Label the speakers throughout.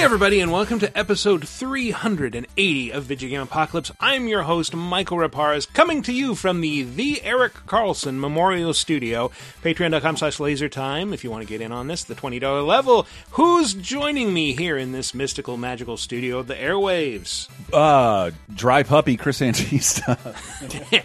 Speaker 1: morning, everybody, and welcome to episode 380 of Vidjagame Apocalypse. I'm your host, Michael Raparez, coming to you from the The Eric Carlson Memorial Studio. Patreon.com slash lasertime if you want to get in on this, the $20 level. Who's joining me here in this mystical, magical studio of the airwaves?
Speaker 2: Uh, dry puppy Chris Antista.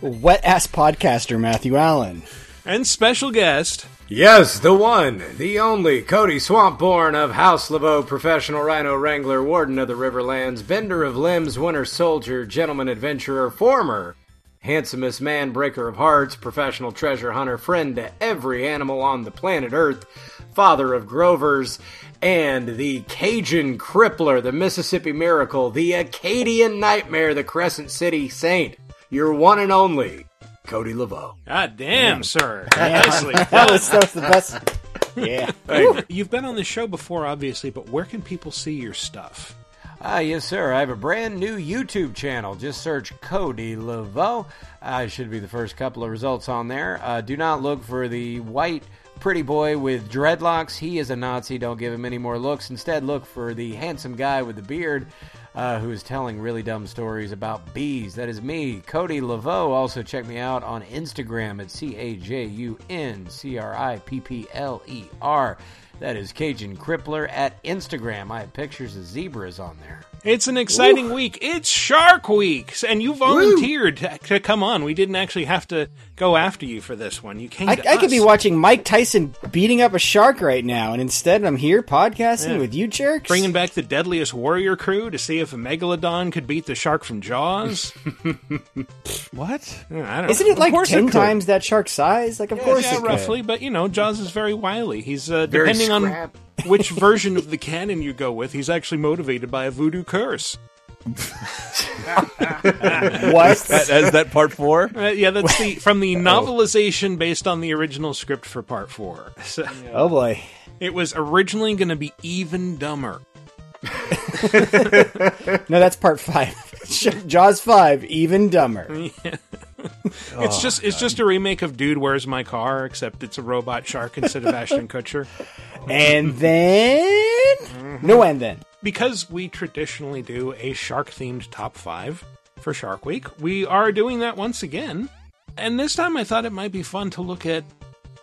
Speaker 1: and,
Speaker 3: Wet ass podcaster Matthew Allen.
Speaker 1: and special guest,
Speaker 4: Yes, the one, the only, Cody Swampborn of House Laveau, professional rhino wrangler, warden of the Riverlands, bender of limbs, winter soldier, gentleman adventurer, former handsomest man, breaker of hearts, professional treasure hunter, friend to every animal on the planet Earth, father of Grovers, and the Cajun crippler, the Mississippi miracle, the Acadian nightmare, the Crescent City saint, your one and only, Cody Laveau.
Speaker 1: God damn, sir. Nicely.
Speaker 3: That was, that was the best. Yeah.
Speaker 1: You've been on the show before, obviously, but where can people see your stuff?
Speaker 4: Ah, yes, sir. I have a brand new YouTube channel. Just search Cody Laveau. I should be the first couple of results on there. Uh, do not look for the white pretty boy with dreadlocks. He is a Nazi. Don't give him any more looks. Instead, look for the handsome guy with the beard. Uh, who is telling really dumb stories about bees? That is me, Cody Laveau. Also, check me out on Instagram at C A J U N C R I P P L E R. That is Cajun Crippler at Instagram. I have pictures of zebras on there.
Speaker 1: It's an exciting week. It's Shark Week, and you volunteered to come on. We didn't actually have to go after you for this one. You came.
Speaker 3: I,
Speaker 1: to
Speaker 3: I could be watching Mike Tyson beating up a shark right now, and instead I'm here podcasting
Speaker 1: Yeah.
Speaker 3: with you jerks.
Speaker 1: bringing back the deadliest warrior crew to see if a megalodon could beat the shark from Jaws.
Speaker 2: what?
Speaker 1: Yeah, I don't
Speaker 3: Isn't
Speaker 1: know.
Speaker 3: it like
Speaker 2: course it
Speaker 3: ten times that shark's size? Like, of course
Speaker 1: yeah,
Speaker 3: it could.
Speaker 1: roughly, but you know, Jaws is very wily. He's uh,
Speaker 4: Very
Speaker 1: depending on which version of the canon you go with. He's actually motivated by a voodoo curse.
Speaker 3: What?
Speaker 2: That, is that part four?
Speaker 1: Uh, yeah, that's the from the novelization based on the original script for Part Four. So,
Speaker 3: oh boy.
Speaker 1: It was originally going to be even dumber.
Speaker 3: No, that's part five. Jaws five, even dumber.
Speaker 1: It's just it's just a remake of Dude, Where's My Car? Except it's a robot shark instead of Ashton Kutcher.
Speaker 3: And then no, and then
Speaker 1: Because we traditionally do a shark themed top five for Shark Week, we are doing that once again. And this time I thought it might be fun to look at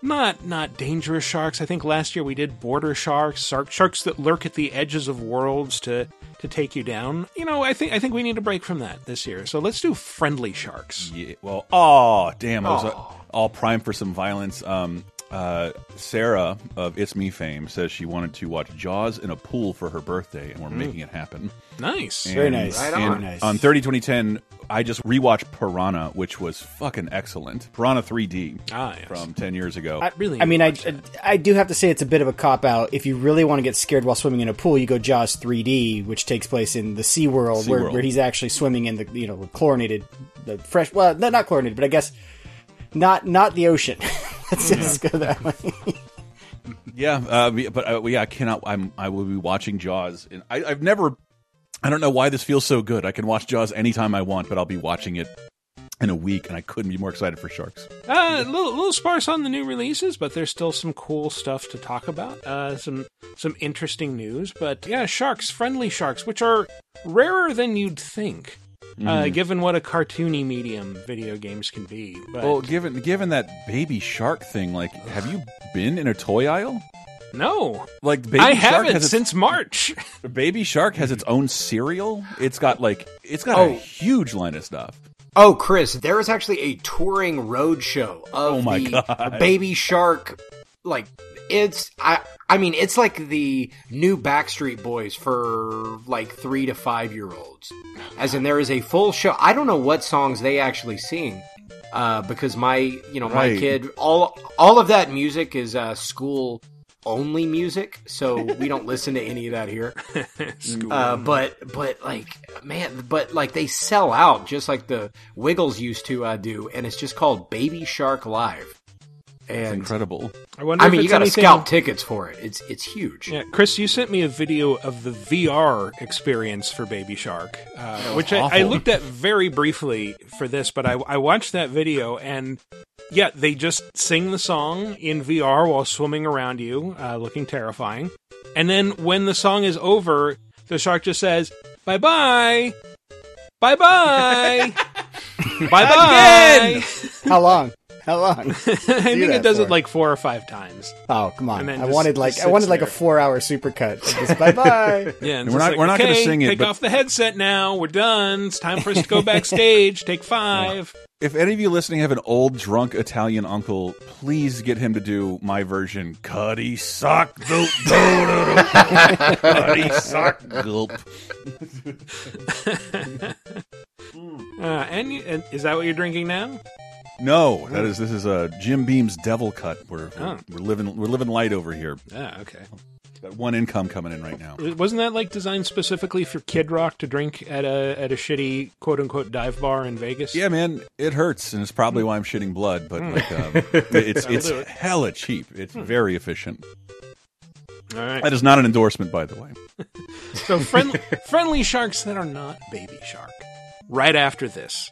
Speaker 1: not not dangerous sharks. I think last year we did border sharks, shark, sharks that lurk at the edges of worlds to to take you down. You know, I think I think we need a break from that this year. So let's do friendly sharks.
Speaker 2: Yeah, well, oh, damn. I was uh, all primed for some violence. Um, uh, Sarah of It's Me fame says she wanted to watch Jaws in a pool for her birthday, and we're making it happen.
Speaker 1: Nice.
Speaker 3: very nice.
Speaker 4: Right on.
Speaker 3: nice.
Speaker 2: On 30 2010, I just rewatched Piranha, which was fucking excellent. Piranha 3D
Speaker 1: Ah, yes.
Speaker 2: from 10 years ago.
Speaker 3: I,
Speaker 1: really
Speaker 3: I mean, I,
Speaker 1: need to watch
Speaker 3: I do have to say it's a bit of a cop out. If you really want to get scared while swimming in a pool, you go Jaws 3D, which takes place in the Sea World, where,
Speaker 2: SeaWorld.
Speaker 3: where he's actually swimming in the you know chlorinated, the fresh. Well, not chlorinated, but I guess not not the ocean. Let's just go that way.
Speaker 2: Yeah, uh, but uh, yeah, I cannot. I'm. I will be watching Jaws, and I, I've never. I don't know why this feels so good. I can watch Jaws anytime I want, but I'll be watching it in a week, and I couldn't be more excited for sharks.
Speaker 1: Uh, a little, little sparse on the new releases, but there's still some cool stuff to talk about. Uh, some some interesting news, but yeah, sharks, friendly sharks, which are rarer than you'd think,
Speaker 2: Mm-hmm.
Speaker 1: uh, given what a cartoony medium video games can be. But
Speaker 2: Well, given given that baby shark thing, like, have you been in a toy aisle?
Speaker 1: no,
Speaker 2: Like, baby
Speaker 1: I
Speaker 2: shark
Speaker 1: haven't
Speaker 2: has its,
Speaker 1: since March.
Speaker 2: baby shark has its own cereal. It's got like it's got
Speaker 4: Oh.
Speaker 2: a huge line of stuff.
Speaker 4: Oh, Chris, there is actually a touring road show of
Speaker 2: Oh my
Speaker 4: the
Speaker 2: God.
Speaker 4: Baby Shark. Like it's, I, I mean, it's like the new Backstreet Boys for like three to five year olds. As in, there is a full show. I don't know what songs they actually sing, uh, because my, you know, my
Speaker 2: Right.
Speaker 4: kid, all, all of that music is uh, school only music, so we don't listen to any of that here. Uh, but but like man, but like they sell out just like the Wiggles used to uh, do, and it's just called Baby Shark Live.
Speaker 2: It's
Speaker 4: And
Speaker 2: incredible.
Speaker 1: I wonder.
Speaker 4: I
Speaker 1: if
Speaker 4: mean, you got to
Speaker 1: anything-
Speaker 4: scalp tickets for it. It's it's huge.
Speaker 1: Yeah, Chris, you sent me a video of the VR experience for Baby Shark, uh, which I, I looked at very briefly for this, but I, I watched that video and yeah, they just sing the song in VR while swimming around you, uh, looking terrifying. And then when the song is over, the shark just says, bye bye. Bye bye. bye bye.
Speaker 3: How long? How long?
Speaker 1: I think it does
Speaker 3: for?
Speaker 1: it like four or five times.
Speaker 3: Oh, come on! I
Speaker 1: just-
Speaker 3: wanted like I wanted
Speaker 1: sits
Speaker 3: like a four-hour supercut. Bye bye.
Speaker 1: Yeah, and
Speaker 2: we're not-
Speaker 1: like,
Speaker 2: we're not gonna sing it,
Speaker 1: Take
Speaker 2: but-
Speaker 1: off the headset now. We're done. It's time for us to go backstage. Take five.
Speaker 2: If any of you listening have an old drunk Italian uncle, please get him to do my version. Cuddy sock gulp. Cuddy sock gulp.
Speaker 1: Uh, and, you, and is that what you're drinking now?
Speaker 2: No, that is this is a Jim Beam's Devil Cut. We're,
Speaker 1: Oh.
Speaker 2: we're living we're living light over here.
Speaker 1: Ah, okay.
Speaker 2: Got one income coming in right now.
Speaker 1: Wasn't that like designed specifically for Kid Rock to drink at a at a shitty quote unquote dive bar in Vegas?
Speaker 2: Yeah, man, it hurts, and it's probably why I'm shitting blood. But like, um, it's it's
Speaker 1: do it.
Speaker 2: hella cheap. It's very efficient.
Speaker 1: All right.
Speaker 2: That is not an endorsement, by the way.
Speaker 1: So friendly friendly sharks that are not baby shark. Right after this.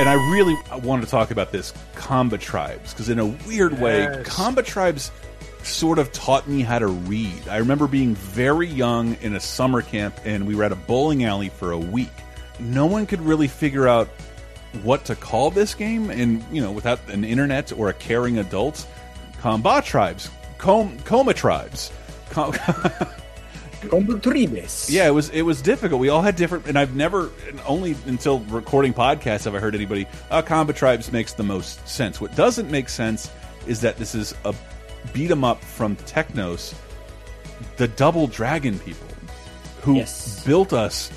Speaker 2: And I really wanted to talk about this Combat Tribes because, in a weird way,
Speaker 1: Yes.
Speaker 2: Combat Tribes sort of taught me how to read. I remember being very young in a summer camp, and we were at a bowling alley for a week. No one could really figure out what to call this game, and you know, without an internet or a caring adult, Combat Tribes, Com Coma Tribes. Com
Speaker 3: Combutribes.
Speaker 2: yeah, it was it was difficult. We all had different, and I've never, only until recording podcasts have I heard anybody. Uh, Combat Tribes makes the most sense. What doesn't make sense is that this is a beat 'em up from Technos, the Double Dragon people, who
Speaker 3: Yes.
Speaker 2: built us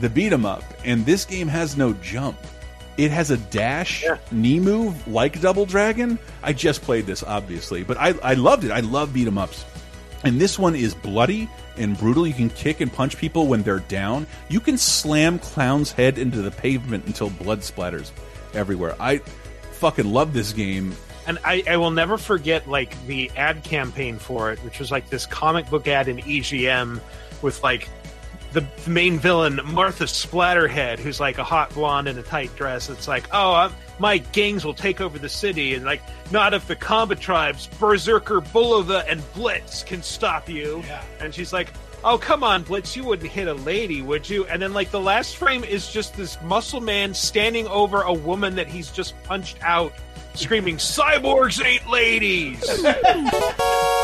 Speaker 2: the beat 'em up, and this game has no jump. It has a dash knee move like Double Dragon. I just played this, obviously, but I, I loved it. I love beat 'em ups. And this one is bloody and brutal. You can kick and punch people when they're down. You can slam Clown's head into the pavement until blood splatters everywhere. I fucking love this game.
Speaker 5: and I, I will never forget like the ad campaign for it, which was like this comic book ad in EGM with like the main villain Martha Splatterhead, who's like a hot blonde in a tight dress. It's like, oh, I'm, my gangs will take over the city, and like, not if the combat tribes, Berserker, Bullova, and Blitz can stop you. And she's like. Oh come on, Blitz! You wouldn't hit a lady, would you? And then, like the last frame is just this muscle man standing over a woman that he's just punched out, screaming, "Cyborgs ain't ladies!"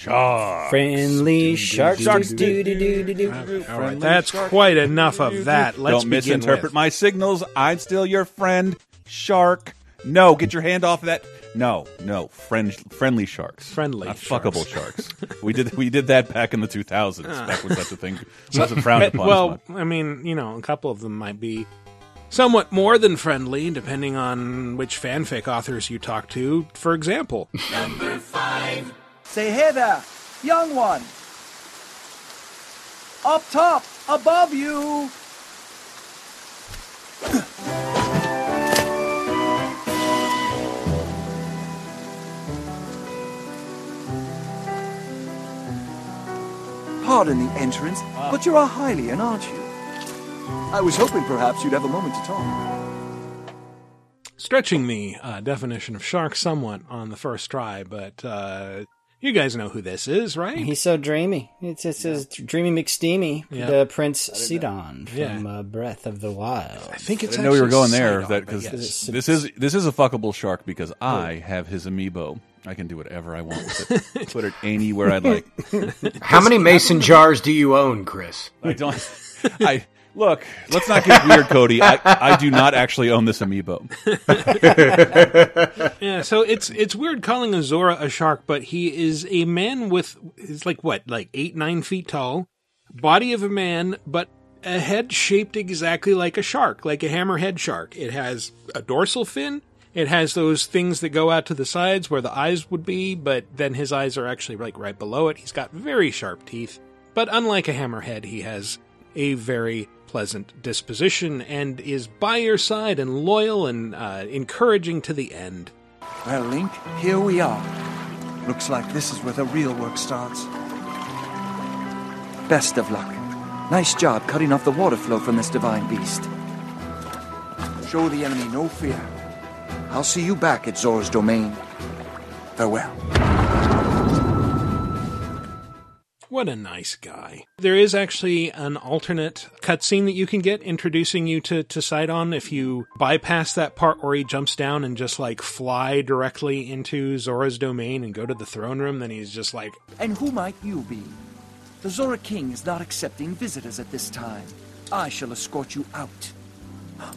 Speaker 2: Shark.
Speaker 3: Friendly sharks.
Speaker 1: Sharks.
Speaker 3: Do, do, do, do, do.
Speaker 1: All right, that's quite enough of that. Let's
Speaker 2: Don't
Speaker 1: begin
Speaker 2: misinterpret
Speaker 1: with-
Speaker 2: my signals. I'm still your friend, Shark. No, get your hand off of that. No, no, friend, friendly sharks,
Speaker 1: Friendly
Speaker 2: not
Speaker 1: sharks.
Speaker 2: fuckable sharks. we did we did that back in the 2000s. Back when such a thing wasn't frowned upon.
Speaker 1: well. I mean, you know, a couple of them might be somewhat more than friendly, depending on which fanfic authors you talk to. For example,
Speaker 6: Say, hey there, young one. Up top, above you. Pardon the entrance, but you're a Hylian, aren't you? I was hoping perhaps you'd have a moment to talk.
Speaker 1: stretching the uh, definition of shark somewhat on the first try, but uh, you guys know who this is, right?
Speaker 3: He's so dreamy. It's it's his dreamy McSteamy,
Speaker 1: Yeah.
Speaker 3: the Prince Sidon from
Speaker 1: Yeah.
Speaker 3: uh, Breath of the Wild.
Speaker 1: I think
Speaker 2: I
Speaker 1: it's.
Speaker 2: didn't know we were going there.
Speaker 1: Sidon,
Speaker 2: That because
Speaker 1: yes.
Speaker 2: this is this is a fuckable shark because I have his amiibo. I can do whatever I want with it. Put it anywhere I'd like.
Speaker 4: How many mason jars do you own, Chris?
Speaker 2: I don't. I Look, let's not get weird, Cody. I, I do not actually own this amiibo.
Speaker 1: Yeah, so it's it's weird calling a Zora a shark, but he is a man with is like what, like eight nine feet tall, body of a man, but a head shaped exactly like a shark, like a hammerhead shark. It has a dorsal fin. It has those things that go out to the sides where the eyes would be, but then his eyes are actually like right below it. He's got very sharp teeth, but unlike a hammerhead, he has a very pleasant disposition and is by your side and loyal and uh, encouraging to the end.
Speaker 6: Well, Link, here we are. Looks like this is where the real work starts. Best of luck. Nice job cutting off the water flow from this divine beast. Show the enemy no fear. I'll see you back at Zora's domain. Farewell.
Speaker 1: What a nice guy. There is actually an alternate cutscene that you can get introducing you to, to Sidon if you bypass that part where he jumps down and just like fly directly into Zora's domain and go to the throne room, then he's just like,
Speaker 6: And who might you be? The Zora King is not accepting visitors at this time. I shall escort you out.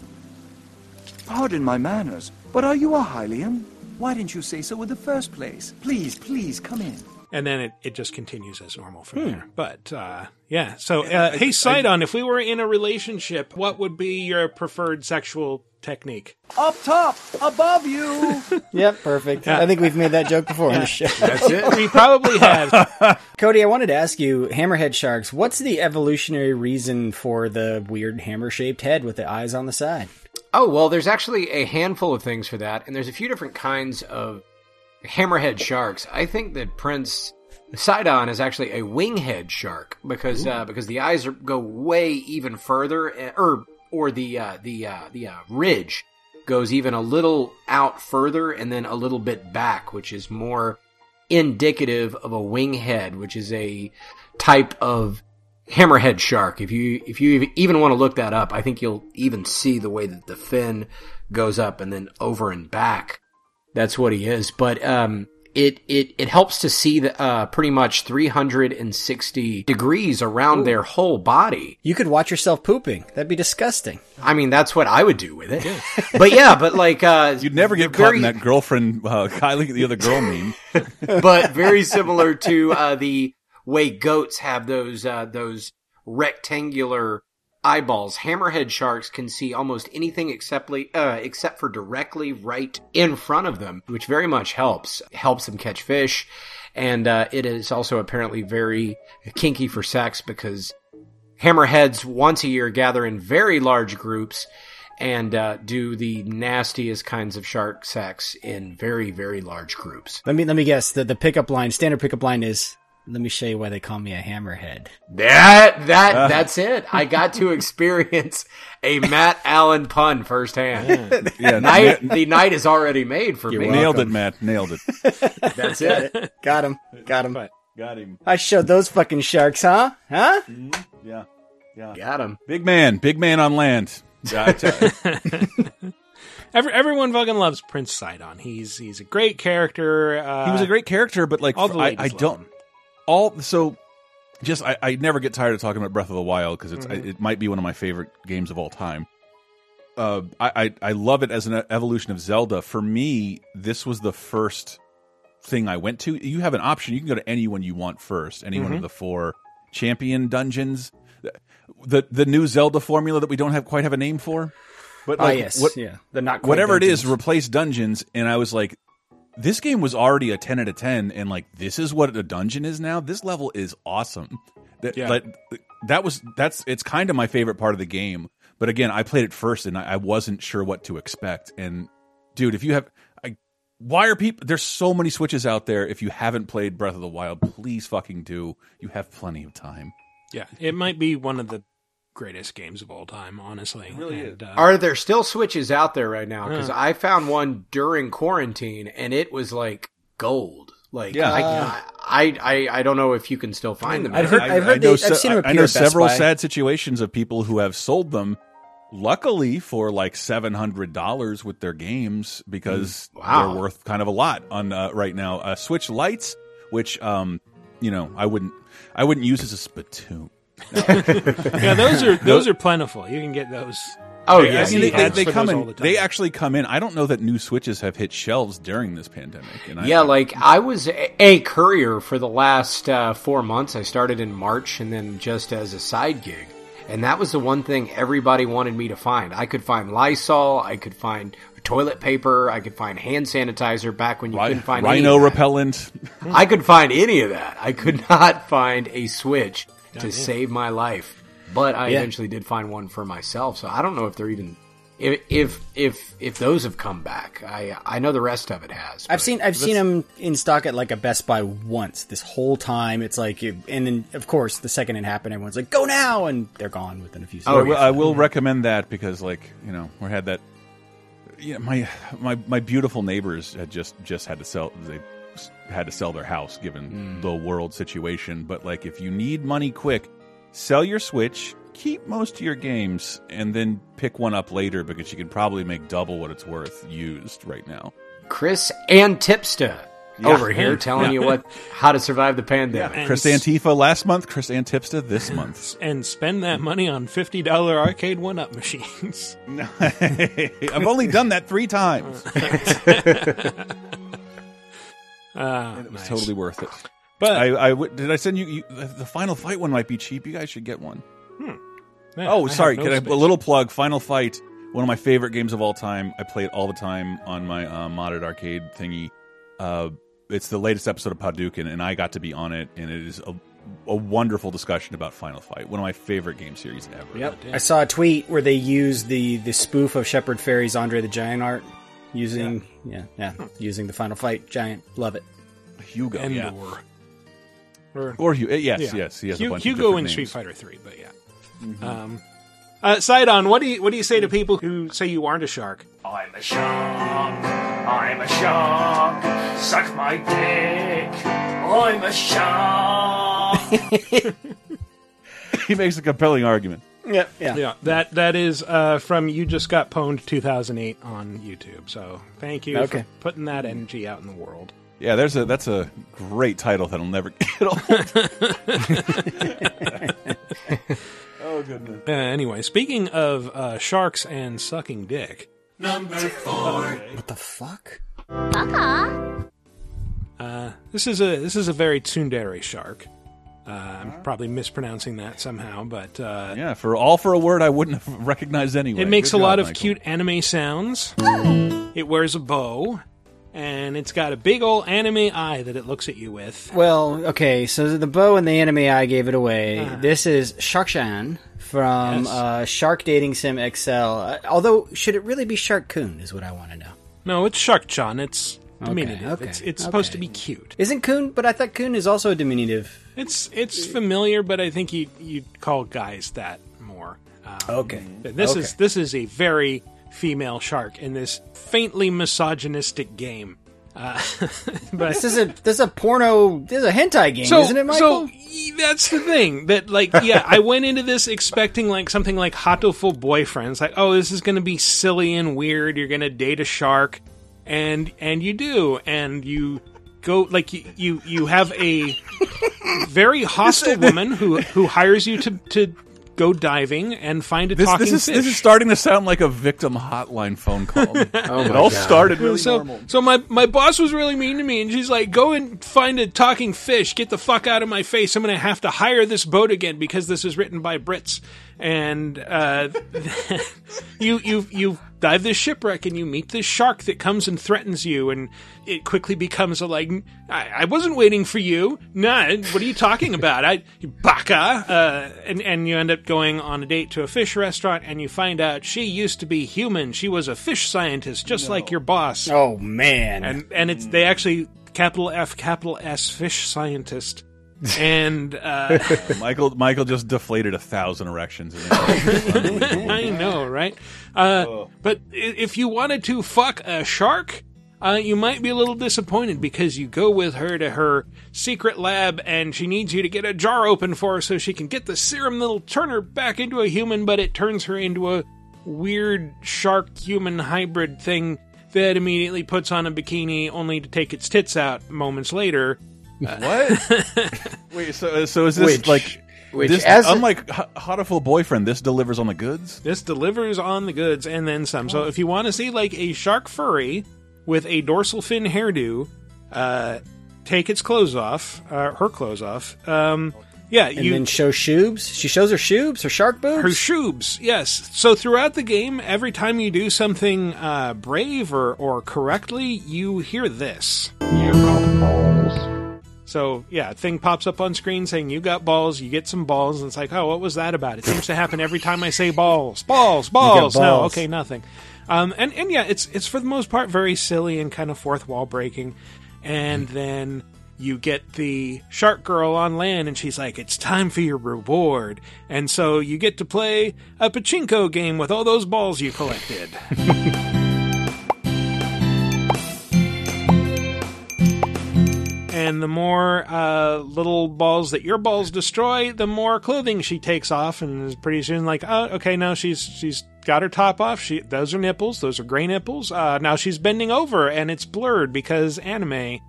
Speaker 6: Pardon my manners, but are you a Hylian? Why didn't you say so in the first place? Please, please come in.
Speaker 1: And then it, it just continues as normal from there. But uh, yeah, so uh, hey, Sidon, if we were in a relationship, what would be your preferred sexual technique?
Speaker 6: Up top, above you.
Speaker 3: Yep, perfect. I think we've made that joke before on the show.
Speaker 4: That's it.
Speaker 1: We probably have.
Speaker 3: Cody, I wanted to ask you, hammerhead sharks, what's the evolutionary reason for the weird hammer shaped head with the eyes on the side?
Speaker 4: Oh, well, there's actually a handful of things for that, and there's a few different kinds of hammerhead sharks. I think that Prince Sidon is actually a winghead shark because uh, because the eyes are, go way even further, eh, or or the uh, the uh, the uh, ridge goes even a little out further and then a little bit back, which is more indicative of a winghead, which is a type of hammerhead shark. If you if you even want to look that up, I think you'll even see the way that the fin goes up and then over and back. That's what he is. But um, it it it helps to see the uh, pretty much 360 degrees around their whole body.
Speaker 3: You could watch yourself pooping. That'd be disgusting.
Speaker 4: I mean, that's what I would do with it. but yeah, but like uh,
Speaker 2: You'd never get
Speaker 4: very-
Speaker 2: caught in that girlfriend, uh, Kylie, the other girl meme.
Speaker 4: but very similar to uh, the way goats have those uh, those rectangular eyeballs. Hammerhead sharks can see almost anything except uh, except for directly right in front of them, which very much helps helps them catch fish. And uh, it is also apparently very kinky for sex because hammerheads once a year gather in very large groups and uh, do the nastiest kinds of shark sex in very very large groups.
Speaker 3: Let me let me guess. The the pickup line, standard pickup line is let me show you why they call me a hammerhead.
Speaker 4: That that that's it. I got to experience a Matt Allen pun firsthand.
Speaker 2: Yeah,
Speaker 4: Night,
Speaker 2: na-
Speaker 4: the night is already made for me.
Speaker 2: nailed it, Matt. Nailed it.
Speaker 4: That's it.
Speaker 3: Got him. Got him.
Speaker 2: Got him.
Speaker 3: I showed those fucking sharks, huh? Huh?
Speaker 2: Yeah. Yeah.
Speaker 4: Got him.
Speaker 2: Big man. Big man on land. Yeah, I tell.
Speaker 1: Every, everyone fucking loves Prince Sidon. He's he's a great character. Uh,
Speaker 2: he was a great character, but like
Speaker 1: all the
Speaker 2: I,
Speaker 1: ladies
Speaker 2: I don't
Speaker 1: him.
Speaker 2: All so just I, I never get tired of talking about Breath of the Wild because it's
Speaker 1: Mm-hmm.
Speaker 2: it might be one of my favorite games of all time. Uh, I, I I love it as an evolution of Zelda. For me, this was the first thing I went to. You have an option; you can go to any one you want first, any
Speaker 1: Mm-hmm.
Speaker 2: one of the four champion dungeons. The the new Zelda formula that we don't have quite have a name for, but
Speaker 3: Ah,
Speaker 2: like
Speaker 3: yes.
Speaker 2: what
Speaker 3: yeah. The not
Speaker 2: whatever it is,
Speaker 3: dungeons.
Speaker 2: replace dungeons. And I was like, this game was already a 10 out of 10. And like, this is what a dungeon is now. This level is awesome. That,
Speaker 1: Yeah.
Speaker 2: that, that was, that's, it's kind of my favorite part of the game. But again, I played it first and I, I wasn't sure what to expect. And dude, if you have, I, why are people, there's so many switches out there. If you haven't played Breath of the Wild, please fucking do. You have plenty of time.
Speaker 1: Yeah, it might be one of the greatest games of all time. Honestly, it
Speaker 2: really
Speaker 1: and, Uh,
Speaker 4: Are there still switches out there right now? Because I found one during quarantine and it was like gold. Like,
Speaker 2: Yeah.
Speaker 4: I, I, I, I don't know if you can still find them.
Speaker 3: I've heard-
Speaker 2: I,
Speaker 3: I've heard
Speaker 2: I know,
Speaker 3: they- I've seen them
Speaker 2: I- I know
Speaker 3: at Best
Speaker 2: several
Speaker 3: Buy.
Speaker 2: sad situations of people who have sold them, luckily for like seven hundred dollars with their games because
Speaker 4: Mm. Wow.
Speaker 2: they're worth kind of a lot on uh, right now. Uh, Switch Lights, which um, you know, I wouldn't, I wouldn't use as a spittoon.
Speaker 1: Yeah, those are those are plentiful. You can get those.
Speaker 4: Oh
Speaker 1: Yeah,
Speaker 4: yeah,
Speaker 2: I mean, they, they, they come in.
Speaker 1: the.
Speaker 2: They actually come in. I don't know that new Switches have hit shelves during this pandemic. And I,
Speaker 4: Yeah, like I was a, a courier for the last uh, four months. I started in March and then just as a side gig. And that was the one thing everybody wanted me to find. I could find Lysol, I could find toilet paper, I could find hand sanitizer back when you
Speaker 2: Ri-
Speaker 4: couldn't find any
Speaker 2: rhino
Speaker 4: of that.
Speaker 2: repellent.
Speaker 4: I could find any of that. I could not find a switch to save my life. But I
Speaker 3: Yeah.
Speaker 4: eventually did find one for myself. So I don't know if they're even if if if, if those have come back. I I know the rest of it has.
Speaker 3: I've seen I've seen them in stock at like a Best Buy once. This whole time, it's like, and then of course the second it happened, everyone's like, "Go now!" and they're gone within a few
Speaker 2: So I
Speaker 3: seconds.
Speaker 2: will- I will recommend that because, like, you know, we had that. Yeah, my my my beautiful neighbors had just just had to sell. They s- had to sell their house given hmm. the world situation. But like, if you need money quick, sell your Switch, keep most of your games, and then pick one up later because you can probably make double what it's worth used right now.
Speaker 4: Chris Antipsta over
Speaker 2: Yeah.
Speaker 4: here telling you what how to survive the pandemic.
Speaker 1: And
Speaker 2: Chris
Speaker 1: s-
Speaker 2: Antifa last month, Chris Antipsta this month.
Speaker 1: and spend that money on fifty dollar arcade one up machines.
Speaker 2: I've only done that three times.
Speaker 1: Ah,
Speaker 2: It was
Speaker 1: nice.
Speaker 2: totally worth it.
Speaker 1: But
Speaker 2: I did I send you, you the the Final Fight one might be cheap. You guys should get one.
Speaker 1: man,
Speaker 2: Oh,
Speaker 1: I have
Speaker 2: sorry.
Speaker 1: no
Speaker 2: Can
Speaker 1: space.
Speaker 2: a little plug? Final Fight, one of my favorite games of all time. I play it all the time on my uh, modded arcade thingy. Uh, it's the latest episode of Hadouken, and I got to be on it, and it is a, a wonderful discussion about Final Fight. One of my favorite game series ever.
Speaker 3: Yep. I saw a tweet where they used the the spoof of Shepard Fairey's Andre the Giant art using yeah yeah, using the Final Fight giant. Love it.
Speaker 2: Hugo,
Speaker 1: Andore.
Speaker 2: yeah.
Speaker 1: Or,
Speaker 2: Or Hugo. Yes,
Speaker 1: yeah.
Speaker 2: yes. He has a bunch
Speaker 1: Hugo
Speaker 2: different
Speaker 1: in
Speaker 2: names.
Speaker 1: Street Fighter Three, but yeah. Um, uh, Sidon, what do you what do you say to people who say you aren't a shark?
Speaker 7: I'm a shark. I'm a shark. Suck my dick. I'm a shark.
Speaker 2: he makes a compelling argument.
Speaker 3: Yep. Yeah.
Speaker 1: Yeah, that that is uh, from you just got pwned 2008 on YouTube. So thank you
Speaker 3: Okay.
Speaker 1: for putting that energy out in the world.
Speaker 2: Yeah, there's a that's a great title that'll never get old. oh goodness.
Speaker 1: Uh, anyway, speaking of uh, sharks and sucking dick, Number four.
Speaker 3: What the fuck?
Speaker 1: uh, this is a this is a very tsundere shark. Uh, I'm probably mispronouncing that somehow, but uh,
Speaker 2: Yeah, for all for a word I wouldn't have recognized anyway.
Speaker 1: It makes
Speaker 2: Good
Speaker 1: a lot of
Speaker 2: Michael.
Speaker 1: cute anime sounds. It wears a bow, and it's got a big old anime eye that it looks at you with.
Speaker 3: Well, okay, so the bow and the anime eye gave it away. This is Shark-chan from
Speaker 1: Yes.
Speaker 3: uh, Shark Dating Sim XL. Uh, although, should it really be Shark-kun? Is what I want to know.
Speaker 1: No, it's Shark-chan. It's diminutive.
Speaker 3: okay,
Speaker 1: It's it's supposed to be cute.
Speaker 3: Isn't kun? But I thought kun is also a diminutive.
Speaker 1: It's it's familiar, but I think you you'd call guys that more. Um,
Speaker 3: Okay.
Speaker 1: but This
Speaker 3: Okay.
Speaker 1: is this is a very female shark in this faintly misogynistic game. Uh, but
Speaker 3: This is a this is a porno. This is a hentai game,
Speaker 1: so,
Speaker 3: isn't it, Michael?
Speaker 1: So that's the thing that like yeah, I went into this expecting like something like Hatoful Boyfriends, like oh this is going to be silly and weird. You're going to date a shark, and and you do, and you go like you you, you have a very hostile woman who who hires you to to go diving and find a
Speaker 2: This,
Speaker 1: talking
Speaker 2: this is
Speaker 1: fish.
Speaker 2: this is starting to sound like a victim hotline phone call.
Speaker 4: Oh
Speaker 2: it all
Speaker 4: God.
Speaker 2: started really
Speaker 1: so,
Speaker 2: normal.
Speaker 1: so my my boss was really mean to me, and she's like, "Go and find a talking fish. Get the fuck out of my face. I'm going to have to hire this boat again because this is written by Brits." And uh, you you you dive this shipwreck, and you meet this shark that comes and threatens you, and it quickly becomes a like, "I, I wasn't waiting for you. Nah, what are you talking about? I baka." Uh, and and you end up going on a date to a fish restaurant, and you find out she used to be human. She was a fish scientist, just like your boss
Speaker 3: oh man.
Speaker 1: and and it's they actually capital F capital S fish scientist, and uh,
Speaker 2: Michael Michael just deflated a thousand erections.
Speaker 1: I know, right? Uh, but if you wanted to fuck a shark. Uh, you might be a little disappointed because you go with her to her secret lab and she needs you to get a jar open for her so she can get the serum that'll turn her back into a human, but it turns her into a weird shark human hybrid thing that immediately puts on a bikini only to take its tits out moments later.
Speaker 2: what? Wait, so so is this
Speaker 3: Which-
Speaker 2: like
Speaker 4: which
Speaker 2: This,
Speaker 4: as
Speaker 2: unlike H- Hatoful Boyfriend, this delivers on the goods.
Speaker 1: This delivers on the goods and then some. So if you want to see like a shark furry with a dorsal fin hairdo, uh, take its clothes off, uh, her clothes off. Um, yeah,
Speaker 3: And
Speaker 1: you
Speaker 3: then show shoobs. She shows her shoobs, her shark boobs.
Speaker 1: her shoobs. Yes. So throughout the game, every time you do something uh, brave or or correctly, you hear this. So yeah, a thing pops up on screen saying you got balls. You get some balls, and it's like, oh, what was that about? It seems to happen every time I say balls, balls, balls. No, okay, nothing. Um, and and yeah, it's it's for the most part very silly and kind of fourth wall breaking. And then you get the shark girl on land, and she's like, "It's time for your reward." And so you get to play a pachinko game with all those balls you collected. and the more uh, little balls that your balls destroy, the more clothing she takes off, and is pretty soon like, oh, okay, now she's she's got her top off. She those are nipples, those are gray nipples. Uh, now she's bending over, and it's blurred because anime.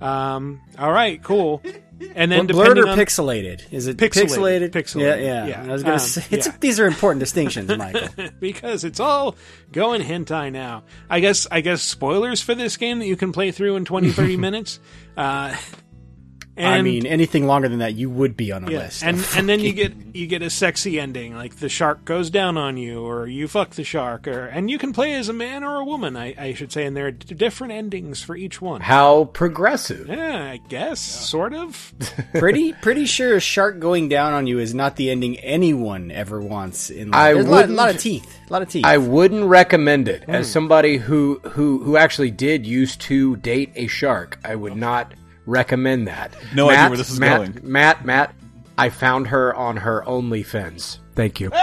Speaker 1: Um, all right, cool. And then
Speaker 3: blurred or pixelated? Is it
Speaker 1: Pixelated.
Speaker 3: pixelated?
Speaker 1: Pixelated,
Speaker 3: Yeah, yeah.
Speaker 1: yeah.
Speaker 3: I was gonna
Speaker 1: Um,
Speaker 3: say it's,
Speaker 1: yeah.
Speaker 3: these are important distinctions, Michael.
Speaker 1: because it's all going hentai now. I guess I guess spoilers for this game that you can play through in 20 30 minutes. Uh and,
Speaker 3: I mean, anything longer than that, you would be on a
Speaker 1: yeah,
Speaker 3: list.
Speaker 1: and and then you get you get a sexy ending like the shark goes down on you or you fuck the shark or and you can play as a man or a woman I, I should say and there are d- different endings for each one.
Speaker 4: how progressive.
Speaker 1: Yeah, I guess sort of.
Speaker 3: pretty pretty sure a shark going down on you is not the ending anyone ever wants. In life.
Speaker 4: I
Speaker 3: There's a lot,
Speaker 4: wouldn't-
Speaker 3: lot of teeth, a lot of teeth.
Speaker 4: I wouldn't recommend it as hmm. somebody who who who actually did used to date a shark. I would oh. not recommend that.
Speaker 2: No idea
Speaker 4: Matt,
Speaker 2: where this is
Speaker 4: Matt,
Speaker 2: going.
Speaker 4: Matt, Matt, I found her on her OnlyFans. Thank you.
Speaker 3: God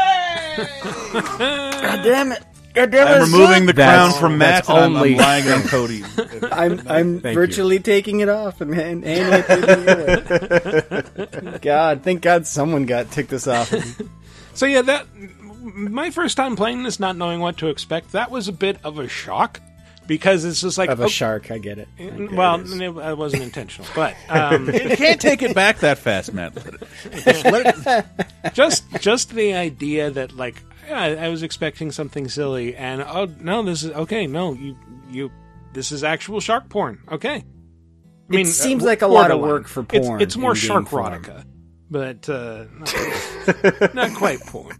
Speaker 3: damn it! God damn
Speaker 2: I'm
Speaker 3: it!
Speaker 2: removing the
Speaker 4: That's-
Speaker 2: crown from Matt
Speaker 4: that's
Speaker 2: and I'm, I'm lying on Cody.
Speaker 3: I'm I'm
Speaker 4: Thank
Speaker 3: virtually taking it off and, and handing it to you. God, thank God someone got ticked this off.
Speaker 1: So yeah, that my first time playing this not knowing what to expect, that was a bit of a shock because it's just like
Speaker 3: Of a
Speaker 1: oh,
Speaker 3: shark, I get it. I get
Speaker 1: Well,
Speaker 3: it.
Speaker 1: it, it wasn't intentional, but um,
Speaker 2: you can't take it back that fast, Matt. Let
Speaker 1: just just the idea that like yeah, I, I was expecting something silly, and oh no, this is okay. No, you you this is actual shark porn. Okay, I mean,
Speaker 3: It seems like a lot of work for porn
Speaker 1: It's, more shark
Speaker 3: form.
Speaker 1: erotica, but uh, not, not quite porn.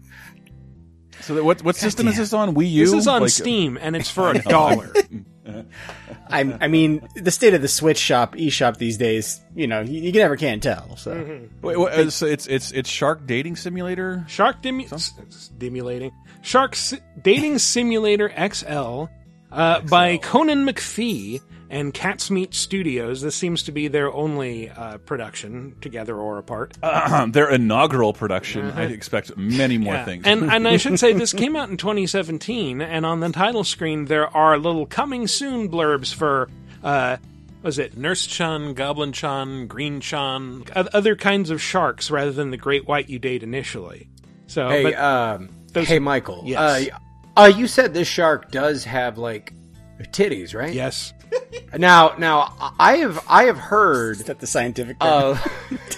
Speaker 2: So what what system is this on? Wii U.
Speaker 1: This is on
Speaker 2: Like,
Speaker 1: Steam, and it's for a dollar.
Speaker 3: I, I mean, the state of the Switch shop, eShop these days, you know, you, you never can tell. So
Speaker 2: Wait, wait, uh, so it's it's it's Shark Dating Simulator.
Speaker 1: Shark dimu- s- stimulating Shark si- Dating Simulator XL uh, by Conan McPhee and Cat's Meat Studios. This seems to be their only uh, production, together or apart.
Speaker 2: Their inaugural production. I expect many more
Speaker 1: Yeah.
Speaker 2: things.
Speaker 1: And and I should say this came out in 2017, and on the title screen there are little coming soon blurbs for uh was it Nurse Chan, Goblin Chan, Green Chan, other kinds of sharks rather than the great white you date initially. So
Speaker 4: Hey,
Speaker 1: but
Speaker 4: um,
Speaker 1: those-
Speaker 4: hey, Michael.
Speaker 1: Yes.
Speaker 4: Uh, uh, you said this shark does have like titties, right?
Speaker 1: yes.
Speaker 4: Now, now I have I have heard
Speaker 3: that the scientific term?
Speaker 4: of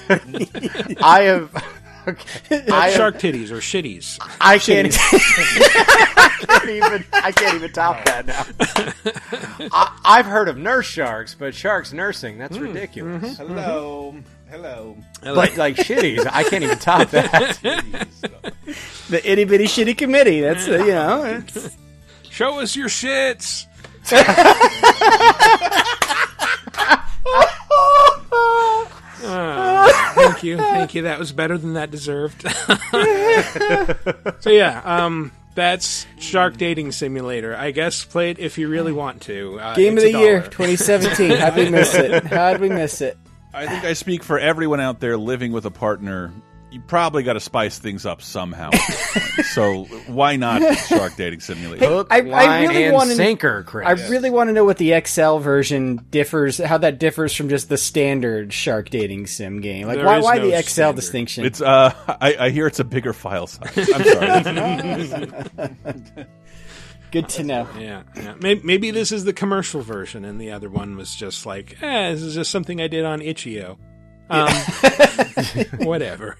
Speaker 4: I have. Okay, I have,
Speaker 1: shark titties or shitties.
Speaker 4: I can't, I can't even. I can't even top that now. I, I've heard of nurse sharks, but sharks nursing that's hmm. ridiculous. Mm-hmm.
Speaker 2: hello, mm-hmm. hello.
Speaker 4: But like shitties, I can't even top that.
Speaker 3: the itty bitty shitty committee. That's uh, you know. it's-
Speaker 1: Show us your shits. Ah, thank you, thank you. That was better than that deserved. so yeah, um, that's Shark Dating Simulator. I guess play it if you really want to. Uh,
Speaker 3: Game of the year, 2017. How'd we miss it? How'd we miss it?
Speaker 2: I think I speak for everyone out there living with a partner. You probably got to spice things up somehow. so why not Shark Dating Simulator?
Speaker 4: Hook,
Speaker 3: I- I
Speaker 4: line,
Speaker 3: really
Speaker 4: and
Speaker 3: wanna-
Speaker 4: sinker, Chris.
Speaker 3: I really want to know what the XL version differs, how that differs from just the standard shark dating sim game. Like,
Speaker 1: There
Speaker 3: why, why
Speaker 1: no
Speaker 3: the XL
Speaker 1: standard.
Speaker 3: distinction?
Speaker 2: It's uh, I, I hear it's a bigger file size. I'm sorry.
Speaker 3: Good to know.
Speaker 1: Yeah, yeah. Maybe, maybe this is the commercial version, and the other one was just like, eh, this is just something I did on Itch.io. Um, whatever.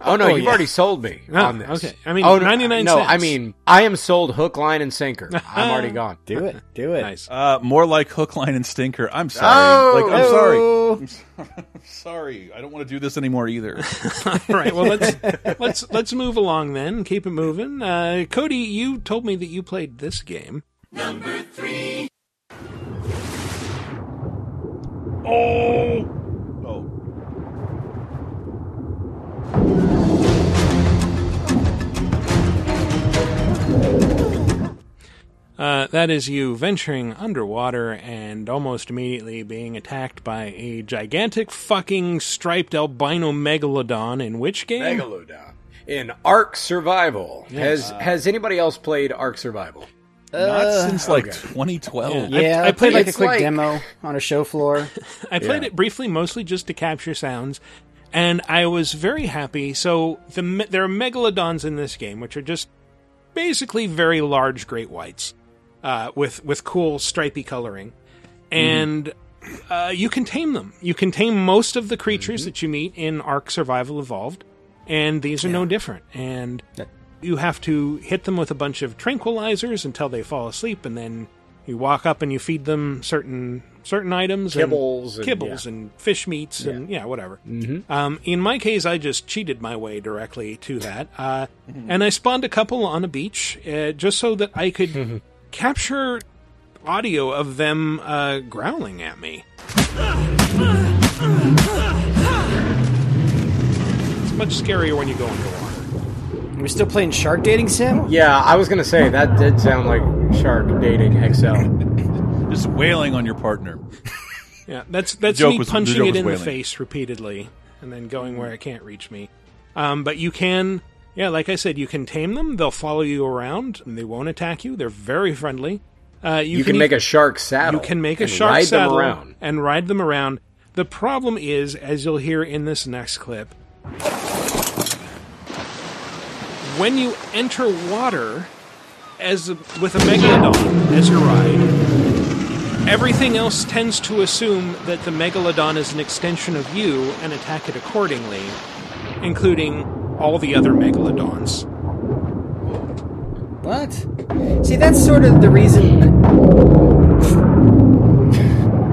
Speaker 4: Oh no,
Speaker 3: Oh,
Speaker 4: you've
Speaker 3: yeah.
Speaker 4: already sold me
Speaker 1: Oh,
Speaker 4: on this.
Speaker 1: okay. I mean,
Speaker 4: oh, no,
Speaker 1: 99
Speaker 4: No,
Speaker 1: cents.
Speaker 4: I mean, I am sold hook, line, and sinker. I'm already gone.
Speaker 3: Do it. Do it.
Speaker 1: nice.
Speaker 2: Uh, more like hook, line, and stinker. I'm sorry.
Speaker 4: Oh!
Speaker 2: like, I'm sorry.
Speaker 3: Oh.
Speaker 2: I'm sorry. I'm sorry. I don't want to do this anymore either.
Speaker 1: All right. Well, let's let's let's move along then. Keep it moving. Uh, Cody, you told me that you played this game. Number three.
Speaker 2: oh.
Speaker 1: Uh, that is you venturing underwater and almost immediately being attacked by a gigantic fucking striped albino megalodon. In which game?
Speaker 4: Megalodon in Ark Survival. Has Has anybody else played Ark Survival?
Speaker 2: Not since like
Speaker 4: okay.
Speaker 2: 2012.
Speaker 1: Yeah.
Speaker 3: Yeah,
Speaker 1: I
Speaker 3: I, played like a quick
Speaker 4: like-
Speaker 3: demo on a show floor.
Speaker 1: I played
Speaker 4: Yeah.
Speaker 1: it briefly, mostly just to capture sounds, and I was very happy. So the there are megalodons in this game, which are just basically very large great whites uh, with with cool stripy coloring, and uh, you can tame them. You can tame most of the creatures that you meet in Ark Survival Evolved, and these are no different. And you have to hit them with a bunch of tranquilizers until they fall asleep, and then you walk up and you feed them certain certain items,
Speaker 4: Kibbles
Speaker 1: and,
Speaker 4: and-
Speaker 1: kibbles,
Speaker 4: yeah.
Speaker 1: and fish meats, and yeah, whatever. Mm-hmm. Um, in my case, I just cheated my way directly to that, uh, and I spawned a couple on a beach uh, just so that I could capture audio of them uh, growling at me. It's much scarier when you go underwater.
Speaker 3: We're we still playing Shark Dating Sim.
Speaker 4: Yeah, I was gonna say that did sound like Shark dating XL.
Speaker 2: Just wailing on your partner.
Speaker 1: Yeah, that's that's me
Speaker 2: was-
Speaker 1: punching it
Speaker 2: was
Speaker 1: in the face repeatedly and then going where it can't reach me. Um, but you can, yeah, like I said, you can tame them. They'll follow you around. And they won't attack you. They're very friendly. Uh, you,
Speaker 4: You, can,
Speaker 1: e-
Speaker 4: make a shark saddle.
Speaker 1: you can make a
Speaker 4: and
Speaker 1: shark
Speaker 4: ride
Speaker 1: saddle
Speaker 4: them around.
Speaker 1: and ride them around. The problem is, as you'll hear in this next clip, when you enter water as a, with a megalodon as your ride, everything else tends to assume that the megalodon is an extension of you and attack it accordingly, including all the other megalodons.
Speaker 3: What? See, that's sort of the reason.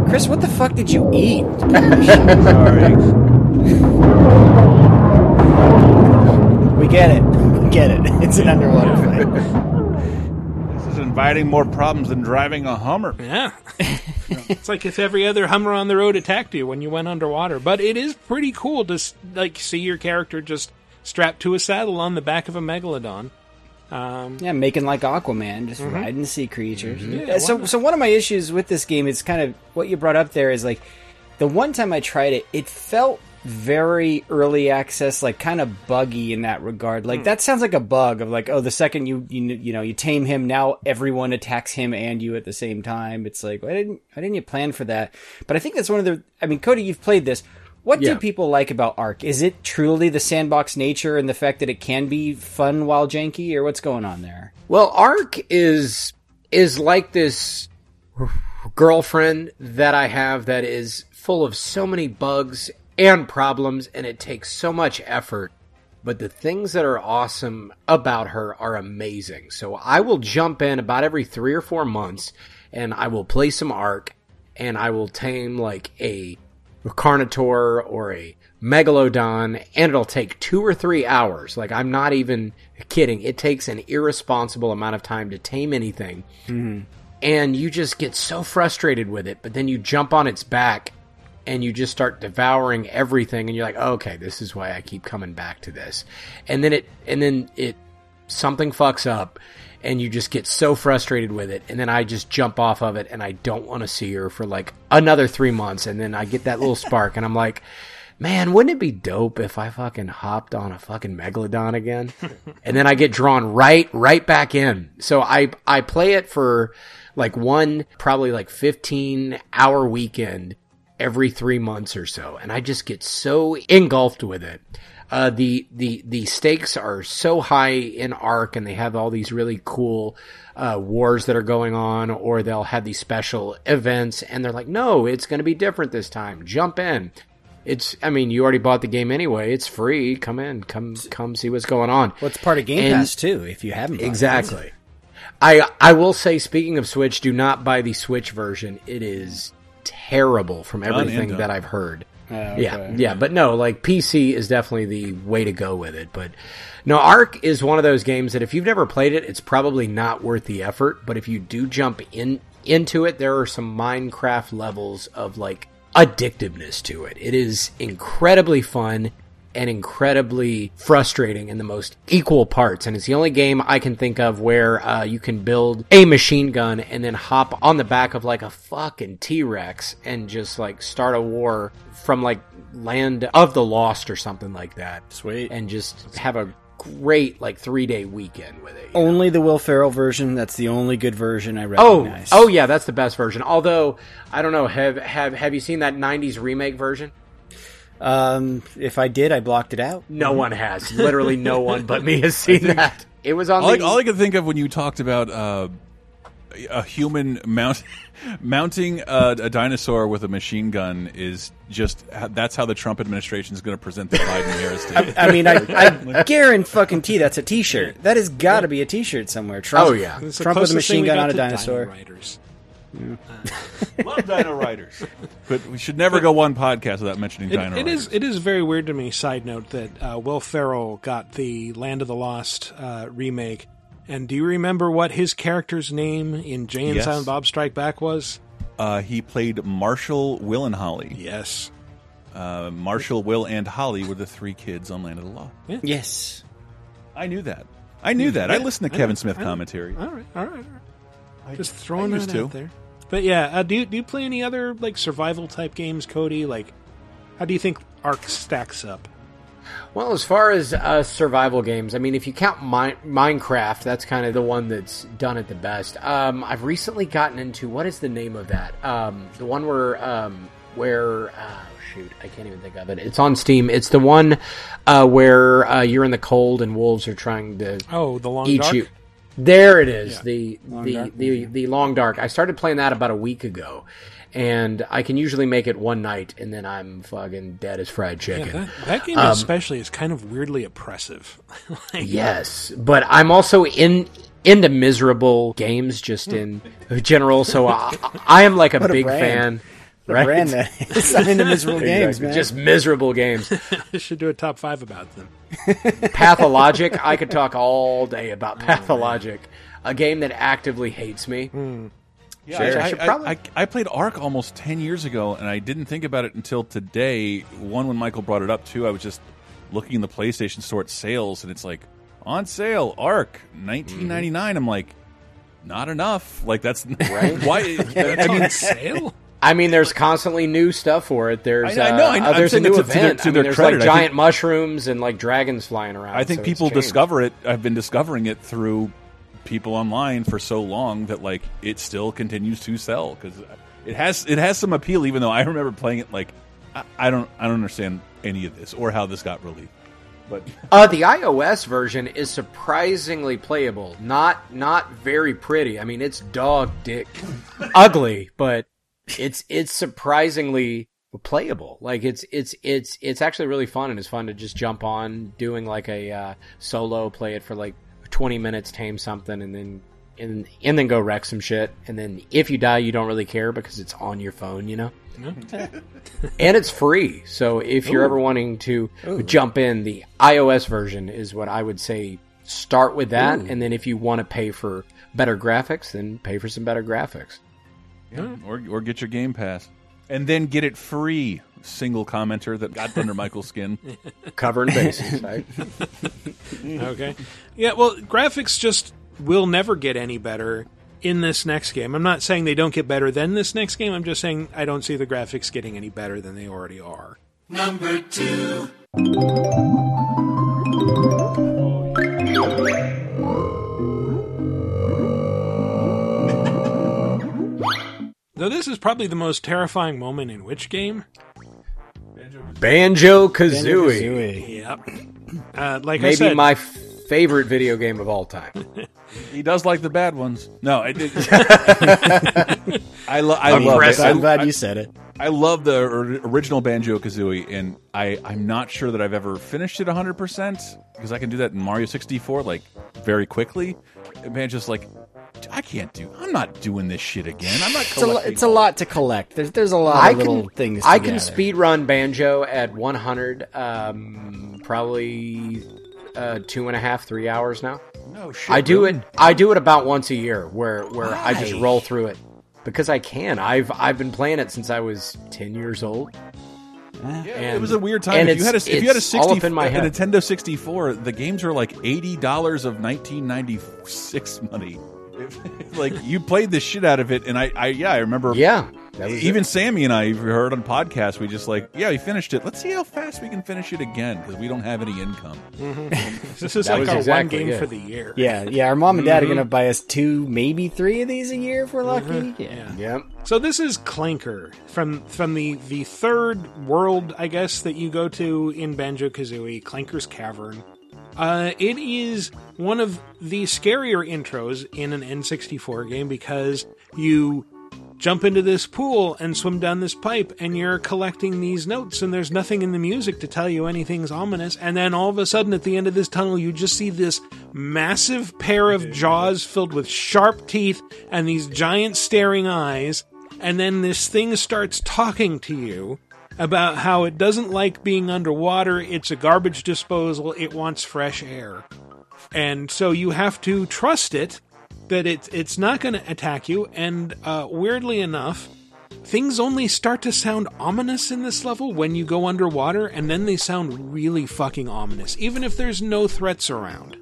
Speaker 3: Chris, what the fuck did you eat?
Speaker 2: Sorry.
Speaker 3: We get it. We get it. It's an underwater fight.
Speaker 2: This inviting more problems than driving a Hummer.
Speaker 1: Yeah. it's like if every other Hummer on the road attacked you when you went underwater. But it is pretty cool to like see your character just strapped to a saddle on the back of a megalodon. Um,
Speaker 3: Yeah, making like Aquaman, just riding sea creatures.
Speaker 1: Yeah,
Speaker 3: Uh, so,
Speaker 1: why not?
Speaker 3: so one of my issues with this game is kind of what you brought up there is like the one time I tried it, it felt very early access, like kind of buggy in that regard. Like hmm. that sounds like a bug of like, oh, the second you you you know you tame him, now everyone attacks him and you at the same time. It's like why didn't why didn't you plan for that? But I think that's one of the. I mean, Cody, you've played this. What
Speaker 4: Yeah.
Speaker 3: do people like about Ark? Is it truly the sandbox nature and the fact that it can be fun while janky, or what's going on there?
Speaker 4: Well, Ark is is like this girlfriend that I have that is full of so many bugs and problems, and it takes so much effort. But the things that are awesome about her are amazing. So I will jump in about every three or four months, and I will play some Ark, and I will tame like a Carnotaur or a Megalodon, and it'll take two or three hours. Like, I'm not even kidding. It takes an irresponsible amount of time to tame anything. Mm-hmm. And you just get so frustrated with it, but then you jump on its back and you just start devouring everything, and you're like, okay, this is why I keep coming back to this. And then it, and then it, something fucks up and you just get so frustrated with it and then i just jump off of it and i don't want to see her for like another three months and then i get that little spark and i'm like man wouldn't it be dope if i fucking hopped on a fucking megalodon again and then i get drawn right right back in so i i play it for like one probably like 15 hour weekend every three months or so, and I just get so engulfed with it. Uh, the the the stakes are so high in Ark, and they have all these really cool uh, wars that are going on, or they'll have these special events, and they're like, "No, it's going to be different this time. Jump in." It's. I mean, you already bought the game anyway. It's free. Come in. Come come see what's going on.
Speaker 3: Well, it's part of Game
Speaker 4: And-
Speaker 3: Pass too. If you haven't, bought it.
Speaker 4: Exactly. I I will say, speaking of Switch, do not buy the Switch version. It is terrible from everything that I've heard.
Speaker 3: Oh,
Speaker 4: yeah,
Speaker 3: okay.
Speaker 4: yeah, but no, like PC is definitely the way to go with it. But no, Ark is one of those games that if you've never played it, it's probably not worth the effort. But if you do jump in into it, there are some Minecraft levels of like addictiveness to it. It is incredibly fun and incredibly frustrating in the most equal parts. And it's the only game I can think of where uh, you can build a machine gun and then hop on the back of like a fucking T Rex and just like start a war from like Land of the Lost or something like that.
Speaker 3: Sweet.
Speaker 4: And just have a great like three day weekend with it.
Speaker 3: Only the Will Ferrell version. That's the only good version I
Speaker 4: Oh,
Speaker 3: recognize.
Speaker 4: oh yeah, that's the best version. Although I don't know, have have have you seen that '90s remake version?
Speaker 3: Um, if I did, I blocked it out.
Speaker 4: No one has. Literally, no one but me has seen that. It was on
Speaker 2: All I,
Speaker 4: the.
Speaker 2: all I could think of when you talked about uh, a human mount, mounting a, a dinosaur with a machine gun is just that's how the Trump administration is going to present the Biden Harris. ticket.
Speaker 3: I mean, I, I guarantee fucking that's a T-shirt. That has got to be a T-shirt somewhere. Trump,
Speaker 4: Oh, yeah.
Speaker 3: Trump with a machine gun on a
Speaker 1: to
Speaker 3: dinosaur.
Speaker 1: Dino Riders.
Speaker 2: Love Dino Riders, but we should never go one podcast without mentioning
Speaker 1: It,
Speaker 2: Dino
Speaker 1: it
Speaker 2: Riders.
Speaker 1: is. It is very weird to me. Side note that uh, Will Ferrell got the Land of the Lost uh, remake. And do you remember what his character's name in Jay and
Speaker 2: Yes.
Speaker 1: Silent Bob Strike Back was?
Speaker 2: Uh, he played Marshall, Will, and Holly.
Speaker 1: Yes.
Speaker 2: Uh, Marshall, Will, and Holly were the three kids on Land of the Lost.
Speaker 3: Yes.
Speaker 2: I knew that. I knew that. I listened to
Speaker 1: I
Speaker 2: Kevin
Speaker 1: know,
Speaker 2: Smith commentary.
Speaker 1: All right. All right. All right. Just throwing
Speaker 2: I
Speaker 1: that
Speaker 2: used to.
Speaker 1: out there. But yeah, uh, do you, do you play any other like survival type games, Cody? Like, how do you think Ark stacks up?
Speaker 4: Well, as far as uh, survival games, I mean, if you count Mi- Minecraft, that's kind of the one that's done it the best. Um, I've recently gotten into what is the name of that? Um, the one where um, where oh shoot, I can't even think of it. It's on Steam. It's the one uh, where uh, you're in the cold and wolves are trying to
Speaker 1: Oh, the Long
Speaker 4: eat
Speaker 1: Dark.
Speaker 4: you. There it is.
Speaker 1: Yeah.
Speaker 4: The the,
Speaker 3: Dark,
Speaker 4: the the long dark. I started playing that about a week ago, and I can usually make it one night, and then I'm fucking dead as fried
Speaker 1: Yeah,
Speaker 4: chicken.
Speaker 1: that, that game
Speaker 4: Um,
Speaker 1: especially is kind of weirdly oppressive. Like,
Speaker 4: Yes, but I'm also in into miserable games just in general. So I, I am like a
Speaker 3: What a
Speaker 4: big
Speaker 3: brand.
Speaker 4: fan.
Speaker 3: The
Speaker 4: Right?
Speaker 3: brand that is. I'm into miserable games, man.
Speaker 4: Just miserable games.
Speaker 1: I should do a top five about them.
Speaker 4: Pathologic. I could talk all day about oh, Pathologic, a game that actively hates me. Hmm.
Speaker 2: Yeah,
Speaker 4: Sure.
Speaker 2: I,
Speaker 4: I should
Speaker 2: I-
Speaker 4: probably-
Speaker 2: I, I played Ark almost 10 years ago, and I didn't think about it until today. One, when Michael brought it up, too, I was just looking in the PlayStation Store at sales, and it's like, on sale, Ark, 1999 mm-hmm. I'm like, not enough. Like, that's
Speaker 4: Right?
Speaker 2: why.
Speaker 1: I mean, sale.
Speaker 4: I mean, there's constantly new stuff for it. There's
Speaker 2: I- I know, I
Speaker 4: uh,
Speaker 2: know.
Speaker 4: uh, there's a new
Speaker 2: that to- to their-
Speaker 4: event.
Speaker 2: to
Speaker 4: I mean, there's
Speaker 2: credit,
Speaker 4: like
Speaker 2: I think-
Speaker 4: giant mushrooms and like dragons flying around.
Speaker 2: I think
Speaker 4: so
Speaker 2: people discover it. I've been discovering it through people online for so long that like it still continues to sell because it has it has some appeal. Even though I remember playing it like I, I don't I don't understand any of this or how this got released. But
Speaker 4: Uh, the iOS version is surprisingly playable. Not not very pretty. I mean, it's dog dick ugly, but it's it's surprisingly playable. Like it's it's it's it's actually really fun and it's fun to just jump on doing like a uh, solo, play it for like twenty minutes, tame something, and then and and then go wreck some shit. And then if you die, you don't really care because it's on your phone, you know. and it's free. So if you're ever wanting to jump in, the iOS version is what I would say. Start with that, and then if you want to pay for better graphics, then pay for some better graphics.
Speaker 2: Or or get your Game Pass and then get it free. Single commenter that got under Michael's skin.
Speaker 4: Covering bases, right?
Speaker 1: Okay. Yeah, well, graphics just will never get any better in this next game. I'm not saying they don't get better than this next game. I'm just saying I don't see the graphics getting any better than they already are. Though this is probably the most terrifying moment in which game?
Speaker 4: Banjo Kazooie,
Speaker 3: Kazooie.
Speaker 1: Yep. Uh, like I
Speaker 4: maybe
Speaker 1: said,
Speaker 4: my favorite video game of all time.
Speaker 2: He does like the bad ones. No, I did. I, lo- I love it.
Speaker 4: Impressive.
Speaker 2: I,
Speaker 3: I'm glad you said it.
Speaker 2: I love the original Banjo Kazooie, and I I'm not sure that I've ever finished it 100 percent because I can do that in Mario 64 like very quickly. And Banjo's like, I can't do. I'm not doing this shit again. I'm not.
Speaker 3: It's a, lo- it's a lot to collect. There's there's a lot
Speaker 4: I
Speaker 3: of little
Speaker 4: can
Speaker 3: things.
Speaker 4: I can
Speaker 3: gather.
Speaker 4: speed run banjo at 100, um, probably uh, two and a half, three hours now.
Speaker 2: No shit.
Speaker 4: I do
Speaker 2: really?
Speaker 4: it. I do it about once a year, where where I just roll through it because I can. I've I've been playing it since I was ten years old.
Speaker 2: Yeah, it was a weird time. If you had a if you had a 60
Speaker 4: up in my
Speaker 2: a. Nintendo 64, the games were like eighty dollars of 1996 money. like you played the shit out of it, and I, I yeah, I remember.
Speaker 4: Yeah, that was
Speaker 2: even
Speaker 4: it.
Speaker 2: Sammy and I we heard on podcast. We just like, yeah, we finished it. Let's see how fast we can finish it again because we don't have any income. Mm-hmm.
Speaker 1: This is
Speaker 4: That
Speaker 1: like our
Speaker 4: exactly
Speaker 1: one game
Speaker 4: it.
Speaker 1: for the year.
Speaker 3: Yeah, yeah. Our mom and dad are gonna mm-hmm. buy us two, maybe three of these a year if we're lucky. Mm-hmm. Yeah.
Speaker 4: Yep.
Speaker 1: So this is Clanker from from the the third world, I guess, that you go to in Banjo Kazooie, Clanker's Cavern. Uh, it is one of the scarier intros in an N64 game because you jump into this pool and swim down this pipe and you're collecting these notes and there's nothing in the music to tell you anything's ominous. And then all of a sudden at the end of this tunnel you just see this massive pair of jaws filled with sharp teeth and these giant staring eyes. And then this thing starts talking to you about how it doesn't like being underwater it's a garbage disposal it wants fresh air and so you have to trust it that it's it's not going to attack you. And uh, weirdly enough, things only start to sound ominous in this level when you go underwater, and then they sound really fucking ominous, even if there's no threats around.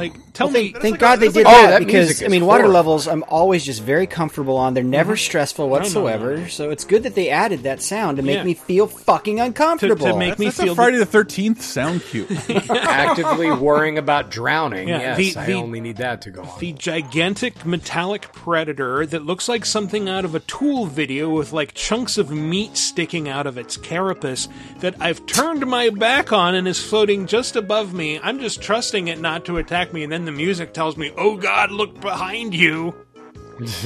Speaker 1: Like, tell me,
Speaker 3: Thank God they did
Speaker 4: oh,
Speaker 3: that,
Speaker 4: that
Speaker 3: because I mean, water
Speaker 4: horrible.
Speaker 3: levels I'm always just very comfortable on. They're never mm-hmm. stressful
Speaker 1: no, no.
Speaker 3: whatsoever. So it's good that they added that sound to make
Speaker 1: Yeah.
Speaker 3: me feel fucking uncomfortable.
Speaker 1: to make me
Speaker 2: That's
Speaker 1: feel
Speaker 2: a Friday the 13th sound cue.
Speaker 4: Actively worrying about drowning.
Speaker 1: Yeah,
Speaker 4: yes,
Speaker 1: the-
Speaker 4: I
Speaker 1: the-
Speaker 4: only need that to go on.
Speaker 1: the gigantic metallic predator that looks like something out of a tool video with like chunks of meat sticking out of its carapace that I've turned my back on and is floating just above me. I'm just trusting it not to attack me, and then the music tells me, "Oh God, look behind you."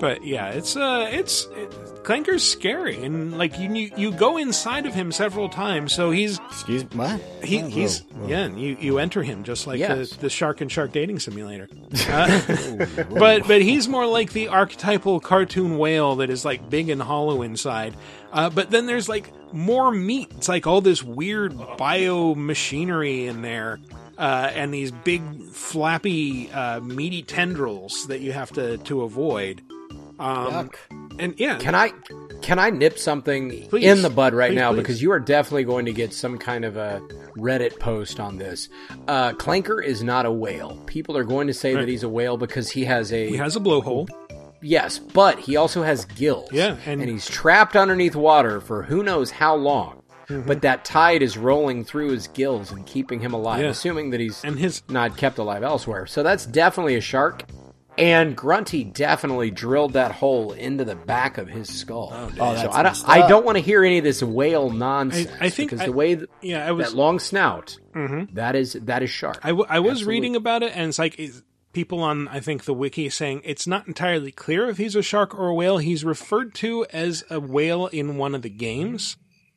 Speaker 1: but yeah, it's uh, it's it, Clanker's scary, and like you, you go inside of him several times, so he's
Speaker 3: Excuse what?
Speaker 1: he,
Speaker 3: Oh,
Speaker 1: he's
Speaker 3: whoa, whoa.
Speaker 1: yeah, and you you enter him just like
Speaker 4: Yes.
Speaker 1: the, the shark and shark dating simulator. Uh, but but he's more like the archetypal cartoon whale that is like big and hollow inside. Uh, but then there's like more meat. It's like all this weird bio machinery in there. Uh, and these big flappy uh, meaty tendrils that you have to to avoid. Um, and yeah,
Speaker 4: Can I can I nip something
Speaker 1: Please.
Speaker 4: in the bud right
Speaker 1: Please,
Speaker 4: now
Speaker 1: please.
Speaker 4: because you are definitely going to get some kind of a Reddit post on this. Uh, Clanker is not a whale. People are going to say
Speaker 1: Right.
Speaker 4: that he's a whale because he has a
Speaker 1: he has a blowhole.
Speaker 4: yes, but he also has gills.
Speaker 1: Yeah, and-
Speaker 4: and, he's trapped underneath water for who knows how long.
Speaker 1: Mm-hmm.
Speaker 4: But that tide is rolling through his gills and keeping him alive,
Speaker 1: Yeah.
Speaker 4: assuming that he's
Speaker 1: And his
Speaker 4: not kept alive elsewhere. So that's definitely a shark. And Grunty definitely drilled that hole into the back of his skull.
Speaker 3: Oh,
Speaker 4: so
Speaker 3: that's
Speaker 4: I don't, I don't want to hear any of this whale nonsense.
Speaker 1: I- I think
Speaker 4: because
Speaker 1: I-
Speaker 4: the way th-
Speaker 1: yeah, I was
Speaker 4: that long snout, that is that is shark.
Speaker 1: I, w- I was
Speaker 4: Absolutely.
Speaker 1: reading about it, and it's like it's, people on I think the wiki saying it's not entirely clear if he's a shark or a whale. He's referred to as a whale in one of the games,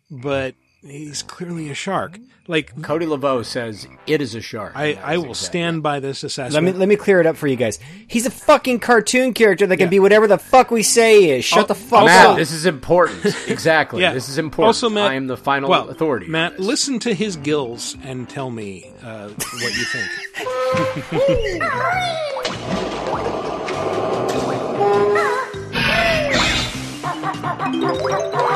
Speaker 1: but he's clearly a shark. Like
Speaker 4: Cody Laveau says it is a shark.
Speaker 1: I, I will
Speaker 4: exactly-
Speaker 1: stand by this assessment.
Speaker 3: Let me
Speaker 1: assessment.
Speaker 3: let me clear it up for you guys. He's a fucking cartoon character that can
Speaker 1: Yeah.
Speaker 3: be whatever the fuck we say he is. Shut
Speaker 1: Oh,
Speaker 3: the fuck
Speaker 1: also-
Speaker 4: Matt,
Speaker 3: up.
Speaker 4: this is important. Exactly.
Speaker 1: yeah,
Speaker 4: This is important.
Speaker 1: Also, Matt,
Speaker 4: I am the final
Speaker 1: well,
Speaker 4: authority.
Speaker 1: Matt, listen to his gills and tell me uh, what you think.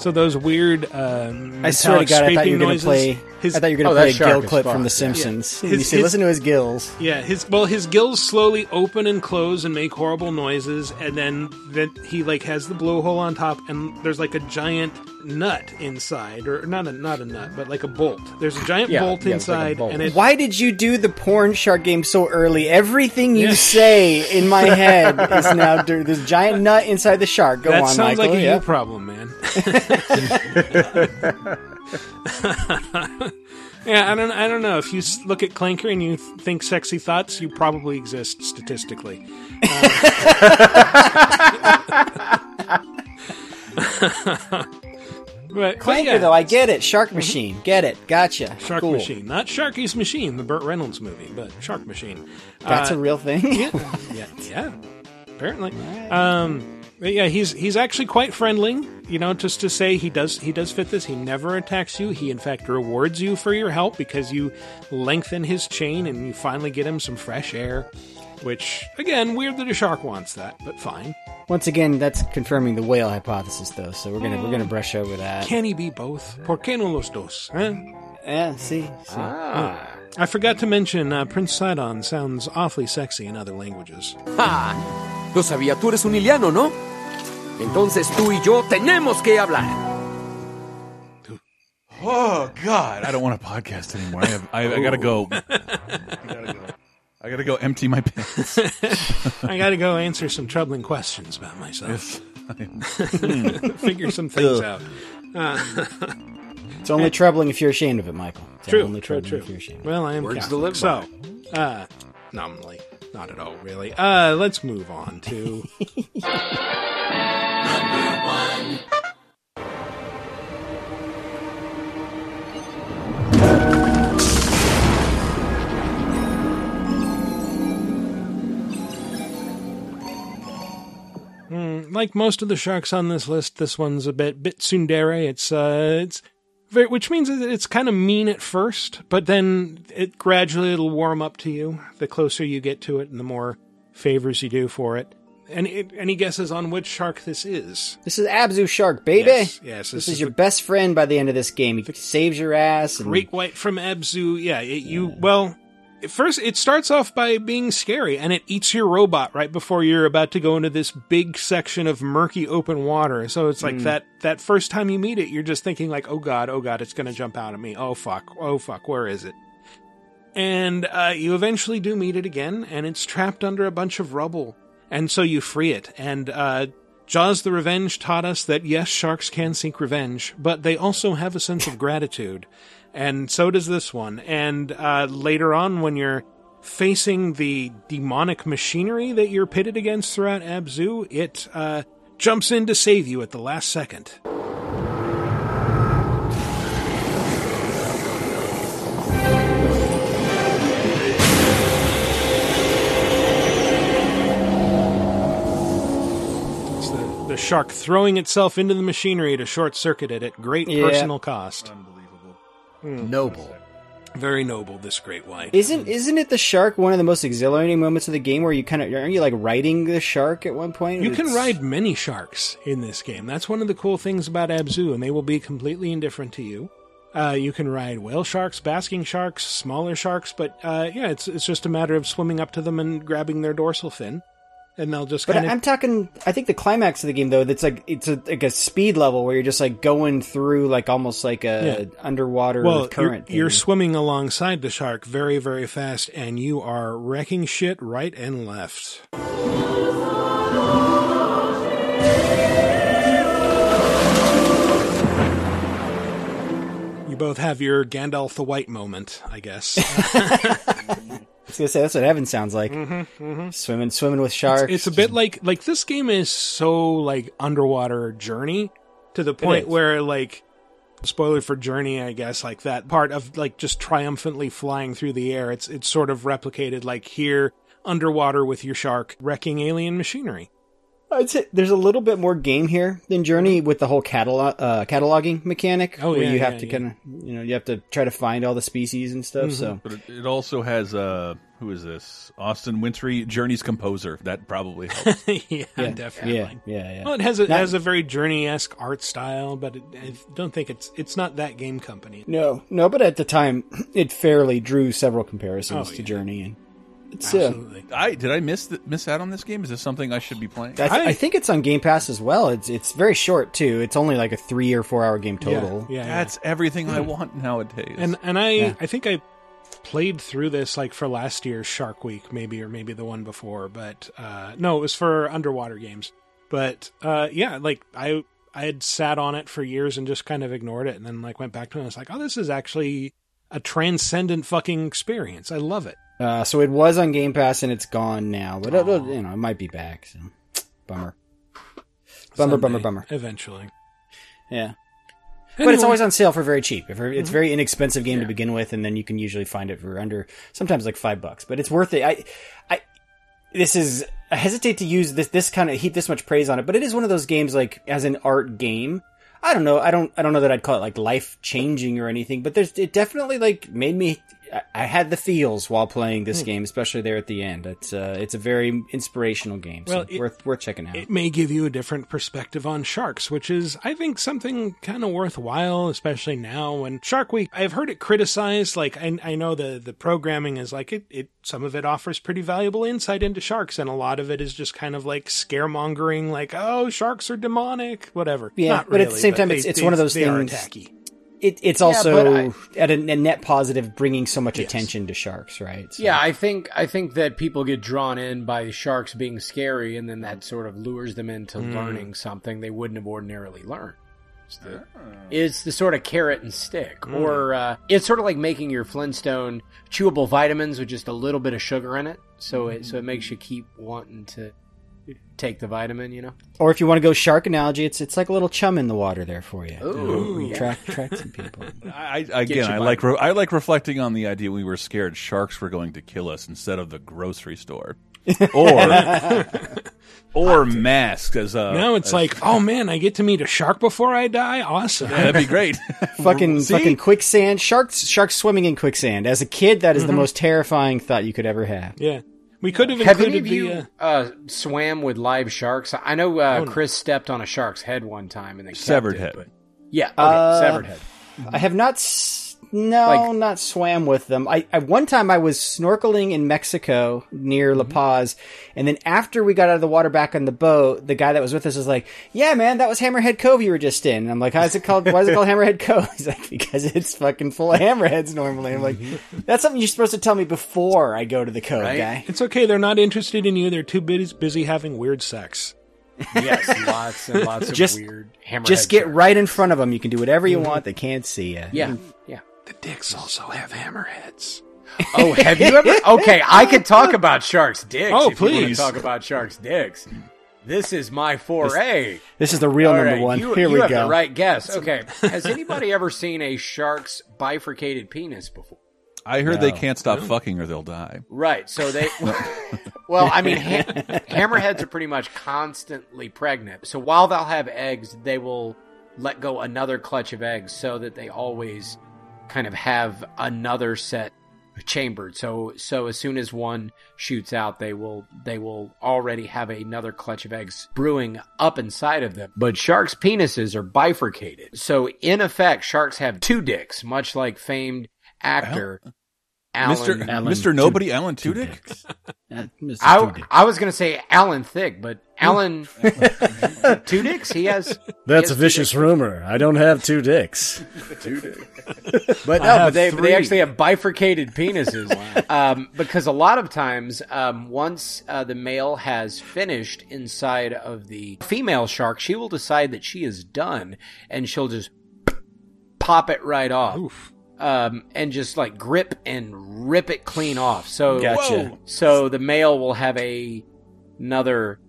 Speaker 1: So those weird. Uh,
Speaker 3: I swear to God, I thought you were going to play.
Speaker 1: His,
Speaker 3: I thought you were going
Speaker 4: Oh,
Speaker 3: to play a gill clip
Speaker 4: fun.
Speaker 3: from The
Speaker 4: Yeah.
Speaker 3: Simpsons.
Speaker 1: His-
Speaker 3: you say,
Speaker 1: his-
Speaker 3: listen to his gills.
Speaker 1: Yeah, his well, his gills slowly open and close and make horrible noises, and then then he like has the blowhole on top, and there's like a giant nut inside, or not a not a nut, but like a bolt. There's a giant
Speaker 4: Yeah,
Speaker 1: bolt
Speaker 4: yeah, it's like
Speaker 1: inside,
Speaker 4: bolt.
Speaker 1: and it
Speaker 3: Why did you do the porn shark game so early? Everything you
Speaker 1: Yeah.
Speaker 3: say in my head is now dir- this giant nut inside the shark. Go
Speaker 1: that
Speaker 3: on,
Speaker 1: sounds
Speaker 3: Michael.
Speaker 1: like a
Speaker 3: yeah.
Speaker 1: you problem, man. Yeah, I don't. I don't know. If you s- look at Clanker and you th- think sexy thoughts, you probably exist statistically. Uh, but,
Speaker 3: Clanker,
Speaker 1: yeah,
Speaker 3: though, I get it. Shark Machine. Get it. Gotcha.
Speaker 1: Shark
Speaker 3: Cool.
Speaker 1: Machine, not Sharky's Machine, the Burt Reynolds movie, but Shark Machine.
Speaker 3: That's
Speaker 1: Uh,
Speaker 3: a real thing.
Speaker 1: yeah, yeah, yeah. Apparently, um, but yeah, he's he's actually quite friendly. You know, just to say he does he does fit this. He never attacks you. He in fact rewards you for your help because you lengthen his chain and you finally get him some fresh air. Which again, weird that a shark wants that, but fine.
Speaker 3: Once again, that's confirming the whale hypothesis, though. So we're gonna we're gonna brush over that.
Speaker 1: Can he be both? ¿Por qué no los dos? Eh?
Speaker 3: Yeah. See. see.
Speaker 4: Ah.
Speaker 1: I forgot to mention uh, Prince Sidon sounds awfully sexy in other languages.
Speaker 8: ¡Ja! Lo sabía, tú eres un iliano, ¿no? Entonces tú y yo tenemos que hablar.
Speaker 2: Oh God, I don't want a podcast anymore. I have, I, I gotta go. I gotta go. I gotta go empty my pants.
Speaker 1: I got to go answer some troubling questions about myself. Figure some things out.
Speaker 3: It's only troubling if you're ashamed of it, Michael. It's
Speaker 1: True,
Speaker 3: only
Speaker 1: true,
Speaker 3: troubling
Speaker 1: true.
Speaker 3: if you're ashamed.
Speaker 1: Well, I am
Speaker 4: Words to
Speaker 1: Catholic,
Speaker 4: live
Speaker 1: so uh, nominally, not at all, really. Uh, let's move on to like most of the sharks on this list, this one's a bit bit tsundere. It's uh, it's very, which means it's kind of mean at first, but then it gradually it'll warm up to you the closer you get to it, and the more favors you do for it. It, any guesses on which shark this is?
Speaker 3: This is Abzu Shark, baby.
Speaker 1: Yes, yes,
Speaker 3: This,
Speaker 1: this
Speaker 3: is,
Speaker 1: is
Speaker 3: your
Speaker 1: the-
Speaker 3: best friend by the end of this game. He saves your ass. And
Speaker 1: Great White from Abzu. Yeah, it, you well. First, it starts off by being scary, and it eats your robot right before you're about to go into this big section of murky open water. So it's like that that first time you meet it, you're just thinking like, "Oh God, oh God, it's going to jump out at me! Oh fuck, oh fuck, where is it?" And uh, you eventually do meet it again, and it's trapped under a bunch of rubble, and so you free it. And uh, Jaws the Revenge taught us that yes, sharks can seek revenge, but they also have a sense of gratitude. And so does this one. And uh, later on, when you're facing the demonic machinery that you're pitted against throughout Abzu, it uh, jumps in to save you at the last second. It's the, the shark throwing itself into the machinery to short circuit it at great
Speaker 3: Yeah.
Speaker 1: personal cost.
Speaker 8: Noble.
Speaker 1: Very noble, this great white.
Speaker 3: Isn't isn't it the shark one of the most exhilarating moments of the game where you kind of aren't you like riding the shark at one point?
Speaker 1: You can ride many sharks in this game. That's one of the cool things about Abzu, and they will be completely indifferent to you. Uh, you can ride whale sharks, basking sharks, smaller sharks, but uh, yeah, it's it's just a matter of swimming up to them and grabbing their dorsal fin, and they'll just
Speaker 3: But
Speaker 1: kind
Speaker 3: I'm talking. I think the climax of the game though, that's like it's a, like a speed level where you're just like going through like almost like a
Speaker 1: Yeah.
Speaker 3: underwater
Speaker 1: Well, you're, you're swimming alongside the shark very, very fast, and you are wrecking shit right and left. You both have your Gandalf the White moment, I guess.
Speaker 3: I was gonna say that's what heaven sounds like. Swimming, swimming with sharks.
Speaker 1: Mm-hmm, it's a bit like like this game is so like underwater journey to the point where like spoiler for journey i guess like that part of like just triumphantly flying through the air it's it's sort of replicated like here underwater with your shark wrecking alien machinery
Speaker 3: I'd say there's a little bit more game here than Journey with the whole catalog uh, cataloging mechanic.
Speaker 1: Oh,
Speaker 3: where
Speaker 1: yeah,
Speaker 3: you have
Speaker 1: yeah,
Speaker 3: to
Speaker 1: yeah.
Speaker 3: kind of you know you have to try to find all the species and stuff. So
Speaker 2: But it, it also has uh, who is this? Austin Wintory, Journey's composer. That probably helps.
Speaker 1: yeah,
Speaker 3: yeah,
Speaker 1: definitely
Speaker 3: yeah, yeah, yeah.
Speaker 1: well it has a, it
Speaker 3: Not-
Speaker 1: has a very journey esque art style but it, i don't think it's it's not that game company
Speaker 3: No, no, but at the time it fairly drew several comparisons
Speaker 1: Oh,
Speaker 3: to
Speaker 1: yeah.
Speaker 3: Journey, and it's. Uh,
Speaker 2: I did I miss th miss out on this game? Is this something I should be playing?
Speaker 3: I,
Speaker 1: I-
Speaker 3: I think it's on Game Pass as well. It's it's very short too. It's only like a three or four hour game total.
Speaker 1: yeah, yeah, yeah.
Speaker 2: That's everything I want nowadays.
Speaker 1: and and I
Speaker 3: Yeah.
Speaker 1: I think I played through this like for last year's Shark Week maybe or maybe the one before but uh no it was for underwater games but uh yeah like I I had sat on it for years and just kind of ignored it, and then like went back to it. and I was like, oh, this is actually a transcendent fucking experience. I love it.
Speaker 3: Uh, so it was on Game Pass and it's gone now, but it'll, you know it might be back. So bummer, bummer, bummer,
Speaker 1: Someday,
Speaker 3: bummer.
Speaker 1: Eventually,
Speaker 3: Yeah, but it's always on sale for very cheap. If It's a
Speaker 1: Mhm.
Speaker 3: very inexpensive game to begin with, and then you can usually find it for under sometimes like five bucks. But it's worth it. I, I, this is I hesitate to use this this kind of heap this much praise on it, but it is one of those games like as an art game. I don't know. I don't. I don't know that I'd call it like life changing or anything, but there's it definitely like made me. I, had the feels while playing this
Speaker 1: Hmm.
Speaker 3: game, especially there at the end. It's uh, it's a very inspirational game. So
Speaker 1: Well, it-
Speaker 3: worth worth checking out.
Speaker 1: it may give you a different perspective on sharks, which is, I think, something kind of worthwhile, especially now when Shark Week. I've heard it criticized. Like, I, I know the the programming is like it, it. Some of it offers pretty valuable insight into sharks, and a lot of it is just kind of like scaremongering, like, oh, sharks are demonic, whatever.
Speaker 3: Yeah,
Speaker 1: Not
Speaker 3: but at the same time,
Speaker 1: they-
Speaker 3: it's- it's
Speaker 1: they-
Speaker 3: one of those
Speaker 1: they are
Speaker 3: things-
Speaker 1: tacky.
Speaker 3: It, it's
Speaker 4: Yeah,
Speaker 3: also
Speaker 4: but I-
Speaker 3: at a, a net positive, bringing so much attention to sharks, right? So-
Speaker 4: Yeah, I think I think that people get drawn in by sharks being scary, and then that sort of lures them into
Speaker 3: Mm.
Speaker 4: learning something they wouldn't have ordinarily learned. It's the, it's the sort of carrot and stick,
Speaker 3: Mm.
Speaker 4: or uh, it's sort of like making your Flintstone chewable vitamins with just a little bit of sugar in it, so it so it makes you keep wanting to take the vitamin. You know.
Speaker 3: Or if you want to go shark analogy, it's it's like a little chum in the water there for you.
Speaker 4: Ooh, yeah.
Speaker 3: Track track some people.
Speaker 2: I, I again, I like re- I like reflecting on the idea we were scared sharks were going to kill us instead of the grocery store, or or masks as uh,
Speaker 1: Now it's
Speaker 2: as-
Speaker 1: like, oh man, I get to meet a shark before I die. Awesome.
Speaker 2: that'd be great.
Speaker 3: fucking
Speaker 2: See?
Speaker 3: fucking quicksand sharks sharks swimming in quicksand. As a kid, that is the
Speaker 1: Mhm.
Speaker 3: most terrifying thought you could ever have.
Speaker 1: Yeah, we could have
Speaker 4: Have any
Speaker 1: included
Speaker 4: of
Speaker 1: the.
Speaker 4: you
Speaker 1: uh,
Speaker 4: uh, swam with live sharks? I know uh,
Speaker 1: Oh, no.
Speaker 4: Chris stepped on a shark's head one time and then kept
Speaker 2: Severed
Speaker 4: it,
Speaker 2: head.
Speaker 4: but- yeah, okay,
Speaker 3: Uh,
Speaker 4: severed head.
Speaker 3: I have not. S- no,
Speaker 4: Like-
Speaker 3: not swam with them. I, I one time I was snorkeling in Mexico near La mm-hmm. Paz, and then after we got out of the water back on the boat, the guy that was with us was like, "Yeah, man, that was Hammerhead Cove you were just in." And I'm like, "How's it called? Why is it called Hammerhead Cove?" He's like, "Because it's fucking full of hammerheads normally." I'm like, mm-hmm. "That's something you're supposed to tell me before I go to the cove,
Speaker 4: Right?
Speaker 3: guy."
Speaker 1: It's okay. They're not interested in you. They're too busy, busy having weird sex.
Speaker 4: Yes, lots and lots of
Speaker 3: Just-
Speaker 4: weird hammerhead.
Speaker 3: Just get
Speaker 4: sharks.
Speaker 3: right in front of them. You can do whatever you mm-hmm. want. They can't see you.
Speaker 4: Yeah, yeah.
Speaker 1: The dicks also have hammerheads.
Speaker 4: Oh, have you ever? Okay, I could talk about sharks' dicks.
Speaker 1: Oh,
Speaker 4: if you want to
Speaker 1: please.
Speaker 4: talk about sharks' dicks. This is my foray.
Speaker 3: This is the real
Speaker 4: All
Speaker 3: number
Speaker 4: right,
Speaker 3: one.
Speaker 4: You,
Speaker 3: Here
Speaker 4: you
Speaker 3: we
Speaker 4: have
Speaker 3: go.
Speaker 4: the right guess. Okay, has anybody ever seen a shark's bifurcated penis before?
Speaker 2: I heard they can't stop fucking or they'll die.
Speaker 4: Right. So they. well, I mean, ha- hammerheads are pretty much constantly pregnant. So while they'll have eggs, they will let go another clutch of eggs so that they always kind of have another set chambered. So so as soon as one shoots out, they will they will already have another clutch of eggs brewing up inside of them. But sharks' penises are bifurcated. So in effect, sharks have two dicks, much like famed actor Alan
Speaker 2: Mr.
Speaker 3: Alan
Speaker 2: Mr. Nobody, Alan Tudyk.
Speaker 3: Uh, Mr.
Speaker 4: I,
Speaker 3: Tudyk.
Speaker 4: I was going to say Alan Thick, but Alan Two Dicks, he has.
Speaker 9: That's
Speaker 4: he
Speaker 9: a vicious rumor. I don't have two dicks.
Speaker 4: two dicks. But no, but they, but they actually have bifurcated penises. um, because a lot of times, um, once uh, the male has finished inside of the female shark, she will decide that she is done and she'll just pop it right off.
Speaker 1: Oof.
Speaker 4: Um, and just like grip and rip it clean off. So
Speaker 3: Gotcha.
Speaker 4: So the male will have a another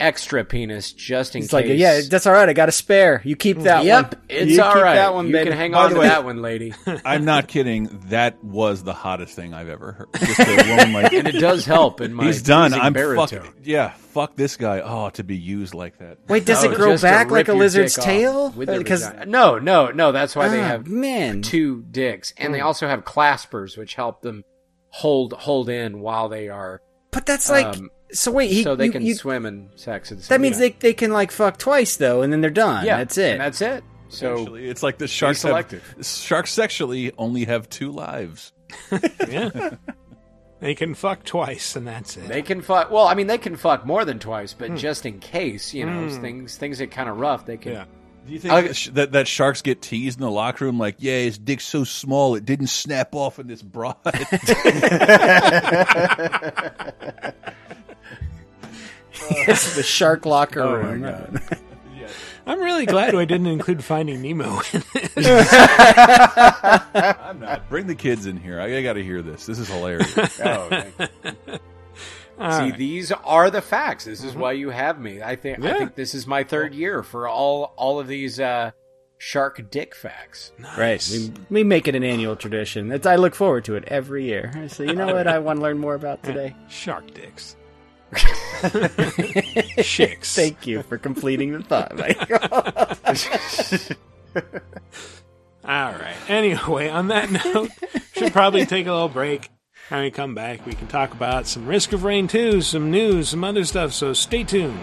Speaker 4: extra penis just in
Speaker 3: It's
Speaker 4: case.
Speaker 3: like, yeah, that's all right. I got a spare. You keep that
Speaker 4: yep,
Speaker 3: one.
Speaker 4: Yep, it's all right
Speaker 3: you
Speaker 4: all
Speaker 3: keep
Speaker 4: right.
Speaker 3: That one,
Speaker 4: you
Speaker 3: baby.
Speaker 4: can hang
Speaker 2: By
Speaker 4: on to
Speaker 2: way-
Speaker 4: that one, lady.
Speaker 2: I'm not kidding. That was the hottest thing I've ever heard. Just woman like
Speaker 4: and it does help in my.
Speaker 2: he's done. I'm
Speaker 4: baritone.
Speaker 2: fuck. Yeah, fuck this guy. Oh, to be used like that.
Speaker 3: Wait, does
Speaker 4: No,
Speaker 3: it grow back like a lizard's tail? Because
Speaker 4: no, no, no. That's why they
Speaker 3: Ah,
Speaker 4: have
Speaker 3: man.
Speaker 4: two dicks, and they also have claspers, which help them hold hold in while they are.
Speaker 3: But that's like
Speaker 4: Um,
Speaker 3: so. Wait, he,
Speaker 4: so they
Speaker 3: you-
Speaker 4: can
Speaker 3: you-
Speaker 4: swim and sex at the same
Speaker 3: That means
Speaker 4: time.
Speaker 3: they they can like fuck twice though, and then they're done.
Speaker 4: yeah,
Speaker 3: that's it.
Speaker 4: and that's it. So
Speaker 2: Actually, it's like the sharks have,
Speaker 4: selective.
Speaker 2: sharks sexually only have two lives.
Speaker 1: Yeah. they can fuck twice, and that's it.
Speaker 4: They can fuck. Well, I mean, they can fuck more than twice,
Speaker 3: Hmm.
Speaker 4: but just in case, you know, things things get kind of rough. They can.
Speaker 1: Yeah.
Speaker 2: Do you think that, that that sharks get teased in the locker room like, yeah, his dick's so small it didn't snap off in this broad?
Speaker 3: it's the shark locker
Speaker 4: Oh
Speaker 3: room.
Speaker 4: my god.
Speaker 1: I'm really glad I didn't include Finding Nemo in it.
Speaker 2: I'm not. Bring the kids in here. I, I got to hear this. This is hilarious.
Speaker 4: Oh, thank you.
Speaker 1: All
Speaker 4: See,
Speaker 1: right.
Speaker 4: these are the facts. This is why you have me. I think I think this is my third year for all all of these uh, shark dick facts.
Speaker 3: Right. We, we make it an annual tradition. It's, I look forward to it every year. So you know what I want to learn more about today?
Speaker 1: Shark dicks. Chicks.
Speaker 3: Thank you for completing the thought.
Speaker 1: All right. Anyway, on that note, should probably take a little break. When we come back, we can talk about some Risk of Rain 2, some news, some other stuff, so stay tuned.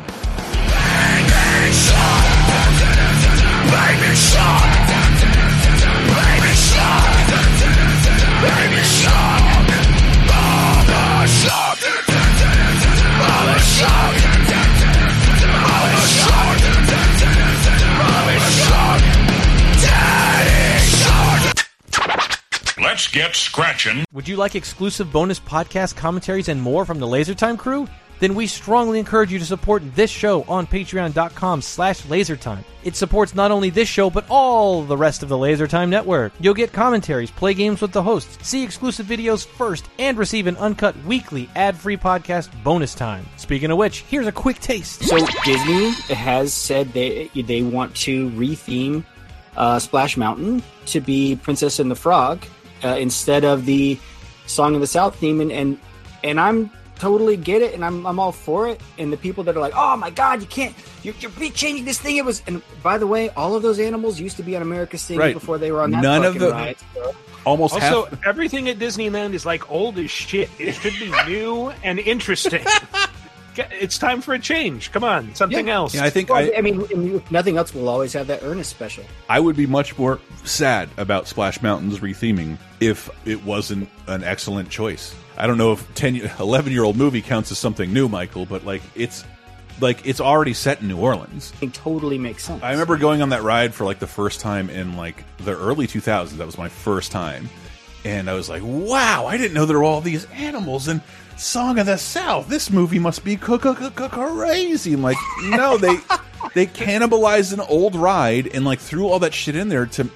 Speaker 10: Let's get scratching.
Speaker 11: Would you like exclusive bonus podcast commentaries and more from the LaserTime crew? Then we strongly encourage you to support this show on patreon.com slash lasertime. It supports not only this show, but all the rest of the LaserTime network. You'll get commentaries, play games with the hosts, see exclusive videos first, and receive an uncut weekly ad-free podcast bonus time. Speaking of which, here's a quick taste.
Speaker 3: So Disney has said they they want to retheme uh, Splash Mountain to be Princess and the Frog uh, instead of the Song of the South theme, and and, and I'm totally get it, and I'm I'm all for it. And the people that are like, oh my God, you can't, you're, you're changing this thing. It was, and by the way, all of those animals used to be on America Sings
Speaker 2: Right.
Speaker 3: before they were on that
Speaker 2: None of the-
Speaker 3: ride. so-
Speaker 2: Almost
Speaker 5: Also,
Speaker 2: half.
Speaker 5: everything at Disneyland is like old as shit. It should be new and interesting. Get- It's time for a change. Come on, something else.
Speaker 2: Yeah, I think
Speaker 3: Well,
Speaker 2: I,
Speaker 3: I mean, nothing else, we'll always have that Ernest special.
Speaker 2: I would be much more sad about Splash Mountain's retheming if it wasn't an excellent choice. I don't know if 10, 11 year old movie counts as something new, Michael, but like it's like it's already set in New Orleans.
Speaker 3: It totally makes sense.
Speaker 2: I remember going on that ride for like the first time in like the early 2000s. That was my first time. And I was like, wow, I didn't know there were all these animals in Song of the South. This movie must be crazy. I'm like, no, they they cannibalized an old ride and like threw all that shit in there to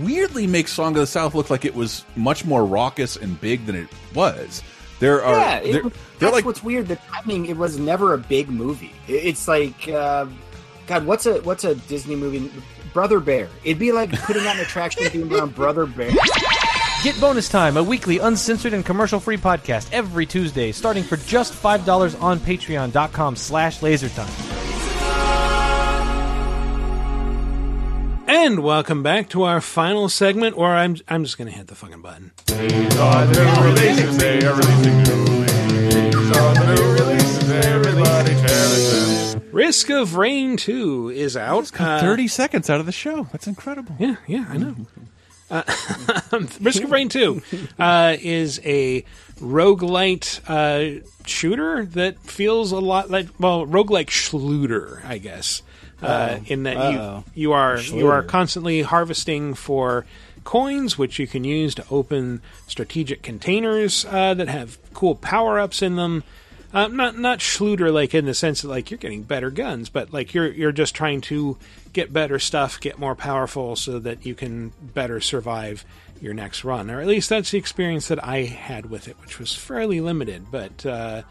Speaker 2: weirdly make Song of the South look like it was much more raucous and big than it was. There are
Speaker 3: yeah, it,
Speaker 2: there-
Speaker 3: that's
Speaker 2: they're like
Speaker 3: what's weird. The timing it was never a big movie. It's like, uh, God, what's a what's a Disney movie? Brother Bear. It'd be like putting out an attraction theme around Brother Bear.
Speaker 11: Get Bonus Time, a weekly uncensored and commercial-free podcast every Tuesday, starting for just $5 on patreon.com slash lasertime.
Speaker 1: And welcome back to our final segment, where I'm I'm just gonna hit the fucking button. Risk of Rain 2 is out. Uh,
Speaker 2: 30 seconds out of the show. That's incredible.
Speaker 1: Yeah, yeah, I know. Uh, Risk of Rain 2 uh, is a roguelite uh, shooter that feels a lot like, well, roguelike Schluter, I guess. Uh, in that
Speaker 3: Uh-oh.
Speaker 1: you you are you are constantly harvesting for coins, which you can use to open strategic containers uh, that have cool power ups in them. Uh, not not Schluter like in the sense that like you're getting better guns, but like you're you're just trying to get better stuff, get more powerful, so that you can better survive your next run. Or at least that's the experience that I had with it, which was fairly limited. But uh,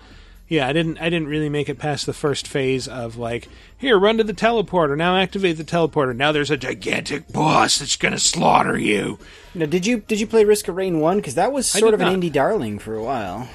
Speaker 1: yeah, I didn't I didn't really make it past the first phase of like here run to the teleporter now activate the teleporter now there's a gigantic boss that's gonna slaughter you.
Speaker 3: Now, did you did you play Risk of Rain one? Because that was sort of an indie darling for a while.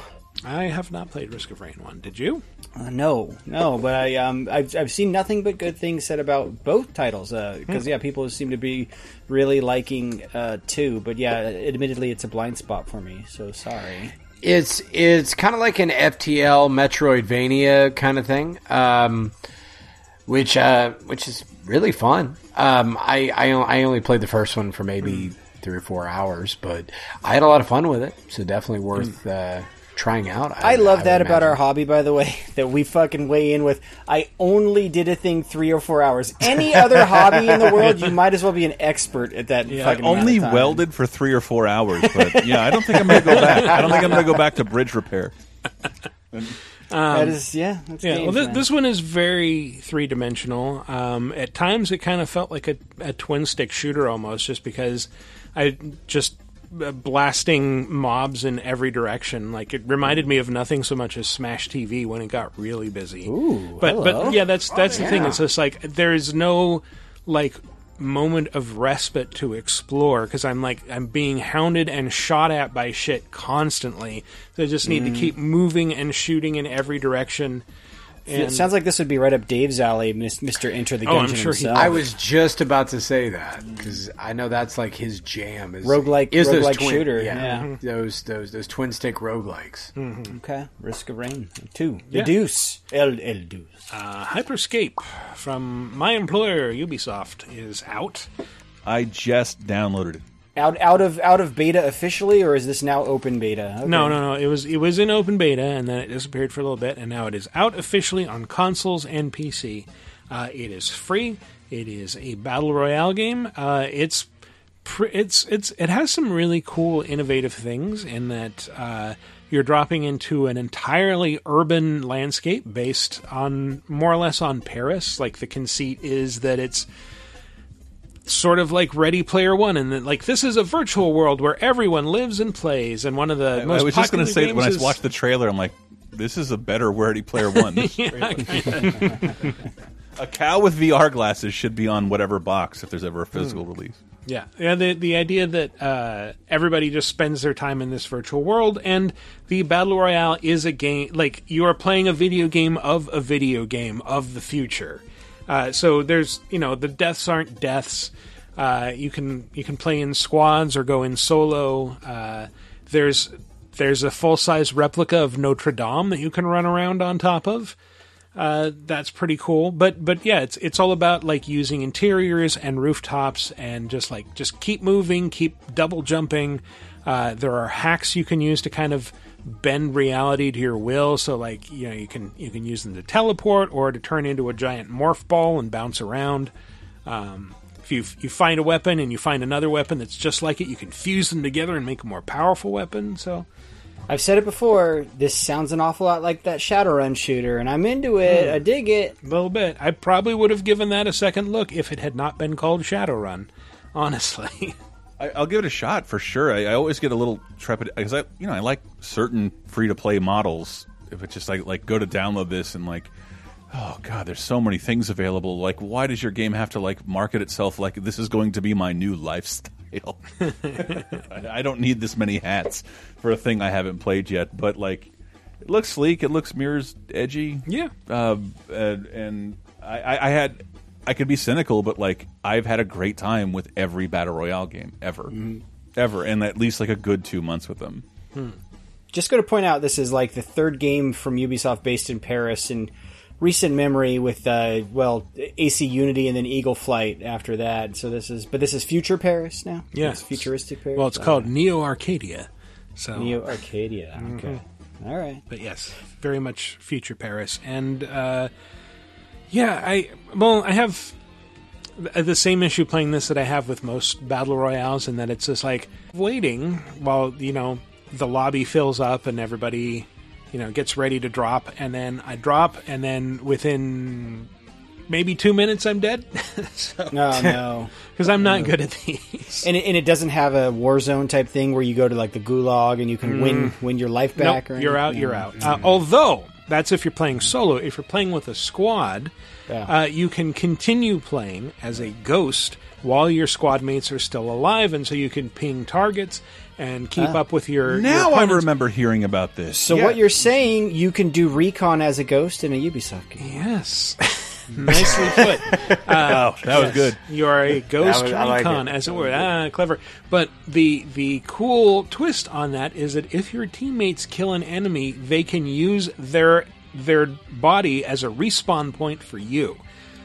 Speaker 1: I have not played Risk of Rain one. Did you?
Speaker 3: Uh, no, no, but I um I've I've seen nothing but good things said about both titles. Because
Speaker 1: Hmm.
Speaker 3: yeah, people seem to be really liking uh two. But yeah, admittedly, it's a blind spot for me. So sorry.
Speaker 4: It's it's kind of like an FTL Metroidvania kind of thing, um, which uh, which is really fun. Um, I, I o- I only played the first one for maybe three or four hours, but I had a lot of fun with it. So definitely worth uh, trying out.
Speaker 3: I, love
Speaker 4: would
Speaker 3: that about our hobby, by the way, that we fucking weigh in with. I only did a thing three or four hours. Any other hobby in the world, you might as well be an expert at that.
Speaker 2: I
Speaker 3: fucking amount
Speaker 2: only
Speaker 3: of time.
Speaker 2: welded for three or four hours, but yeah, I don't think I'm going to go back. I don't think I'm going to go back to bridge repair.
Speaker 3: that is, yeah. That's
Speaker 1: Yeah,
Speaker 3: games,
Speaker 1: well, this, this one is very three dimensional. Um, at times, it kind of felt like a, a twin stick shooter almost, just because I just blasting mobs in every direction. Like it reminded me of nothing so much as Smash TV when it got really busy.
Speaker 3: Ooh,
Speaker 1: but
Speaker 3: hello.
Speaker 1: but yeah, that's that's the thing. It's just like there's no like moment of respite to explore because I'm like I'm being hounded and shot at by shit constantly. So I just need
Speaker 3: Mm.
Speaker 1: to keep moving and shooting in every direction. And
Speaker 3: it sounds like this would be right up Dave's alley, Mr. Enter the
Speaker 1: Oh, I'm
Speaker 3: Gungeon
Speaker 1: sure he-
Speaker 3: himself.
Speaker 4: I was just about to say that because I know that's like his jam. Is
Speaker 3: Roguelike-
Speaker 4: is those
Speaker 3: roguelike
Speaker 4: twin-
Speaker 3: shooter,
Speaker 4: Yeah,
Speaker 3: yeah. Mhm.
Speaker 4: those those those twin stick roguelikes.
Speaker 3: Okay, Risk of Rain two, the
Speaker 1: Yeah.
Speaker 3: Deuce, El El Deuce.
Speaker 1: uh, Hyperscape from my employer Ubisoft is out.
Speaker 2: I just downloaded it.
Speaker 3: Out out of out of beta officially, or is this now open beta? Okay.
Speaker 1: No, no, no. It was it was in open beta and then it disappeared for a little bit, and now it is out officially on consoles and PC. Uh, it is free. It is a battle royale game. Uh, it's pr- it's it's it has some really cool, innovative things in that uh, you're dropping into an entirely urban landscape based on more or less on Paris. Like the conceit is that it's sort of like Ready Player One, and that like this is a virtual world where everyone lives and plays. And one of the
Speaker 2: I,
Speaker 1: most
Speaker 2: I was just
Speaker 1: going
Speaker 2: to say when I watched the trailer, I'm like, this is a better Ready Player One. a cow with VR glasses should be on whatever box if there's ever a
Speaker 1: Hmm.
Speaker 2: physical release.
Speaker 1: Yeah, yeah. The the idea that uh, everybody just spends their time in this virtual world, and the battle royale is a game like you are playing a video game of a video game of the future. Uh, so there's you know the deaths aren't deaths. Uh, you can you can play in squads or go in solo. Uh, there's there's a full size replica of Notre Dame that you can run around on top of. Uh, that's pretty cool. But but yeah, it's it's all about like using interiors and rooftops and just like just keep moving, keep double jumping. Uh, there are hacks you can use to kind of bend reality to your will. So like you know you can you can use them to teleport or to turn into a giant morph ball and bounce around. Um, if you you find a weapon and you find another weapon that's just like it, you can fuse them together and make a more powerful weapon. So
Speaker 3: I've said it before. This sounds an awful lot like that Shadowrun shooter, and I'm into it.
Speaker 1: Hmm.
Speaker 3: I dig it.
Speaker 1: A little bit. I probably would have given that a second look if it had not been called Shadowrun. Honestly,
Speaker 2: I, I'll give it a shot for sure. I, I always get a little trepid because I, you know, I like certain free to play models. If it's just like like go to download this and like, oh god, there's so many things available. Like, why does your game have to like market itself like this is going to be my new lifestyle? I, I don't need this many hats for a thing I haven't played yet. But like, it looks sleek. It looks mirrors edgy.
Speaker 1: Yeah.
Speaker 2: Um, and, and I, I I had I could be cynical, but like I've had a great time with every battle royale game ever,
Speaker 1: Mm-hmm.
Speaker 2: ever, and at least like a good two months with them.
Speaker 3: Just going to point out this is like the third game from Ubisoft based in Paris in recent memory with uh, well AC Unity and then Eagle Flight after that. So this is but this is future Paris now.
Speaker 1: Yeah.
Speaker 3: it's futuristic Paris.
Speaker 1: well, it's called Neo Arcadia. So,
Speaker 3: Neo Arcadia. Okay, all right.
Speaker 1: but yes, very much future Paris, and uh, yeah, I well, I have the same issue playing this that I have with most battle royales, in that it's just like waiting while you know the lobby fills up and everybody you know gets ready to drop, and then I drop, and then within maybe two minutes I'm dead. so,
Speaker 3: No, no.
Speaker 1: because I'm not good at these.
Speaker 3: And it, and it doesn't have a war zone type thing where you go to like the gulag and you can win win your life back.
Speaker 1: Nope,
Speaker 3: or
Speaker 1: you're
Speaker 3: anything?
Speaker 1: out. You're out. Uh, although that's if you're playing solo. If you're playing with a squad,
Speaker 3: Yeah.
Speaker 1: uh, you can continue playing as a ghost while your squad mates are still alive, and so you can ping targets and keep
Speaker 3: Ah.
Speaker 1: up with your.
Speaker 2: Now
Speaker 1: your
Speaker 2: I remember hearing about this.
Speaker 3: So what you're saying, you can do recon as a ghost in a Ubisoft game.
Speaker 1: Yes. Nicely put.
Speaker 2: wow, that was good.
Speaker 1: You are a ghost
Speaker 4: was- I like
Speaker 1: recon,
Speaker 4: it.
Speaker 1: as it were. Ah, clever. But the the cool twist on that is that if your teammates kill an enemy, they can use their their body as a respawn point for you.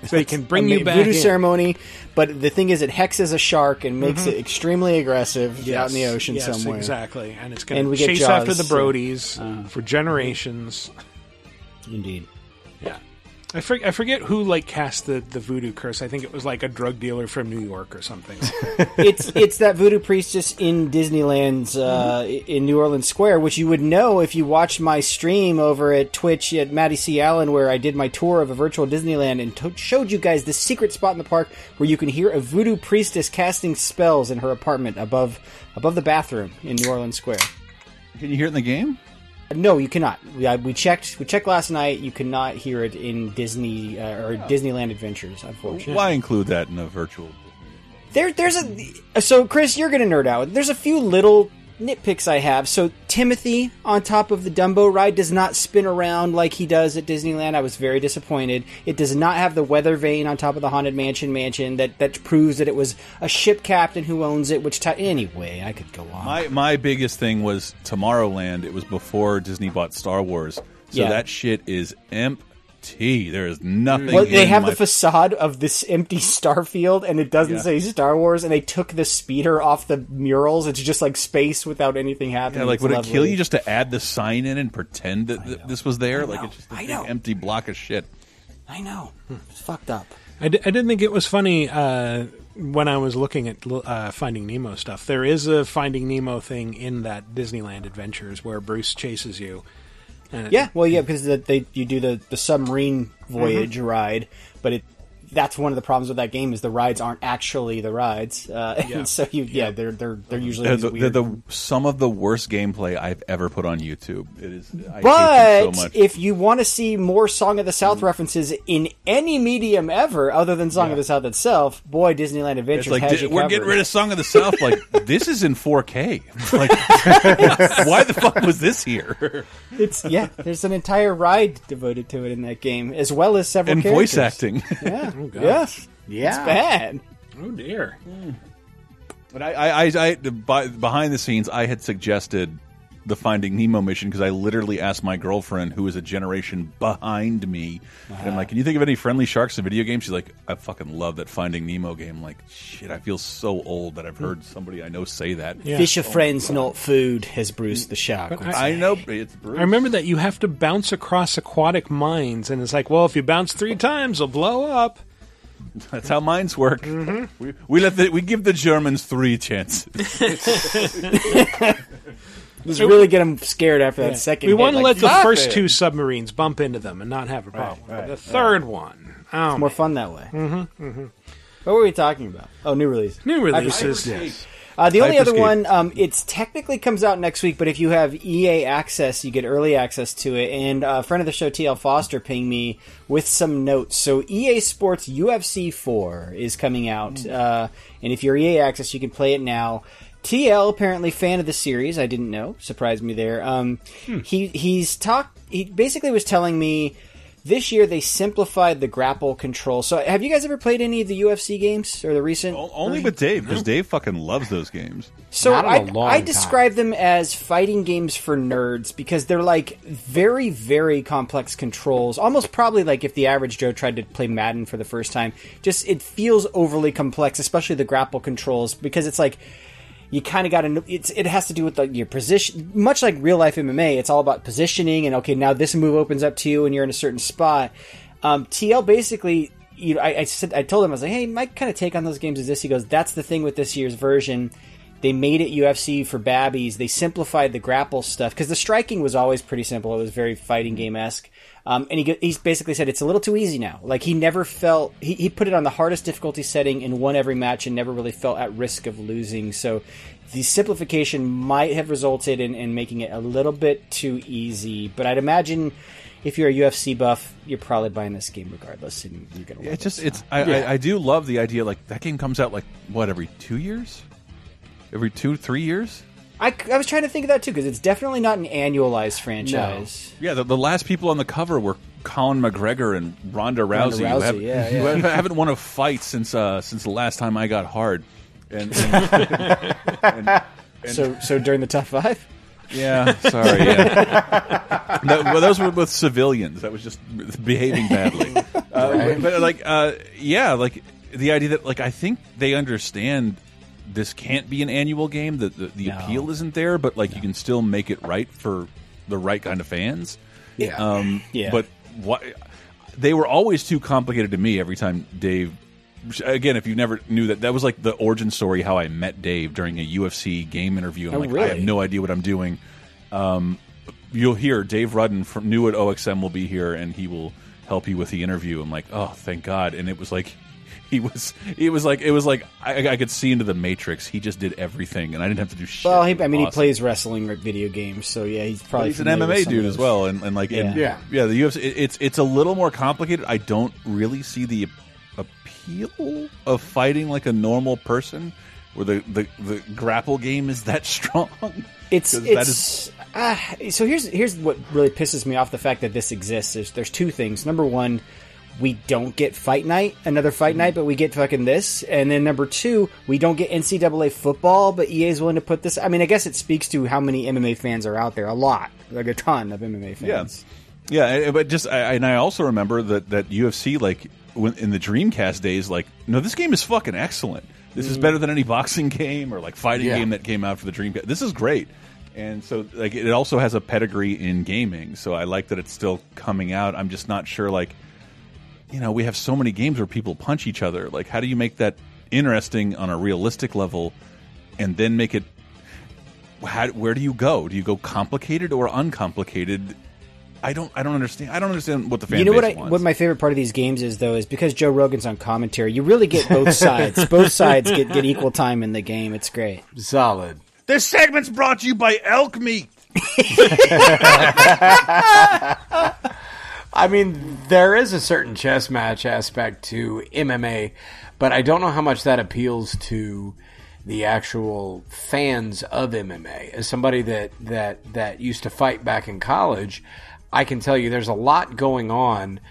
Speaker 1: So they can bring you
Speaker 3: ma-
Speaker 1: back.
Speaker 3: voodoo
Speaker 1: in.
Speaker 3: ceremony, but the thing is, it hexes a shark and makes it extremely aggressive
Speaker 1: Yes,
Speaker 3: out in the ocean
Speaker 1: yes,
Speaker 3: somewhere.
Speaker 1: Exactly, and it's going
Speaker 3: And
Speaker 1: to
Speaker 3: we get
Speaker 1: chase
Speaker 3: Jaws,
Speaker 1: after the
Speaker 3: so-
Speaker 1: Brodies for generations.
Speaker 3: Indeed.
Speaker 1: Yeah. I, for, I forget who like cast the, the voodoo curse. I think it was like a drug dealer from New York or something.
Speaker 3: it's it's that voodoo priestess in Disneyland's uh, in New Orleans Square, which you would know if you watched my stream over at Twitch at Maddie C Allen, where I did my tour of a virtual Disneyland and to- showed you guys the secret spot in the park where you can hear a voodoo priestess casting spells in her apartment above above the bathroom in New Orleans Square.
Speaker 2: Can you hear it in the game?
Speaker 3: No, you cannot. We, I, we checked. We checked last night. You cannot hear it in Disney uh, or Disneyland Adventures. Unfortunately,
Speaker 2: Why include that in a virtual?
Speaker 3: There, there's a so Chris, you're gonna nerd out. There's a few little nitpicks I have. So Timothy on top of the Dumbo ride does not spin around like he does at Disneyland. I was very disappointed. It does not have the weather vane on top of the Haunted Mansion mansion that that proves that it was a ship captain who owns it. Which ti anyway, I could go on.
Speaker 2: My my biggest thing was Tomorrowland. It was before Disney bought Star Wars, so
Speaker 3: Yeah.
Speaker 2: that shit is empty. There's nothing.
Speaker 3: Well, they
Speaker 2: in
Speaker 3: have
Speaker 2: my-
Speaker 3: the facade of this empty Starfield, and it doesn't
Speaker 2: Yeah.
Speaker 3: say Star Wars. And they took the speeder off the murals. It's just like space without anything happening.
Speaker 2: Yeah, like
Speaker 3: It's
Speaker 2: would it kill you just to add the sign in and pretend that th- this was there? Like
Speaker 3: know.
Speaker 2: it's just a
Speaker 3: I
Speaker 2: big
Speaker 3: know.
Speaker 2: empty block of shit.
Speaker 3: I know. It's fucked up.
Speaker 1: I, di- I did think it was funny uh, when I was looking at uh, Finding Nemo stuff. There is a Finding Nemo thing in that Disneyland Adventures where Bruce chases you.
Speaker 3: Yeah, well, yeah, because the, they you do the, the submarine mm-hmm. voyage ride, but it that's one of the problems with that game is the rides aren't actually the rides, uh,
Speaker 1: Yeah.
Speaker 3: and so you yeah, they're they're they're usually
Speaker 2: They're the,
Speaker 3: weird.
Speaker 2: they're the some of the worst gameplay I've ever put on YouTube. It is, I hate
Speaker 3: but
Speaker 2: them so much.
Speaker 3: if you want to see more Song of the South references in any medium ever, other than Song of the South itself, boy, Disneyland Adventures
Speaker 2: It's like
Speaker 3: has
Speaker 2: di-
Speaker 3: you
Speaker 2: we're
Speaker 3: covered.
Speaker 2: getting rid of Song of the South. Like this is in 4K. Like why the fuck was this here?
Speaker 3: It's yeah, there's an entire ride devoted to it in that game, as well as several
Speaker 2: And
Speaker 3: characters.
Speaker 2: voice acting.
Speaker 3: Yeah,
Speaker 1: Oh, God.
Speaker 3: yes,
Speaker 4: Yeah.
Speaker 3: it's bad.
Speaker 1: Oh, dear. Hmm.
Speaker 2: But I, I, I, I by, behind the scenes, I had suggested the Finding Nemo mission because I literally asked my girlfriend, who is a generation behind me, and I'm uh-huh. like, "Can you think of any friendly sharks in video games?" She's like, "I fucking love that Finding Nemo game." I'm like, shit, I feel so old that I've hmm. heard somebody I know say that.
Speaker 1: Yeah.
Speaker 3: Fish are friends, not food, as Bruce the shark.
Speaker 1: I-
Speaker 2: I know it's Bruce.
Speaker 1: I remember that you have to bounce across aquatic mines, and it's like, well, if you bounce three times, it'll blow up.
Speaker 2: That's how minds work. We, we let the, we give the Germans three chances.
Speaker 3: Just really get them scared after that second.
Speaker 1: we
Speaker 3: hit,
Speaker 1: want to
Speaker 3: like,
Speaker 1: let the first
Speaker 3: it."
Speaker 1: two submarines bump into them and not have a problem. But the third one, oh,
Speaker 3: It's more fun that way. Mm-hmm, mm-hmm. What were we talking about? Oh, new release.
Speaker 1: new releases.
Speaker 3: Hyperscape. Uh, the only other one, um, it's technically comes out next week, but if you have EA access, you get early access to it. And uh, a friend of the show, TL Foster, pinged me with some notes. So EA Sports UFC 4 is coming out, uh, and if you're EA access, you can play it now. TL apparently fan of the series. I didn't know. Surprised me there. Um, He he's talked. He basically was telling me this year they simplified the grapple control. So have you guys ever played any of the UFC games or the recent?
Speaker 2: O- Only with Dave because Dave fucking loves those games.
Speaker 3: So
Speaker 4: Not in
Speaker 3: I,
Speaker 4: a long
Speaker 3: I
Speaker 4: time.
Speaker 3: describe them as fighting games for nerds because they're like very, very complex controls. Almost probably like if the average Joe tried to play Madden for the first time. Just it feels overly complex, especially the grapple controls because it's like you kind of got to. It's it has to do with your position, much like real life MMA. It's all about positioning and okay, now this move opens up to you and you're in a certain spot. Um, TL basically, you know, I, I said I told him I was like, hey, my kind of take on those games is this. He goes, that's the thing with this year's version. They made it UFC for babbies. They simplified the grapple stuff because the striking was always pretty simple. It was very fighting game esque. Um, and he he's basically said it's a little too easy now. Like he never felt he, he put it on the hardest difficulty setting and won every match and never really felt at risk of losing. So the simplification might have resulted in, in making it a little bit too easy. But I'd imagine if you're a UFC buff, you're probably buying this game regardless, and you're gonna.
Speaker 2: Yeah, it's just
Speaker 3: it.
Speaker 2: it's I, I, I do love the idea like that game comes out like what every two years, every two three years.
Speaker 3: I, I was trying to think of that too because it's definitely not an annualized franchise.
Speaker 2: Yeah, the, the last people on the cover were Conor McGregor and Ronda Rousey, who,
Speaker 3: Rousey,
Speaker 2: have,
Speaker 3: yeah,
Speaker 2: who
Speaker 3: yeah.
Speaker 2: have- haven't won a fight since uh, since the last time I got hard. And, and-
Speaker 3: So so during the top five.
Speaker 2: yeah, sorry, yeah. no, well, those were with civilians. That was just behaving badly. Uh, but, but, like, uh, yeah, like the idea that like I think they understand this can't be an annual game. That the, the
Speaker 3: No.
Speaker 2: appeal isn't there, but like you can still make it right for the right kind of fans.
Speaker 3: Yeah.
Speaker 2: Um,
Speaker 3: Yeah.
Speaker 2: But what? they were always too complicated to me every time Dave. Again, if you never knew that, that was like the origin story how I met Dave during a UFC game interview. I'm
Speaker 3: Oh,
Speaker 2: like, I have no idea what I'm doing. Um, you'll hear Dave Rudden from new at OXM will be here and he will help you with the interview. I'm like, oh, thank God! And it was like. He was. It was like. It was like I, I could see into the Matrix. He just did everything, and I didn't have to do shit.
Speaker 3: Well, he, I mean, he plays wrestling video games, so yeah, he's
Speaker 2: But
Speaker 3: probably
Speaker 2: he's an MMA dude as well, and, and like in-
Speaker 3: Yeah.
Speaker 2: yeah, the UFC. it- it's it's a little more complicated. I don't really see the appeal of fighting like a normal person, where the the, the grapple game is that strong.
Speaker 3: It's
Speaker 2: 'Cause
Speaker 3: it's
Speaker 2: that
Speaker 3: uh, so here's here's what really pisses me off the fact that this exists. There's there's two things. Number one, we don't get fight night, another fight
Speaker 2: Mm-hmm.
Speaker 3: night, but we get fucking this. And then number two, we don't get NCAA football, but EA is willing to put this. I mean, I guess it speaks to how many MMA fans are out there. A lot, like a ton of MMA fans.
Speaker 2: Yeah, and- but just I, and I also remember that that UFC like when, in the Dreamcast days, like no, this game is fucking excellent. This is
Speaker 3: Mm.
Speaker 2: better than any boxing game or like fighting
Speaker 4: Yeah.
Speaker 2: game that came out for the Dreamcast. This is great, and so like it also has a pedigree in gaming. So I like that it's still coming out. I'm just not sure like you know we have so many games where people punch each other. Like how do you make that interesting on a realistic level, and then make it how, where do you go? Do you go complicated or uncomplicated? I don't. I don't understand. I don't understand what the fan
Speaker 3: you know what? I,
Speaker 2: wants.
Speaker 3: what my favorite part of these games is, though, is because Joe Rogan's on commentary. You really get both sides. both sides get, get equal time in the game. It's great.
Speaker 4: Solid.
Speaker 2: This segment's brought to you by elk meat.
Speaker 4: I mean, there is a certain chess match aspect to MMA, but I don't know how much that appeals to the actual fans of MMA. As somebody that that that used to fight back in college, I can tell you there's a lot going on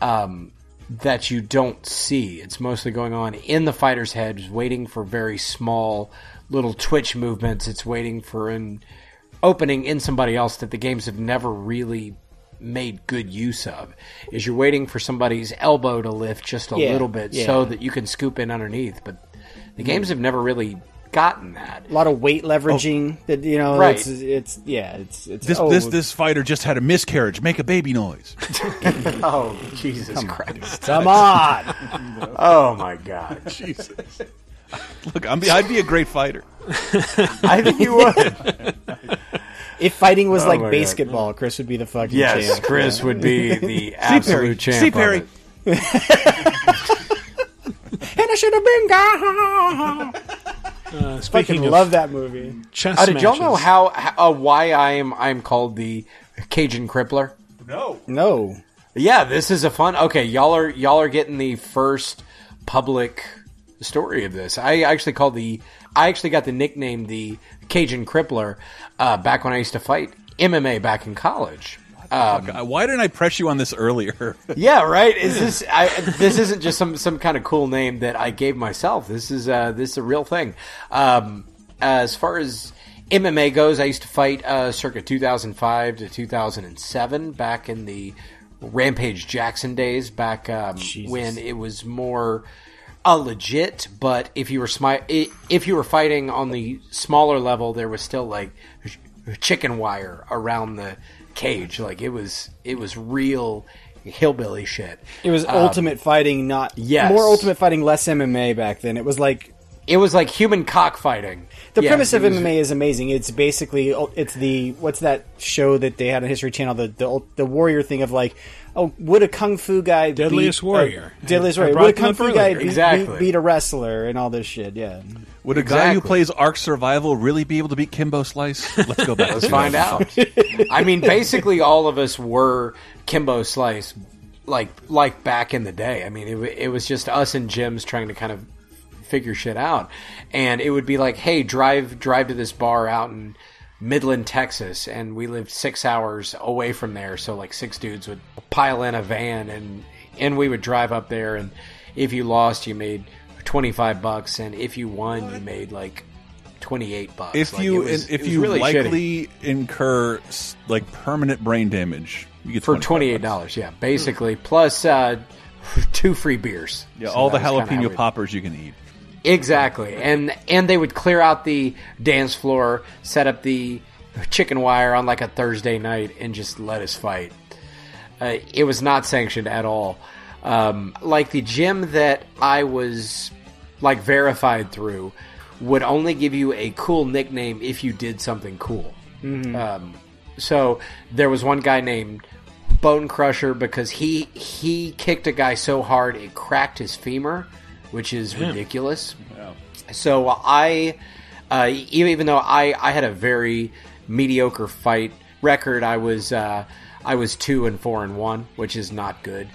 Speaker 4: um, that you don't see. It's mostly going on in the fighter's head, waiting for very small little twitch movements. It's waiting for an opening in somebody else that the games have never really made good use of. Is you're waiting for somebody's elbow to lift just a
Speaker 3: Yeah,
Speaker 4: little bit
Speaker 3: yeah.
Speaker 4: so that you can scoop in underneath. But the games have never really gotten that.
Speaker 3: A lot of weight leveraging. Oh. That you know,
Speaker 4: Right.
Speaker 3: It's, it's yeah. It's it's
Speaker 2: This
Speaker 3: oh,
Speaker 2: this this fighter just had a miscarriage. Make a baby noise.
Speaker 4: oh Jesus Christ!
Speaker 3: Come on.
Speaker 4: oh my God!
Speaker 2: Jesus. Look, I'm, I'd be a great fighter.
Speaker 4: I think you would.
Speaker 3: If fighting was
Speaker 4: Oh
Speaker 3: like
Speaker 4: my God.
Speaker 3: basketball, Chris would be the fucking
Speaker 4: Yes,
Speaker 3: champ.
Speaker 4: Chris
Speaker 3: Yeah.
Speaker 4: would be the
Speaker 2: Perry.
Speaker 4: absolute champ.
Speaker 2: See,
Speaker 4: of
Speaker 2: Perry.
Speaker 3: And I should have been gone.
Speaker 1: Uh, speaking
Speaker 3: Fucking
Speaker 1: of
Speaker 3: love that movie.
Speaker 1: chess
Speaker 4: Uh, did y'all know how, how uh, why I am I'm called the Cajun Crippler?
Speaker 2: No.
Speaker 3: No.
Speaker 4: Yeah, this is a fun. Okay, y'all are y'all are getting the first public story of this. I actually called the I actually got the nickname the Cajun Crippler uh, back when I used to fight MMA back in college. Um,
Speaker 2: Fuck, Why didn't I press you on this earlier?
Speaker 4: yeah, right. Is this I, this isn't just some some kind of cool name that I gave myself? This is uh, this is a real thing. Um, as far as MMA goes, I used to fight uh, circa 2005 to 2007, back in the Rampage Jackson days, back um, when it was more uh, legit. But if you were smi- if you were fighting on the smaller level, there was still like chicken wire around the cage. Like it was it was real hillbilly shit.
Speaker 3: It was
Speaker 4: Um,
Speaker 3: ultimate fighting, not
Speaker 4: yes.
Speaker 3: more ultimate fighting, less MMA back then. It was like
Speaker 4: It was like human cockfighting.
Speaker 3: the
Speaker 4: Yeah,
Speaker 3: premise of
Speaker 4: was-
Speaker 3: MMA is amazing. It's basically it's the what's that show that they had on History Channel the the, the warrior thing of like oh would a kung fu guy
Speaker 1: Deadliest
Speaker 3: beat,
Speaker 1: Warrior.
Speaker 3: uh, deadliest
Speaker 1: I- I
Speaker 3: warrior would a kung
Speaker 1: up
Speaker 3: fu guy
Speaker 1: earlier.
Speaker 3: beat,
Speaker 4: Exactly.
Speaker 3: beat, beat a wrestler and all this shit yeah
Speaker 2: Would a guy who plays Ark Survival really be able to beat Kimbo Slice? Let's go back.
Speaker 4: Let's find out. I mean, basically, all of us were Kimbo Slice, like like back in the day. I mean, it, it was just us and gyms trying to kind of figure shit out, and it would be like, hey, drive drive to this bar out in Midland, Texas, and we lived six hours away from there. So like six dudes would pile in a van, and and we would drive up there, and if you lost, you made twenty five bucks, and if you won, you made like. 28 bucks.
Speaker 2: If
Speaker 4: Like,
Speaker 2: you
Speaker 4: was-
Speaker 2: if you
Speaker 4: really shitty.
Speaker 2: likely incur like permanent brain damage, you get
Speaker 4: for twenty eight dollars. Yeah, basically plus uh, two free beers.
Speaker 2: Yeah,
Speaker 4: So
Speaker 2: all the jalapeno poppers you can eat.
Speaker 4: Exactly, and and they would clear out the dance floor, set up the chicken wire on like a Thursday night, and just let us fight. Uh, it was not sanctioned at all. Um, like the gym that I was like verified through would only give you a cool nickname if you did something cool. Um, so there was one guy named Bone Crusher because he he kicked a guy so hard it cracked his femur, which is ridiculous. So I, uh, even though I, I had a very mediocre fight record, I was uh, I was two and four and one, which is not good.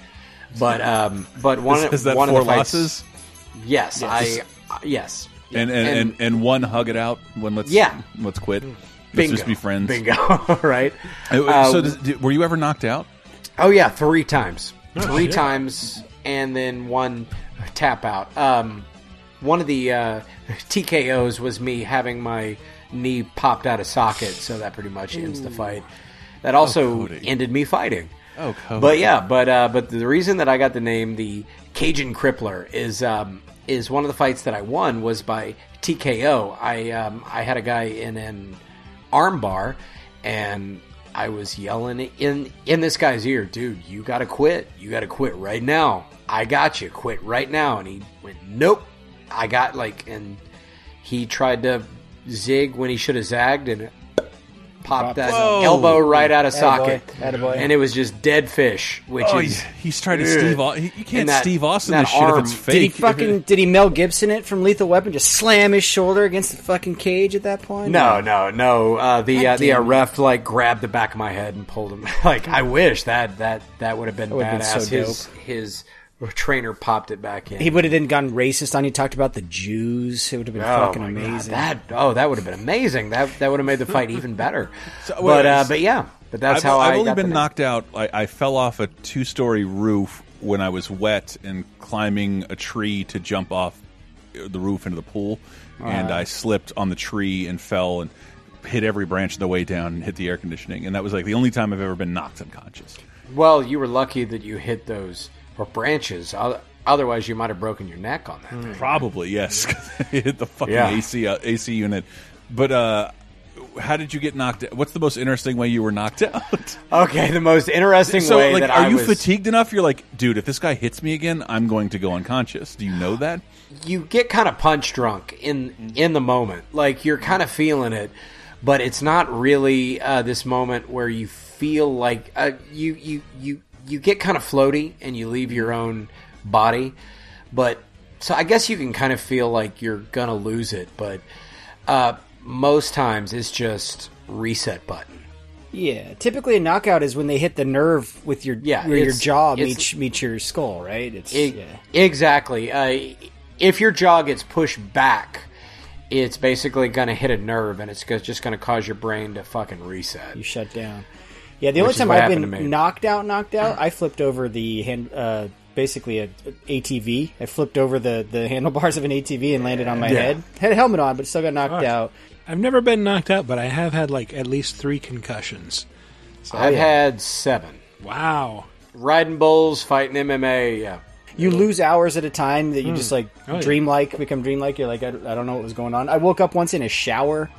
Speaker 4: But um, but one
Speaker 2: Is, is that
Speaker 4: one
Speaker 2: four
Speaker 4: of the fights,
Speaker 2: losses?
Speaker 4: Yes, I uh, yes.
Speaker 2: And and, and and one hug it out when let's
Speaker 4: Yeah.
Speaker 2: let's quit. Let's
Speaker 4: Bingo.
Speaker 2: just be friends.
Speaker 4: Bingo, right?
Speaker 2: Uh,
Speaker 4: Uh,
Speaker 2: so does, did, were you ever knocked out?
Speaker 4: Oh yeah, three times, three
Speaker 2: shit.
Speaker 4: times, and then one tap out. Um, one of the uh, TKOs was me having my knee popped out of socket, so that pretty much ends the fight. That also ended me fighting.
Speaker 2: Oh, Cody.
Speaker 4: but yeah, but uh, but the reason that I got the name the Cajun Crippler is um, is one of the fights that I won was by TKO. I um, I had a guy in an armbar, and I was yelling in in this guy's ear, dude, you got to quit. You got to quit right now. I got you. Quit right now. And he went, nope. I got like, and he tried to zig when he should have zagged, and popped that
Speaker 2: Whoa.
Speaker 4: elbow right out of
Speaker 3: Attaboy.
Speaker 4: socket,
Speaker 3: Attaboy.
Speaker 4: and it was just dead fish. Which
Speaker 2: Oh,
Speaker 4: is
Speaker 2: he's- he's trying to
Speaker 4: Ugh.
Speaker 2: Steve Au- he- you can't
Speaker 4: that-
Speaker 2: Steve Austin
Speaker 4: that
Speaker 2: this shit if it's fake.
Speaker 3: Did he fucking did he Mel Gibson it from Lethal Weapon? Just slam his shoulder against the fucking cage at that point?
Speaker 4: No, no, no. Uh, the uh, the uh, ref like grabbed the back of my head and pulled him. like I wish that that that would have been
Speaker 3: That would've been
Speaker 4: badass.
Speaker 3: so
Speaker 4: his his trainer popped it back in.
Speaker 3: He would have then gone racist on you. Talked about the Jews. It would have been
Speaker 4: Oh
Speaker 3: fucking
Speaker 4: my God,
Speaker 3: amazing.
Speaker 4: that oh, that would have been amazing. That that would have made the fight even better.
Speaker 2: So,
Speaker 4: but uh, but yeah, but that's
Speaker 2: I've,
Speaker 4: how
Speaker 2: I've
Speaker 4: I
Speaker 2: only
Speaker 4: got
Speaker 2: been
Speaker 4: the name.
Speaker 2: knocked out. I, I fell off a two-story roof when I was wet and climbing a tree to jump off the roof into the pool, and. I slipped on the tree and fell and hit every branch on the way down and hit the air conditioning, and that was like the only time I've ever been knocked unconscious.
Speaker 4: Well, you were lucky that you hit those or branches. Otherwise, you might have broken your neck on that. thing.
Speaker 2: Probably yes, hit the fucking
Speaker 4: Yeah.
Speaker 2: AC uh, AC unit. But uh, how did you get knocked? out? What's the most interesting way you were knocked out?
Speaker 4: Okay, the most interesting
Speaker 2: so,
Speaker 4: way
Speaker 2: like,
Speaker 4: that
Speaker 2: are
Speaker 4: I
Speaker 2: you
Speaker 4: was
Speaker 2: fatigued enough? You're like, dude, if this guy hits me again, I'm going to go unconscious. Do you know that?
Speaker 4: you get kind of punch drunk in in the moment. Like you're kind of feeling it, but it's not really uh, this moment where you feel like uh, you you you you get kind of floaty and you leave your own body. But so I guess you can kind of feel like you're gonna lose it, but uh, most times it's just reset button.
Speaker 3: Yeah, typically a knockout is when they hit the nerve with your
Speaker 4: Yeah,
Speaker 3: where your jaw meets meets your skull, right? It's
Speaker 4: E-
Speaker 3: yeah.
Speaker 4: Exactly. Uh, if your jaw gets pushed back, it's basically going to hit a nerve, and it's just going to cause your brain to fucking reset.
Speaker 3: You shut down. Yeah, the only time I've been knocked out, knocked out, I flipped over the hand, uh, basically a, a ATV. I flipped over the, the handlebars of an ATV and landed on my
Speaker 1: Yeah.
Speaker 3: head. Had a helmet on, but still got knocked
Speaker 1: Fuck.
Speaker 3: out.
Speaker 1: I've never been knocked out, but I have had like at least three concussions. So,
Speaker 4: I've had seven.
Speaker 1: Wow.
Speaker 4: Riding bulls, fighting MMA. Yeah.
Speaker 3: You lose hours at a time that you
Speaker 4: Hmm.
Speaker 3: just like
Speaker 4: Oh, yeah.
Speaker 3: dreamlike, become dreamlike. You're like, I, I don't know what was going on. I woke up once in a shower.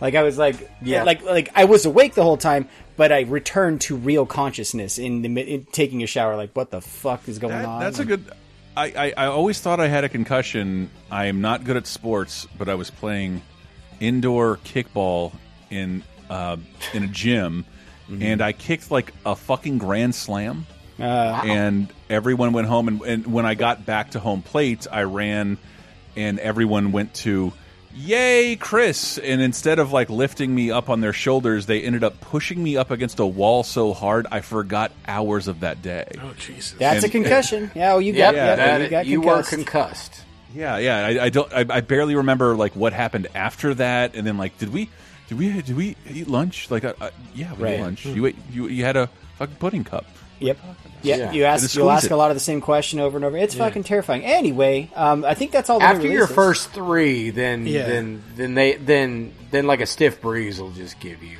Speaker 3: Like I was like,
Speaker 4: Yeah.
Speaker 3: like like I was awake the whole time, but I returned to real consciousness in the in taking a shower. Like, what the fuck is going on?
Speaker 2: That's a good. I, I, I always thought I had a concussion. I am not good at sports, but I was playing indoor kickball in uh, in a gym,
Speaker 3: Mm-hmm.
Speaker 2: and I kicked like a fucking grand slam.
Speaker 3: Uh,
Speaker 2: and everyone went home. And, and when I got back to home plate, I ran, and everyone went to, "Yay, Chris!" And instead of like lifting me up on their shoulders, they ended up pushing me up against a wall so hard I forgot hours of that day.
Speaker 1: Oh Jesus!
Speaker 3: That's a
Speaker 2: And-
Speaker 3: concussion. Yeah, well, you got, yeah,
Speaker 4: that-
Speaker 3: you got
Speaker 4: you were
Speaker 3: concussed.
Speaker 4: concussed.
Speaker 2: Yeah, yeah. I, I don't. I, I barely remember like what happened after that, and then like, did we, did we, did we eat lunch? Like, uh, uh, yeah, we
Speaker 3: Right.
Speaker 2: ate lunch. You ate, you you had a fucking pudding cup.
Speaker 3: Yep. Yeah,
Speaker 2: Yeah.
Speaker 3: you ask you'll ask
Speaker 2: it.
Speaker 3: a lot of the same question over and over. It's
Speaker 1: Yeah.
Speaker 3: fucking terrifying. Anyway, um, I think that's all. the
Speaker 4: After
Speaker 3: new
Speaker 4: your first three, then
Speaker 1: Yeah.
Speaker 4: then then they then then like a stiff breeze will just give you.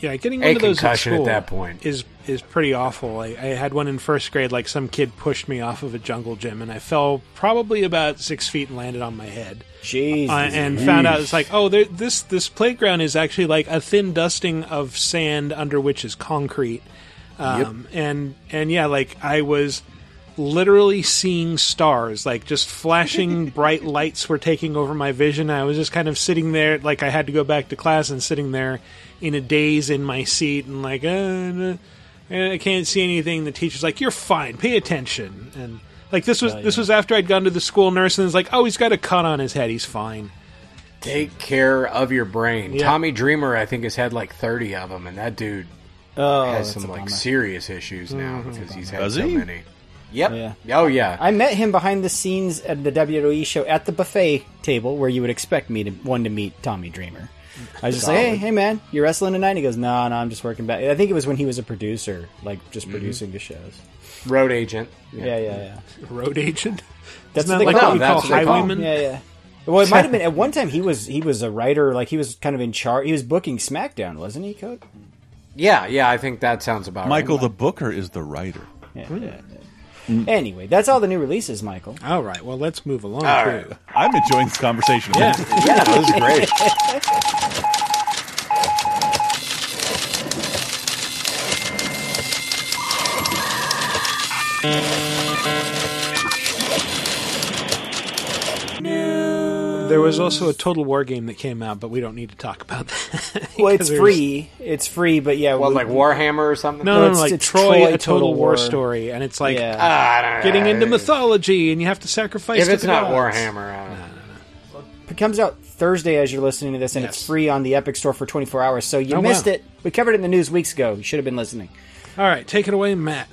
Speaker 1: Yeah, getting
Speaker 4: A
Speaker 1: one of those at
Speaker 4: concussion at that point.
Speaker 1: is is pretty awful. I, I had one in first grade. Like some kid pushed me off of a jungle gym, and I fell probably about six feet and landed on my head.
Speaker 3: Jeez,
Speaker 1: Uh, and found out it's like, oh, there, this this playground is actually like a thin dusting of sand under which is concrete. Um, and and yeah, like I was literally seeing stars, like just flashing bright lights were taking over my vision. I was just kind of sitting there, like I had to go back to class and sitting there in a daze in my seat and like, uh, I can't see anything. The teacher's like, "You're fine. Pay attention." And like this was this was after I'd gone to the school nurse and it's like, "Oh, he's got a cut on his head. He's fine."
Speaker 4: Take care of your brain.
Speaker 1: Yeah.
Speaker 4: Tommy Dreamer, I think, has had like 30 of them, and that dude
Speaker 3: Oh,
Speaker 4: has some like serious issues now because he's had
Speaker 2: Does
Speaker 4: so
Speaker 2: he?
Speaker 4: many. Yep.
Speaker 3: Yeah.
Speaker 4: Oh yeah.
Speaker 3: I met him behind the scenes at the WWE show at the buffet table where you would expect me to one to meet Tommy Dreamer. I was just like, hey, hey, man, you're wrestling tonight? He goes, no, no, I'm just working back. I think it was when he was a producer, like just
Speaker 4: Mm-hmm.
Speaker 3: producing the shows.
Speaker 4: Road agent.
Speaker 3: Yeah, yeah, yeah.
Speaker 1: Road agent.
Speaker 3: That's
Speaker 1: Isn't
Speaker 3: what
Speaker 1: that
Speaker 3: they
Speaker 1: like
Speaker 3: call
Speaker 1: what you call
Speaker 4: That's what they call him.
Speaker 1: highwaymen?
Speaker 3: Yeah, yeah. Well, it might have been at one time. He was he was a writer, like he was kind of in charge. He was booking SmackDown, wasn't he, Code?
Speaker 4: Yeah, yeah. I think that sounds about
Speaker 2: Michael
Speaker 4: right.
Speaker 2: the Booker is the writer.
Speaker 3: Yeah, yeah, yeah. Mm. Anyway, that's all the new releases, Michael.
Speaker 1: All right. Well, let's move along.
Speaker 4: All right.
Speaker 2: I'm enjoying this conversation.
Speaker 1: Yeah.
Speaker 4: Yeah, that was great.
Speaker 1: There was also a Total War game that came out, but we don't need to talk about that.
Speaker 3: Well, it's free. It's free, but yeah,
Speaker 4: Well,
Speaker 3: we-
Speaker 4: like Warhammer or something.
Speaker 1: No,
Speaker 3: No,
Speaker 1: no, no,
Speaker 3: it's-
Speaker 1: like
Speaker 3: it's
Speaker 1: Troy,
Speaker 3: Troy
Speaker 1: a Total,
Speaker 3: Total
Speaker 1: War
Speaker 3: War.
Speaker 1: story, and it's like
Speaker 3: yeah.
Speaker 4: Ah, I don't know.
Speaker 1: getting into mythology, and you have to sacrifice.
Speaker 4: If it's not
Speaker 1: gods.
Speaker 4: Warhammer, I don't know.
Speaker 3: It comes out Thursday as you're listening to this, and it's free on the Epic Store for 24 hours. So you
Speaker 1: Oh,
Speaker 3: missed
Speaker 1: wow.
Speaker 3: it. We covered it in the news weeks ago. You should have been listening.
Speaker 1: All right, take it away, Matt.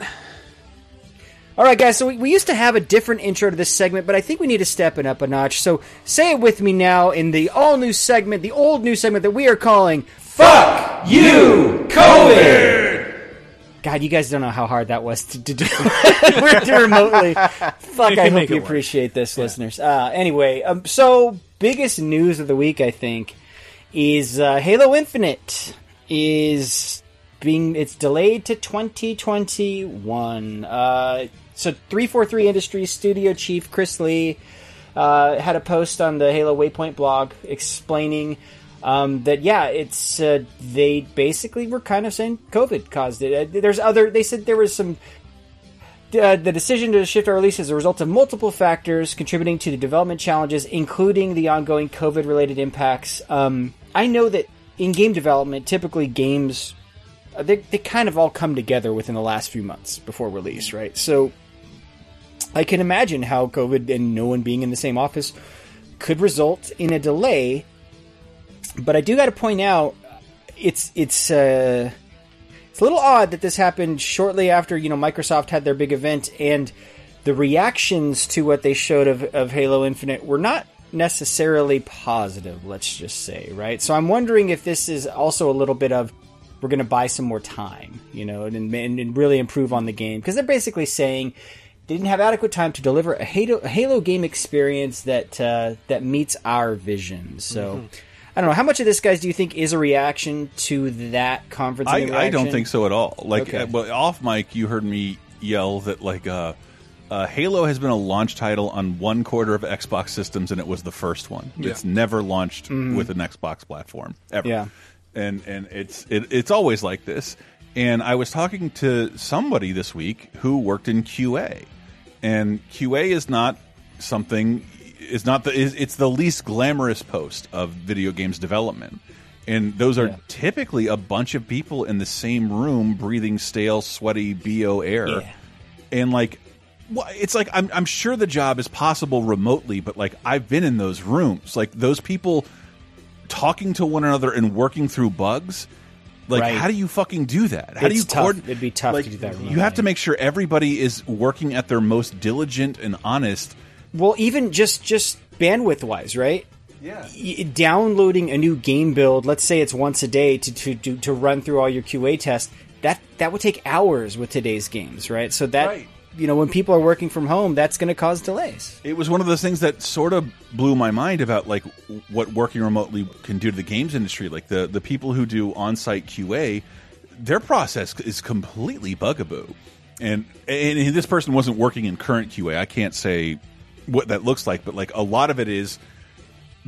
Speaker 3: All right, guys. So we, we used to have a different intro to this segment, but I think we need to step it up a notch. So say it with me now in the all new segment, the old new segment that we are calling "Fuck You, COVID." God, you guys don't know how hard that was to, to do We're doing remotely. Fuck, I hope you
Speaker 1: work.
Speaker 3: appreciate this, listeners. Uh, anyway, um, so biggest news of the week, I think, is uh, Halo Infinite is being it's delayed to 2021. Uh, so 343 Industries studio chief Chris Lee uh, had a post on the Halo Waypoint blog explaining um, that yeah, it's uh, they basically were kind of saying COVID caused it. Uh, there's other they said there was some uh, the decision to shift our release is a result of multiple factors contributing to the development challenges, including the ongoing COVID related impacts. Um, I know that in game development, typically games uh, they, they kind of all come together within the last few months before release, right? So I can imagine how COVID and no one being in the same office could result in a delay. But I do got to point out, it's it's uh, it's a little odd that this happened shortly after you know Microsoft had their big event, and the reactions to what they showed of, of Halo Infinite were not necessarily positive. Let's just say, right? So I'm wondering if this is also a little bit of we're going to buy some more time, you know, and, and, and really improve on the game because they're basically saying didn't have adequate time to deliver a Halo, a Halo game experience that uh, that meets our vision. So. I don't know how much of this, guys, do you think is a reaction to that conference?
Speaker 2: I, I don't think so at all. Like,
Speaker 3: Okay.
Speaker 2: uh, well, off mic, you heard me yell that like uh, uh, Halo has been a launch title on one quarter of Xbox systems, and it was the first one.
Speaker 1: Yeah.
Speaker 2: It's never launched with an Xbox platform ever.
Speaker 3: Yeah.
Speaker 2: and and it's it, it's always like this. And I was talking to somebody this week who worked in QA, and QA is not something is not the is, it's the least glamorous post of video games development. And those are
Speaker 3: Yeah.
Speaker 2: typically a bunch of people in the same room breathing stale, sweaty BO air.
Speaker 3: Yeah.
Speaker 2: And like well, it's like I'm I'm sure the job is possible remotely, but like I've been in those rooms. Like those people talking to one another and working through bugs. Like,
Speaker 3: Right.
Speaker 2: how do you fucking do that? How do you
Speaker 3: tough. It'd be tough to do that
Speaker 2: You have to make sure everybody is working at their most diligent and honest.
Speaker 3: Well, even just just bandwidth wise, right?
Speaker 2: Yeah.
Speaker 3: Y- downloading a new game build, let's say it's once a day to to to, to run through all your QA tests. That that would take hours with today's games, right? So that
Speaker 2: Right.
Speaker 3: You know when people are working from home, that's going to cause delays.
Speaker 2: It was one of those things that sort of blew my mind about like what working remotely can do to the games industry. Like the the people who do on-site QA, their process is completely bugaboo. And and this person wasn't working in current QA. I can't say what that looks like, but like a lot of it is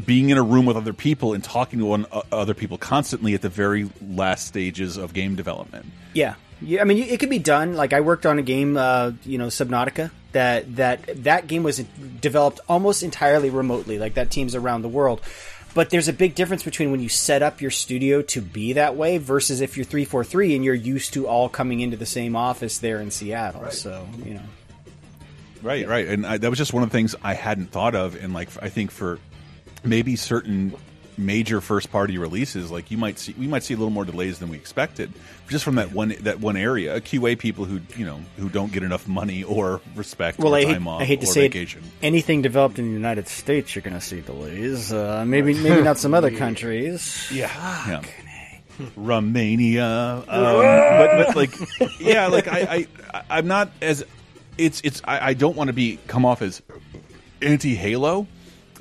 Speaker 2: being in a room with other people and talking to one uh, other people constantly at the very last stages of game development.
Speaker 3: Yeah. Yeah, I mean, it could be done. Like I worked on a game, uh, you know, Subnautica. That that that game was developed almost entirely remotely. Like that team's around the world. But there's a big difference between when you set up your studio to be that way versus if you're 343 and you're used to all coming into the same office there in Seattle. So, you know.
Speaker 2: Right, right. And I, that was just one of the things I hadn't thought of. And like, I think for maybe certain major first party releases, like you might see, we might see a little more delays than we expected, just from that one that one area. QA people who you know who don't get enough money or respect
Speaker 3: well,
Speaker 2: or
Speaker 3: I
Speaker 2: time
Speaker 3: hate,
Speaker 2: off
Speaker 3: I hate to say
Speaker 2: vacation.
Speaker 3: it. Anything developed in the United States, you're going to see delays. Uh, maybe maybe not some other countries.
Speaker 2: Yeah, yeah. Romania, um, but but like yeah, like I, I I'm not as it's it's I, I don't want to be come off as anti Halo,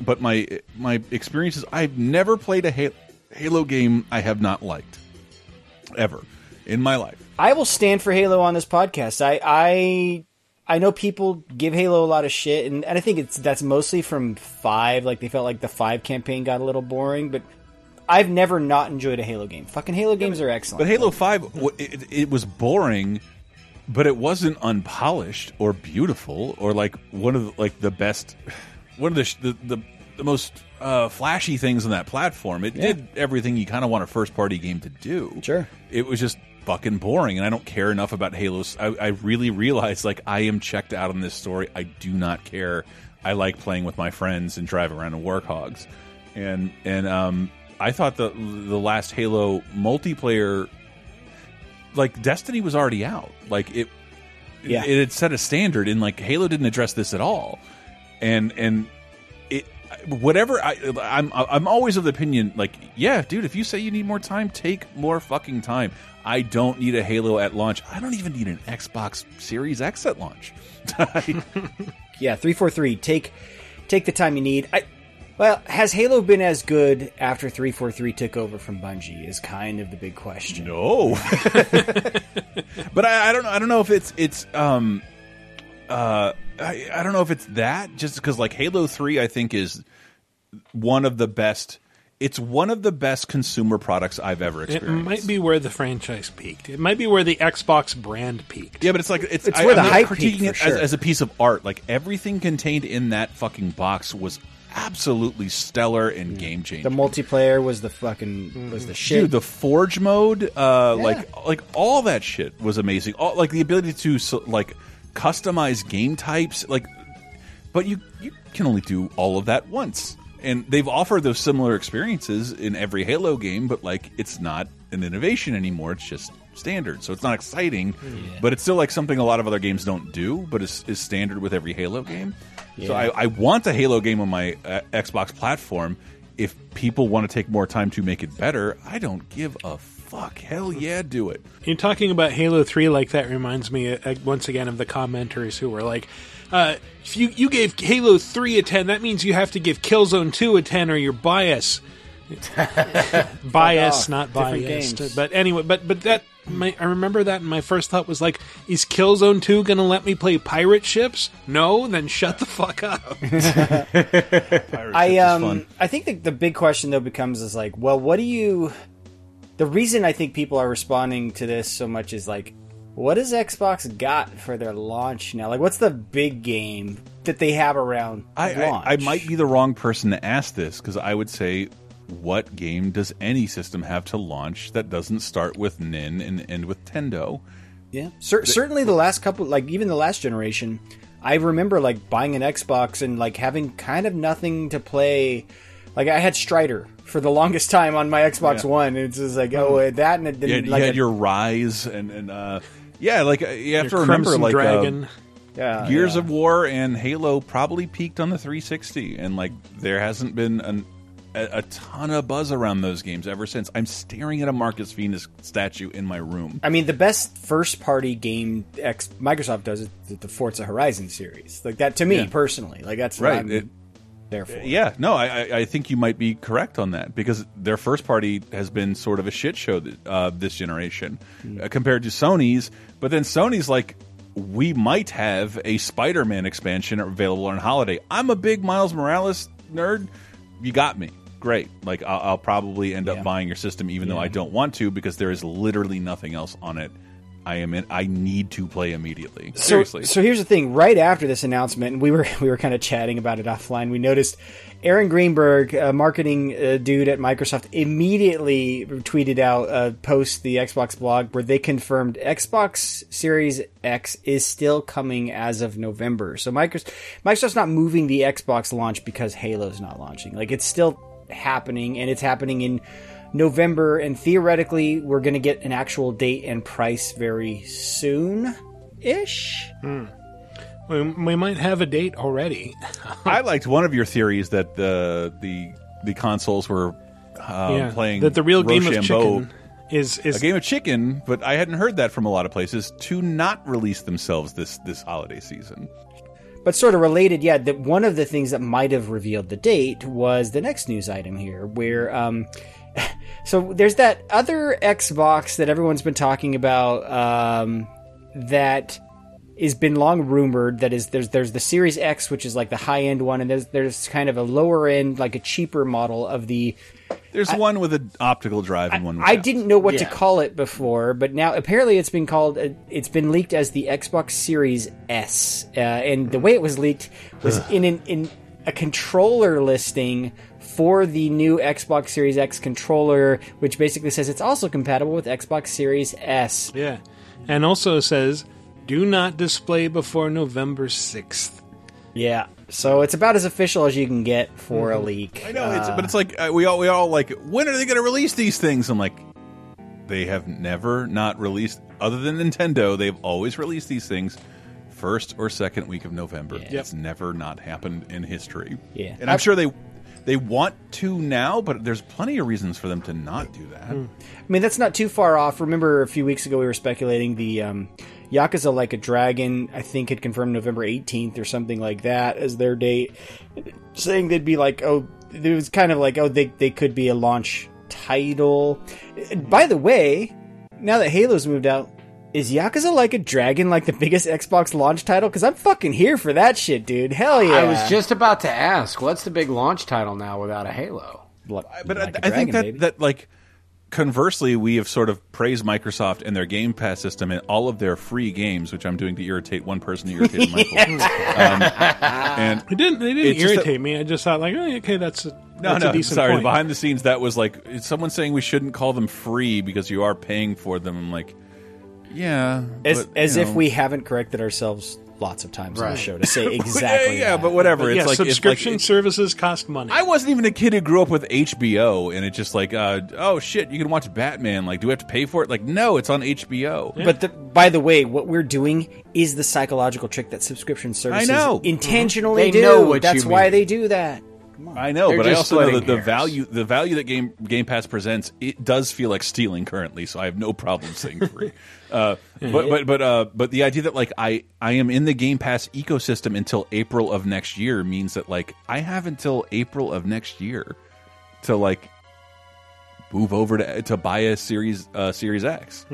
Speaker 2: but my my experiences I've never played a Ha- Halo game I have not liked ever in my life.
Speaker 3: I will stand for Halo on this podcast. I I I know people give Halo a lot of shit, and, and I think it's that's mostly from five. Like they felt like the five campaign got a little boring, but I've never not enjoyed a Halo game. Fucking Halo games are excellent.
Speaker 2: But Halo Five, w- it, it was boring, but it wasn't unpolished or beautiful or like one of the, like the best, one of the sh- the, the, the most uh, flashy things on that platform. It
Speaker 3: Yeah.
Speaker 2: did everything you kind of want a first party game to do.
Speaker 3: Sure.
Speaker 2: It was just fucking boring, and I don't care enough about Halo. I, I really realized like I am checked out on this story. I do not care. I like playing with my friends and driving around in Warthogs, and and um, I thought the the last Halo multiplayer, like Destiny, was already out. Like it,
Speaker 3: Yeah.
Speaker 2: it had set a standard, and like Halo didn't address this at all, and and it whatever I I'm I'm always of the opinion like yeah dude if you say you need more time take more fucking time I don't need a Halo at launch I don't even need an Xbox Series X at launch
Speaker 3: yeah, three four three. Take take the time you need. I well, has Halo been as good after three four three took over from Bungie? Is kind of the big question.
Speaker 2: No, but I, I don't know. I don't know if it's it's um uh I, I don't know if it's that just because like Halo Three I think is one of the best. It's one of the best consumer products I've ever experienced.
Speaker 1: It might be where the franchise peaked. It might be where the Xbox brand peaked.
Speaker 2: Yeah, but it's like it's,
Speaker 3: It's
Speaker 2: I,
Speaker 3: where the
Speaker 2: I'm not
Speaker 3: hype
Speaker 2: critiquing
Speaker 3: peaked,
Speaker 2: it
Speaker 3: for
Speaker 2: as,
Speaker 3: sure.
Speaker 2: as a piece of art. Like everything contained in that fucking box was absolutely stellar and game changing.
Speaker 3: The multiplayer was the fucking was the shit.
Speaker 2: Dude, the Forge mode, uh, like like all that shit was amazing. All like the ability to so, like customize game types, like, but you you can only do all of that once. And they've offered those similar experiences in every Halo game, but like it's not an innovation anymore. It's just standard, so it's not exciting. But it's still like something a lot of other games don't do, but is, is standard with every Halo game. So I, I want a Halo game on my uh, Xbox platform. If people want to take more time to make it better, I don't give a fuck. Hell yeah, do it.
Speaker 1: You're talking about Halo 3 like that reminds me uh, once again of the commenters who were like, uh, if you, you gave Halo 3 a 10, that means you have to give Killzone 2 a 10 or you're biased.
Speaker 3: bias,
Speaker 1: not biased. But anyway, but but that my, I remember that, and my first thought was like, "Is Killzone Two going to let me play pirate ships? No, then shut the fuck up."
Speaker 3: I um I think the, the big question though becomes is like, well, what do you? The reason I think people are responding to this so much is like, what has Xbox got for their launch now? Like, what's the big game that they have around
Speaker 2: I,
Speaker 3: launch?
Speaker 2: I, I might be the wrong person to ask this because I would say, what game does any system have to launch that doesn't start with Nin and end with Tendo?
Speaker 3: Yeah, Cer- certainly the last couple, like even the last generation, I remember like buying an Xbox and like having kind of nothing to play. Like I had Strider for the longest time on my Xbox
Speaker 2: Yeah.
Speaker 3: One. It's just like oh that and it didn't
Speaker 2: had, you
Speaker 3: like
Speaker 2: had
Speaker 3: a-
Speaker 2: your Rise and and uh, yeah, like uh, you have
Speaker 1: Your
Speaker 2: to remember,
Speaker 1: Crimson
Speaker 2: like uh,
Speaker 1: Dragon.
Speaker 3: yeah,
Speaker 2: Gears
Speaker 3: yeah.
Speaker 2: of War and Halo probably peaked on the 360, and like there hasn't been an, a, a ton of buzz around those games ever since. I'm staring at a Marcus Fenix statue in my room.
Speaker 3: I mean, the best first party game X Microsoft does is the- the Forza Horizon series. Like that to me
Speaker 2: Yeah.
Speaker 3: personally. Like that's
Speaker 2: Right,
Speaker 3: I'm
Speaker 2: it-
Speaker 3: there for.
Speaker 2: Yeah, no, I, I- think you might be correct on that because their first party has been sort of a shit show th- uh, this generation uh, compared to Sony's. But then Sony's like, we might have a Spider-Man expansion available on holiday. I'm a big Miles Morales nerd. You got me. Great. Like I'll, I'll probably end up buying your system, even though I don't want to, because there is literally nothing else on it I am in. I need to play immediately.
Speaker 3: So,
Speaker 2: Seriously.
Speaker 3: so here's the thing. Right after this announcement, and we were we were kind of chatting about it offline. We noticed Aaron Greenberg, a marketing uh, dude at Microsoft, immediately tweeted out a post the Xbox blog where they confirmed Xbox Series X is still coming as of November. So Microsoft Microsoft's not moving the Xbox launch because Halo's not launching. Like it's still happening, and it's happening in November, and theoretically, we're going to get an actual date and price very soon ish.
Speaker 1: We, we might have a date already.
Speaker 2: I liked one of your theories that the the the consoles were um,
Speaker 1: yeah,
Speaker 2: playing
Speaker 1: that the real game of
Speaker 2: Rochambeau.
Speaker 1: chicken is is
Speaker 2: a game of chicken, but I hadn't heard that from a lot of places to not release themselves this this holiday season.
Speaker 3: But sort of related, yeah, that one of the things that might have revealed the date was the next news item here, where um, so there's that other Xbox that everyone's been talking about um, that has been long rumored. That is, there's there's the Series X, which is like the high end one, and there's there's kind of a lower end, like a cheaper model of the.
Speaker 2: There's one with an optical drive and one.
Speaker 3: I didn't know what to call it before, but now apparently it's been called. Uh, it's been leaked as the Xbox Series S, uh, and the way it was leaked was in an, in a controller listing for the new Xbox Series X controller, which basically says it's also compatible with Xbox Series S.
Speaker 1: yeah, and also says do not display before November sixth.
Speaker 3: Yeah, so it's about as official as you can get for a leak.
Speaker 2: I know, it's,
Speaker 3: Uh,
Speaker 2: but it's like uh, we all we all like. When are they going to release these things? I'm like, they have never not released. Other than Nintendo, they've always released these things first or second week of November. It's never not happened in history.
Speaker 3: Yeah.
Speaker 2: and I'm sure they they want to now, but there's plenty of reasons for them to not do that.
Speaker 3: I mean, that's not too far off. Remember, a few weeks ago we were speculating the um, Yakuza Like a Dragon. I think had confirmed November 18th or something like that as their date, saying they'd be like, oh, it was kind of like, oh, they they could be a launch title. By the way, now that Halo's moved out. Is Yakuza Like a Dragon like the biggest Xbox launch title? Because I'm fucking here for that shit, dude. Hell yeah!
Speaker 4: I was just about to ask, what's the big launch title now without a Halo?
Speaker 3: Like-
Speaker 2: But I,
Speaker 3: Like a
Speaker 2: I think
Speaker 3: Dragon,
Speaker 2: that
Speaker 3: baby.
Speaker 2: that like conversely, we have sort of praised Microsoft and their Game Pass system and all of their free games, which I'm doing to irritate one person to irritate Michael. um, and
Speaker 1: It didn't. It didn't
Speaker 2: It's just
Speaker 1: irritate me. I just thought like, oh, okay, that's a,
Speaker 2: no,
Speaker 1: that's
Speaker 2: no,
Speaker 1: a decent
Speaker 2: sorry.
Speaker 1: point.
Speaker 2: Behind the scenes, that was like someone saying we shouldn't call them free because you are paying for them. I'm like, yeah,
Speaker 3: as
Speaker 2: but,
Speaker 3: as
Speaker 2: you
Speaker 3: if we haven't corrected ourselves lots of times on the show to say exactly.
Speaker 2: yeah,
Speaker 3: that.
Speaker 2: but whatever.
Speaker 1: But
Speaker 2: it's
Speaker 1: yeah,
Speaker 2: like it's like-
Speaker 1: subscription services cost money.
Speaker 2: I wasn't even a kid who grew up with HBO, and it's just like, uh, oh shit, you can watch Batman. Like, do we have to pay for it? Like, no, it's on HBO.
Speaker 3: But the, by the way, what we're doing is the psychological trick that subscription services I
Speaker 2: know.
Speaker 3: intentionally
Speaker 4: They
Speaker 3: do.
Speaker 4: know what
Speaker 3: That's
Speaker 4: you
Speaker 3: why
Speaker 4: mean.
Speaker 3: they do that.
Speaker 2: I know,
Speaker 4: They're
Speaker 2: but I also know
Speaker 4: splitting
Speaker 2: that the
Speaker 4: hairs.
Speaker 2: value the value that Game Game Pass presents it does feel like stealing currently, so I have no problem saying free. uh, but but but uh, but the idea that like I I am in the Game Pass ecosystem until April of next year means that like I have until April of next year to like move over to to buy a Series uh, Series X.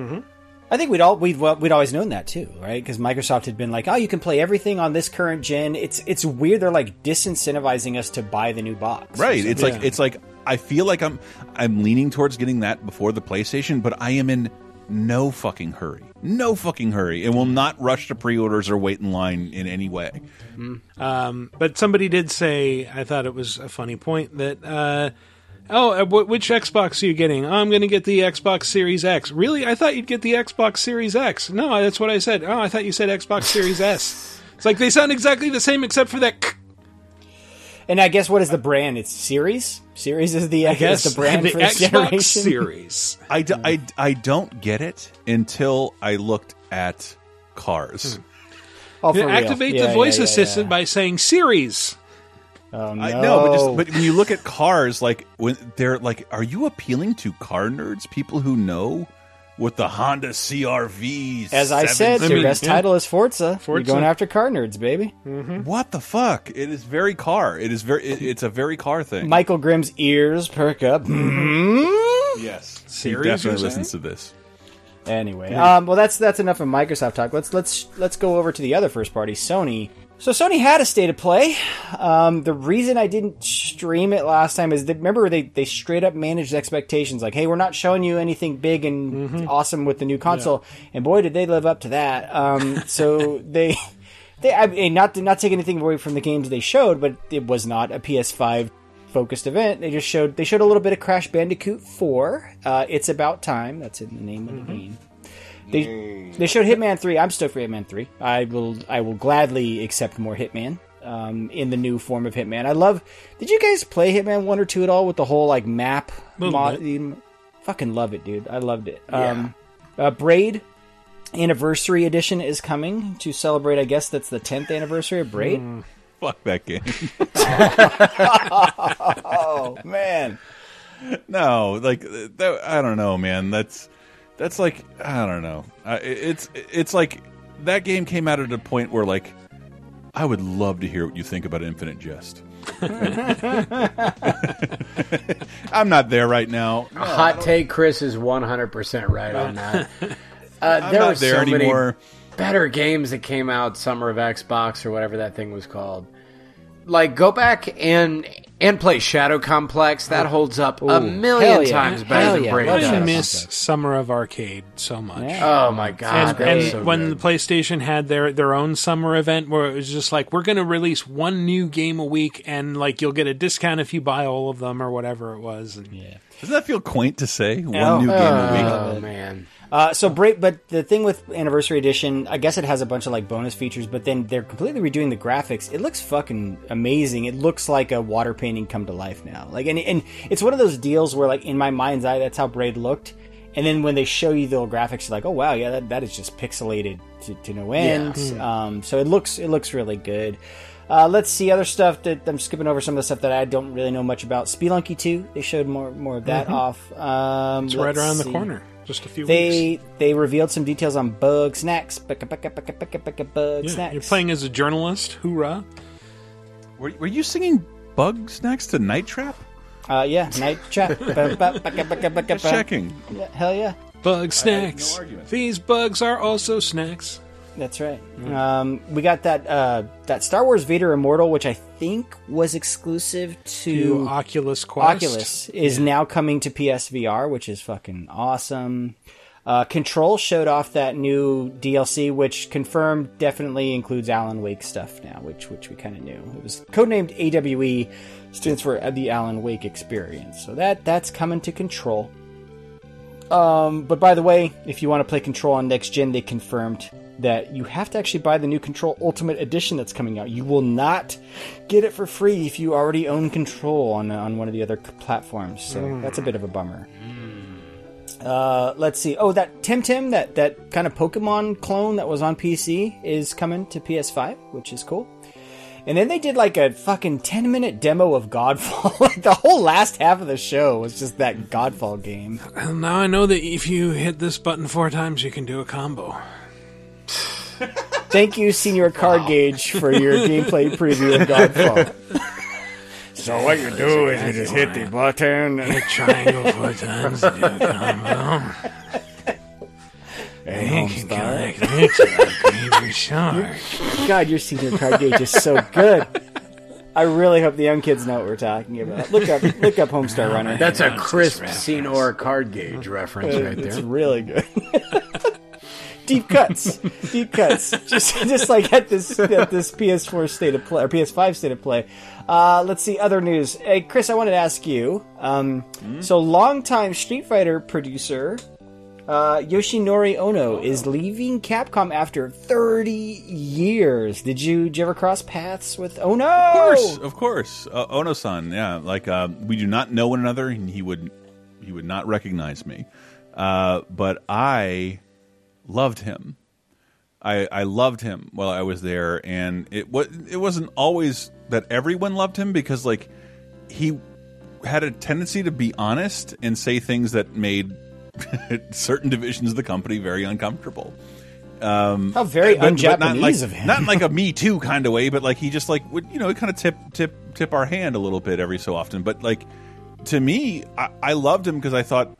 Speaker 3: I think we'd all we'd well, we'd always known that too, right? Because Microsoft had been like, "Oh, you can play everything on this current gen." It's it's weird. They're like disincentivizing us to buy the new box.
Speaker 2: Right. It's like
Speaker 1: Yeah.
Speaker 2: it's like I feel like I'm I'm leaning towards getting that before the PlayStation, but I am in no fucking hurry. No fucking hurry. And will not rush to pre-orders or wait in line in any way.
Speaker 1: Um, but somebody did say, I thought it was a funny point that, uh, oh, uh, which Xbox are you getting? Oh, I'm going to get the Xbox Series X. Really? I thought you'd get the Xbox Series X. No, that's what I said. Oh, I thought you said Xbox Series S. It's like they sound exactly the same except for that. k.
Speaker 3: And I guess what is the brand? It's Series. Series is the I
Speaker 1: guess
Speaker 3: the brand
Speaker 1: the
Speaker 3: for this
Speaker 1: Xbox
Speaker 3: generation.
Speaker 1: Series.
Speaker 2: I, d- I, I don't get it until I looked at cars.
Speaker 3: Oh, for real.
Speaker 1: Activate
Speaker 3: Yeah,
Speaker 1: the voice
Speaker 3: yeah, yeah,
Speaker 1: assistant
Speaker 3: yeah.
Speaker 1: by saying Series.
Speaker 3: Oh no!
Speaker 2: I know, but just but when you look at cars, like when they're like, are you appealing to car nerds, people who know what the Honda CRVs?
Speaker 3: As I said,
Speaker 1: I
Speaker 3: their
Speaker 1: mean,
Speaker 3: best
Speaker 1: yeah.
Speaker 3: title is Forza.
Speaker 1: Forza.
Speaker 3: You're going after car nerds, baby.
Speaker 2: what the fuck? It is very car. It is very. It, it's a very car thing.
Speaker 3: Michael Grimm's ears perk up.
Speaker 2: yes,
Speaker 1: Series,
Speaker 2: he definitely listens to this.
Speaker 3: Anyway, um, well, that's that's enough of Microsoft talk. Let's let's let's go over to the other first party, Sony. So Sony had a state of play. Um, the reason I didn't stream it last time is that remember they they straight up managed expectations. Like, hey, we're not showing you anything big and awesome with the new console, and boy, did they live up to that. Um, so they. They, I mean, not not take anything away from the games they showed, but it was not a PS5 focused event. They just showed they showed a little bit of Crash Bandicoot 4. Uh, it's about time. That's in the name of the game. They they showed Hitman 3. I'm stoked for Hitman 3. I will I will gladly accept more Hitman. Um, in the new form of Hitman, I love. Did you guys play Hitman one or two at all with the whole like map
Speaker 1: Little
Speaker 3: mod? Fucking love it, dude. I loved it. Um, uh, Braid Anniversary Edition is coming to celebrate. I guess that's the 10th anniversary of Braid.
Speaker 2: Fuck that game.
Speaker 3: oh man.
Speaker 2: no, like that, I don't know, man. That's that's like I don't know. Uh, it's it's like that game came out at a point where like I would love to hear what you think about Infinite Jest. I'm not there right now.
Speaker 4: A hot take, Chris is 100% right on that. Uh,
Speaker 2: I'm
Speaker 4: there
Speaker 2: not
Speaker 4: were
Speaker 2: there
Speaker 4: so
Speaker 2: anymore.
Speaker 4: many better games that came out Summer of Xbox or whatever that thing was called. Like, go back and and play Shadow Complex. That oh. holds up a million
Speaker 3: yeah.
Speaker 4: times better
Speaker 3: Hell
Speaker 4: than
Speaker 3: yeah.
Speaker 4: Braid
Speaker 3: Love
Speaker 1: I
Speaker 4: does.
Speaker 3: Shadow
Speaker 1: miss Summer of Arcade so much.
Speaker 3: Yeah.
Speaker 4: Oh my god!
Speaker 1: And, and
Speaker 4: so
Speaker 1: when
Speaker 4: good.
Speaker 1: the PlayStation had their their own summer event where it was just like we're going to release one new game a week and like you'll get a discount if you buy all of them or whatever it was. And yeah.
Speaker 2: Doesn't that feel quaint to say? One
Speaker 3: Oh.
Speaker 2: new game a oh, week.
Speaker 4: oh man,
Speaker 3: Uh, so Braid, but the thing with Anniversary Edition, I guess it has a bunch of like bonus features, but then they're completely redoing the graphics. It looks fucking amazing. It looks like a water painting come to life now. Like, and and it's one of those deals where like in my mind's eye, that's how Braid looked. And then when they show you the graphics, you're like, oh wow, yeah, that, that is just pixelated to, to no end. Um, so it looks it looks really good. Uh, let's see other stuff that I'm skipping over some of the stuff that I don't really know much about. Spelunky 2, they showed more more of that off. Um,
Speaker 1: It's right around the corner. Just a few weeks.
Speaker 3: They they revealed some details on Bugsnax. Bugga, bugga, bugga, bugga, bugga, Bug
Speaker 1: Yeah,
Speaker 3: snacks.
Speaker 1: You're playing as a journalist. Hoorah.
Speaker 2: Were, were you singing Bugs next to Night Trap?
Speaker 3: Uh, yeah, night trap.
Speaker 2: Just checking.
Speaker 3: Yeah, hell yeah,
Speaker 1: Bugsnax.
Speaker 2: argument.
Speaker 1: These bugs are also snacks.
Speaker 3: That's right. Um, we got that uh, that Star Wars Vader Immortal, which I think was exclusive
Speaker 1: To
Speaker 3: to
Speaker 1: Oculus Quest.
Speaker 3: Oculus, is now coming to PSVR, which is fucking awesome. Uh, Control showed off that new DLC, which confirmed definitely includes Alan Wake stuff now, which which we kind of knew. It was codenamed AWE, stands for the Alan Wake Experience. So that that's coming to Control. Um, but by the way, if you want to play Control on next gen, they confirmed that you have to actually buy the new Control Ultimate Edition that's coming out. You will not get it for free if you already own Control on on one of the other platforms. So that's a bit of a bummer. Uh, let's see. Oh, that Temtem, that that kind of Pokemon clone that was on PC, is coming to PS5, which is cool. And then they did like a fucking ten minute demo of Godfall. like the whole last half of the show was just that Godfall game.
Speaker 1: Well, now I know that if you hit this button four times, you can do a combo.
Speaker 3: Thank you, Senor Cardgage, for your gameplay preview of Godfall. so what you do is you just hit the button and
Speaker 1: Hit triangle four times to do a combo.
Speaker 3: and
Speaker 1: You can connect me to a Griever shark.
Speaker 3: God, your Senor Cardgage is so good. I really hope the young kids know what we're talking about. Look up, look up Homestar Runner.
Speaker 4: that's a crisp Senor Cardgage reference right there.
Speaker 3: It's
Speaker 4: there.
Speaker 3: really good. deep cuts, deep cuts. Just, just like at this at this PS4 state of play or PS5 state of play. Uh, let's see other news. Hey, Chris, I wanted to ask you. Um, So, longtime Street Fighter producer uh, Yoshinori Ono is leaving Capcom after 30 years. Did you, did you ever cross paths with Ono?
Speaker 2: Of course, of course. Uh, Ono-san, yeah. Like uh, we do not know one another, and he would he would not recognize me. Uh, but I loved him. I I loved him while I was there, and it was it wasn't always that everyone loved him because like he had a tendency to be honest and say things that made certain divisions of the company very uncomfortable. Um,
Speaker 3: How very
Speaker 2: but- but
Speaker 3: un-Japanese
Speaker 2: not like,
Speaker 3: of him.
Speaker 2: Not in like a Me Too kind of way, but like he just like would you know kind of tip tip tip our hand a little bit every so often. But like to me, I, I loved him because I thought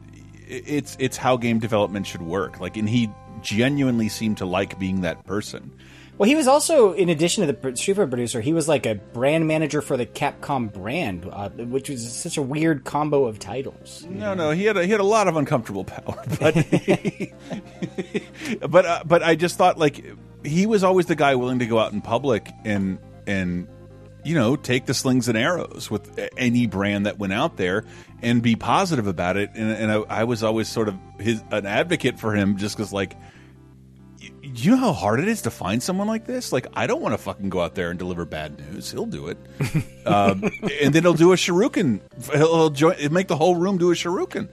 Speaker 2: it's it's how game development should work. Like, and he genuinely seemed to like being that person.
Speaker 3: Well, he was also, in addition to the Street Fighter producer, he was like a brand manager for the Capcom brand, uh, which was such a weird combo of titles.
Speaker 2: No, no, he had a, he had a lot of uncomfortable power, but but uh, but I just thought like he was always the guy willing to go out in public and and you know take the slings and arrows with any brand that went out there and be positive about it. And, and I, I was always sort of his an advocate for him just because like you know how hard it is to find someone like this? Like, I don't want to fucking go out there and deliver bad news. He'll do it, um, and then he'll do a Shoryuken. He'll, he'll join, he'll make the whole room do a Shoryuken.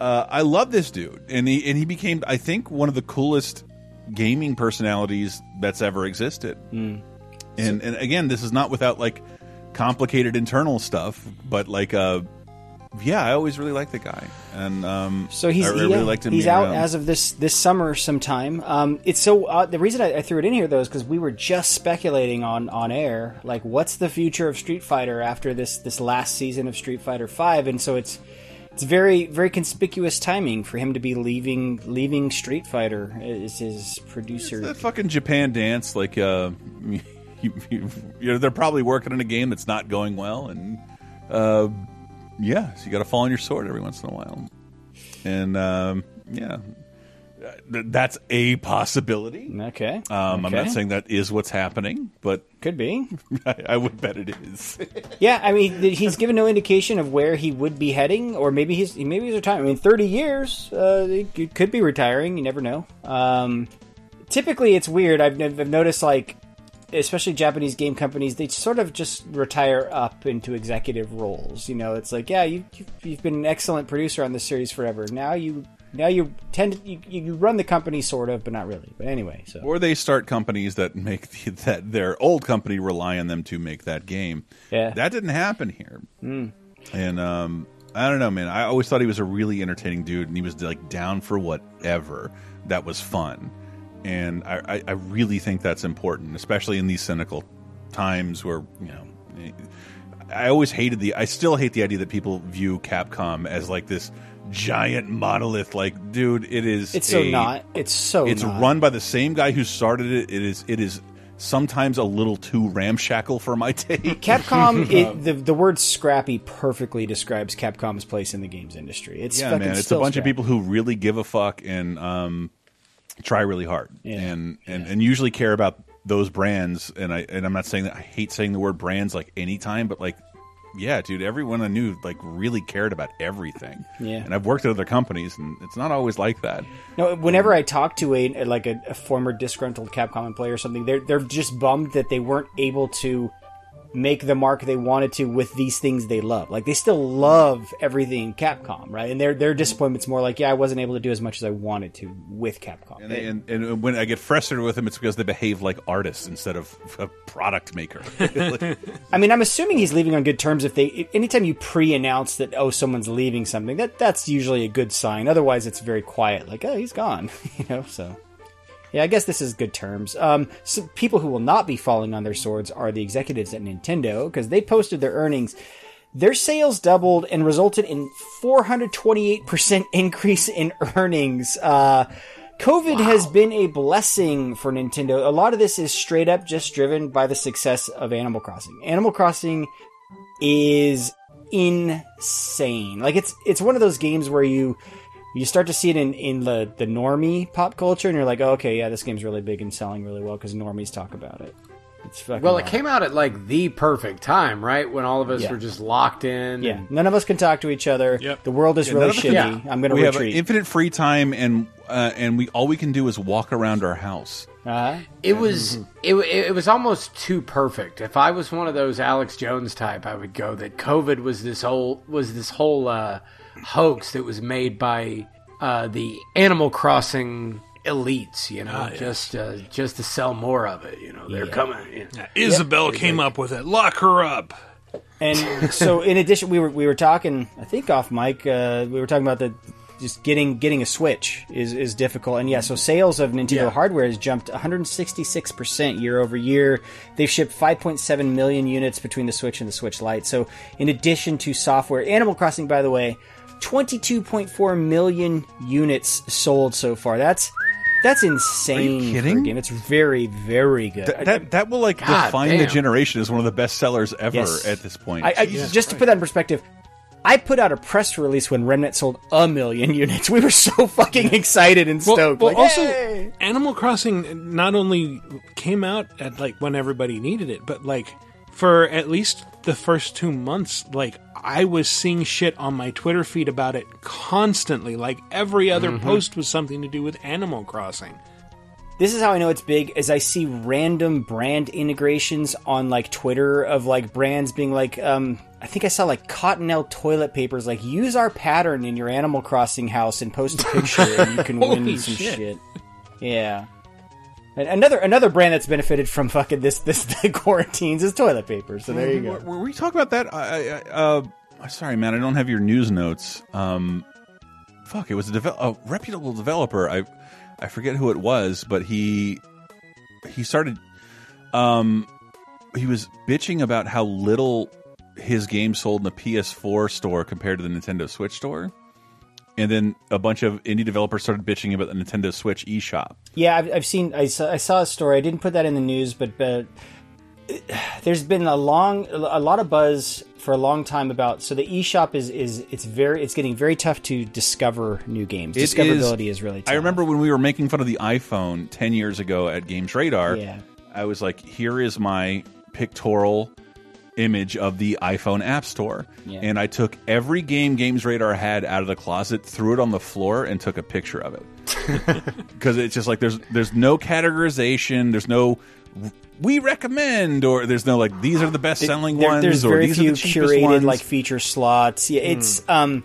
Speaker 2: Uh, I love this dude, and he and he became, I think, one of the coolest gaming personalities that's ever existed.
Speaker 3: Mm.
Speaker 2: And and again, this is not without like complicated internal stuff, but like uh yeah, I always really liked the guy, and um,
Speaker 3: So he's
Speaker 2: I really
Speaker 3: yeah,
Speaker 2: liked him.
Speaker 3: he's out
Speaker 2: around.
Speaker 3: as of this this summer sometime. Um, it's so uh, the reason I, I threw it in here though is because we were just speculating on on air, like what's the future of Street Fighter after this this last season of Street Fighter Five, and so it's it's very very conspicuous timing for him to be leaving leaving Street Fighter as his producer.
Speaker 2: the fucking Japan dance. Like, uh, you, you, you know, they're probably working on a game that's not going well, and uh, yeah, so you got to fall on your sword every once in a while. And um, yeah, Th- that's a possibility.
Speaker 3: Okay,
Speaker 2: Um, I'm not saying that is what's happening, but
Speaker 3: could be.
Speaker 2: I, I would bet it is.
Speaker 3: Yeah, I mean, he's given no indication of where he would be heading, or maybe he's maybe he's retiring. I mean, thirty years, uh, he could be retiring. You never know. Um, typically, it's weird. I've, I've noticed, like, especially Japanese game companies, they sort of just retire up into executive roles. You know, it's like, yeah, you you've, you've been an excellent producer on this series forever. Now you now you tend to, you, you run the company sort of, but not really. But anyway, so
Speaker 2: or they start companies that make the, that their old company rely on them to make that game.
Speaker 3: Yeah.
Speaker 2: that didn't happen here.
Speaker 3: Mm.
Speaker 2: And um, I don't know, man. I always thought he was a really entertaining dude, and he was like down for whatever that was fun. And I, I, really think that's important, especially in these cynical times where you know. I always hated the. I still hate the idea that people view Capcom as like this giant monolith. Like, dude, it is.
Speaker 3: It's so
Speaker 2: a-
Speaker 3: not. It's so
Speaker 2: It's
Speaker 3: not.
Speaker 2: run by the same guy who started it. It is. It is sometimes a little too ramshackle for my taste.
Speaker 3: Capcom, it, the the word "scrappy" perfectly describes Capcom's place in the games industry. It's
Speaker 2: yeah, man. It's a bunch of people who really give a fuck and um, try really hard,
Speaker 3: Yeah.
Speaker 2: and and and usually care about those brands. And I and I'm not saying that I hate saying the word brands like anytime, but like. Yeah, dude. Everyone I knew like really cared about everything.
Speaker 3: Yeah.
Speaker 2: and I've worked at other companies, and it's not always like that.
Speaker 3: No, whenever I talk to a like a, a former disgruntled Capcom employee or something, they're they're just bummed that they weren't able to make the mark they wanted to with these things they love. Like they still love everything Capcom, right? And their their disappointment's more like, yeah, I wasn't able to do as much as I wanted to with Capcom.
Speaker 2: And, and and when I get frustrated with them, it's because they behave like artists instead of a product maker.
Speaker 3: I mean, I'm assuming he's leaving on good terms. If they, anytime you pre-announce that oh someone's leaving something, that that's usually a good sign. Otherwise, it's very quiet, like oh he's gone, you know. So, yeah, I guess this is good terms. Um, so people who will not be falling on their swords are the executives at Nintendo because they posted their earnings. Their sales doubled and resulted in 428% increase in earnings. Uh, COVID has been a blessing for Nintendo. A lot of this is straight up just driven by the success of Animal Crossing. Animal Crossing is insane. Like it's it's one of those games where you you start to see it in in the the normie pop culture, and you're like, oh, okay, yeah, this game's really big and selling really well because normies talk about it. It's fucking
Speaker 4: Well, it came out at like the perfect time, right? When all of us
Speaker 3: Yeah.
Speaker 4: were just locked in.
Speaker 3: Yeah,
Speaker 4: and-
Speaker 3: none of us can talk to each other. The world is
Speaker 2: Yeah,
Speaker 3: really
Speaker 2: none of us
Speaker 3: shitty.
Speaker 2: can-
Speaker 3: I'm going to retreat.
Speaker 2: we have infinite free time, and uh, and we all we can do is walk around our house.
Speaker 3: uh-huh.
Speaker 4: It was it, it was almost too perfect. If I was one of those Alex Jones type, I would go that COVID was this whole was this whole uh, hoax that was made by uh, the Animal Crossing elites. You know,
Speaker 5: Ah, yes.
Speaker 4: just uh, just to sell more of it. You know, they're coming. You know.
Speaker 5: Isabelle came up with it. Lock her up.
Speaker 3: And so, in addition, we were we were talking. I think off mic, uh, we were talking about the just getting getting a Switch is is difficult. And yeah, so sales of Nintendo
Speaker 4: Yeah.
Speaker 3: hardware has jumped 166 percent year over year. They've shipped 5.7 million units between the Switch and the Switch Lite. So, in addition to software, Animal Crossing, by the way. 22.4 million units sold so far. That's that's insane. For
Speaker 2: kidding?
Speaker 3: a game. It's very very good.
Speaker 2: That, that that will like
Speaker 4: God
Speaker 2: define the generation as one of the best sellers ever
Speaker 3: Yes.
Speaker 2: at this point.
Speaker 3: I, I, just to put that in perspective, I put out a press release when Remnant sold a million units. We were so fucking excited and
Speaker 1: Well,
Speaker 3: stoked.
Speaker 1: well,
Speaker 3: like,
Speaker 1: also,
Speaker 3: "Yay!"
Speaker 1: Animal Crossing not only came out at like when everybody needed it, but like for at least the first two months, like I was seeing shit on my Twitter feed about it constantly. Like every other
Speaker 3: Mm-hmm.
Speaker 1: post was something to do with Animal Crossing.
Speaker 3: This is how I know it's big as I see random brand integrations on like Twitter of like brands being like, um, I think I saw like Cottonelle toilet papers, like use our pattern in your Animal Crossing house and post a picture and you can win some
Speaker 1: shit.
Speaker 3: shit. Yeah. Another another brand that's benefited from fucking this this quarantines is toilet paper. So there you go.
Speaker 2: Were, were we talking about that? I, I, uh, sorry, man, I don't have your news notes. Um, fuck, it was a, devel- a reputable developer. I I forget who it was, but he he started. Um, he was bitching about how little his game sold in the PS4 store compared to the Nintendo Switch store. And then a bunch of indie developers started bitching about the Nintendo Switch eShop.
Speaker 3: Yeah, I've, I've seen. I saw, I saw a story. I didn't put that in the news, but but there's been a long, a lot of buzz for a long time about. So the eShop is is it's very it's getting very tough to discover new games.
Speaker 2: It
Speaker 3: Discoverability is, really. tough.
Speaker 2: I remember when we were making fun of the iPhone 10 years ago at GamesRadar.
Speaker 3: Yeah.
Speaker 2: I was like, here is my pictorial image of the iPhone App Store.
Speaker 3: Yeah.
Speaker 2: And I took every game GamesRadar had out of the closet, threw it on the floor, and took a picture of it. Because it's just like there's there's no categorization, there's no we recommend, or there's no like these are the best selling
Speaker 3: There-
Speaker 2: ones,
Speaker 3: There's
Speaker 2: or
Speaker 3: very
Speaker 2: these
Speaker 3: few
Speaker 2: are the
Speaker 3: curated
Speaker 2: ones.
Speaker 3: like feature slots. Yeah, it's um.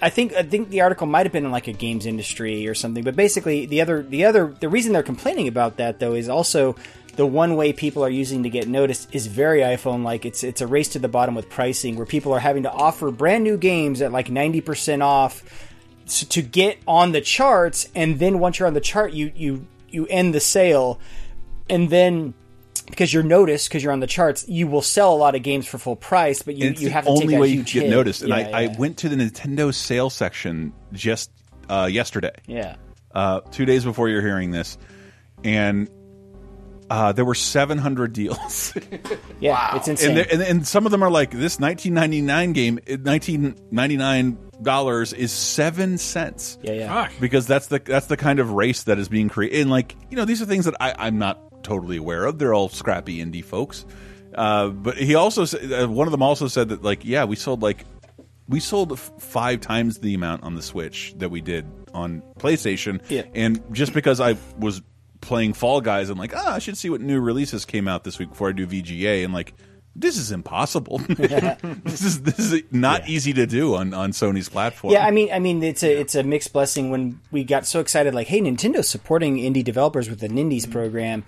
Speaker 3: I think I think the article might have been in like a games industry or something, but basically the other the other the reason they're complaining about that though is also the one way people are using to get noticed is very iPhone like. It's it's a race to the bottom with pricing where people are having to offer brand new games at like ninety percent off to get on the charts, and then once you're on the chart, you you you end the sale, and then because you're noticed because you're on the charts, you will sell a lot of games for full price, but you, you have to
Speaker 2: only
Speaker 3: take
Speaker 2: way you get
Speaker 3: hit.
Speaker 2: noticed. And
Speaker 3: Yeah,
Speaker 2: I,
Speaker 3: yeah.
Speaker 2: I went to the Nintendo sales section just uh, yesterday.
Speaker 3: Yeah.
Speaker 2: uh, two days before you're hearing this, and uh, there were 700 deals.
Speaker 3: Yeah, it's insane.
Speaker 2: and, there- and and some of them are like this 1999 game, 1999 dollars is seven cents.
Speaker 3: Yeah, yeah.
Speaker 2: Because that's the that's the kind of race that is being created. And like you know, these are things that I, I'm not totally aware of. They're all scrappy indie folks. Uh, but he also said uh, one of them also said that like yeah, we sold like we sold five times the amount on the Switch that we did on PlayStation.
Speaker 3: Yeah.
Speaker 2: And just because I was playing Fall Guys, I'm like, ah, I should see what new releases came out this week before I do VGA. And like, this is impossible. this is this is not easy to do on on Sony's platform.
Speaker 3: Yeah, I mean, I mean, it's a it's a mixed blessing when we got so excited, like, hey, Nintendo's supporting indie developers with the Nindies program,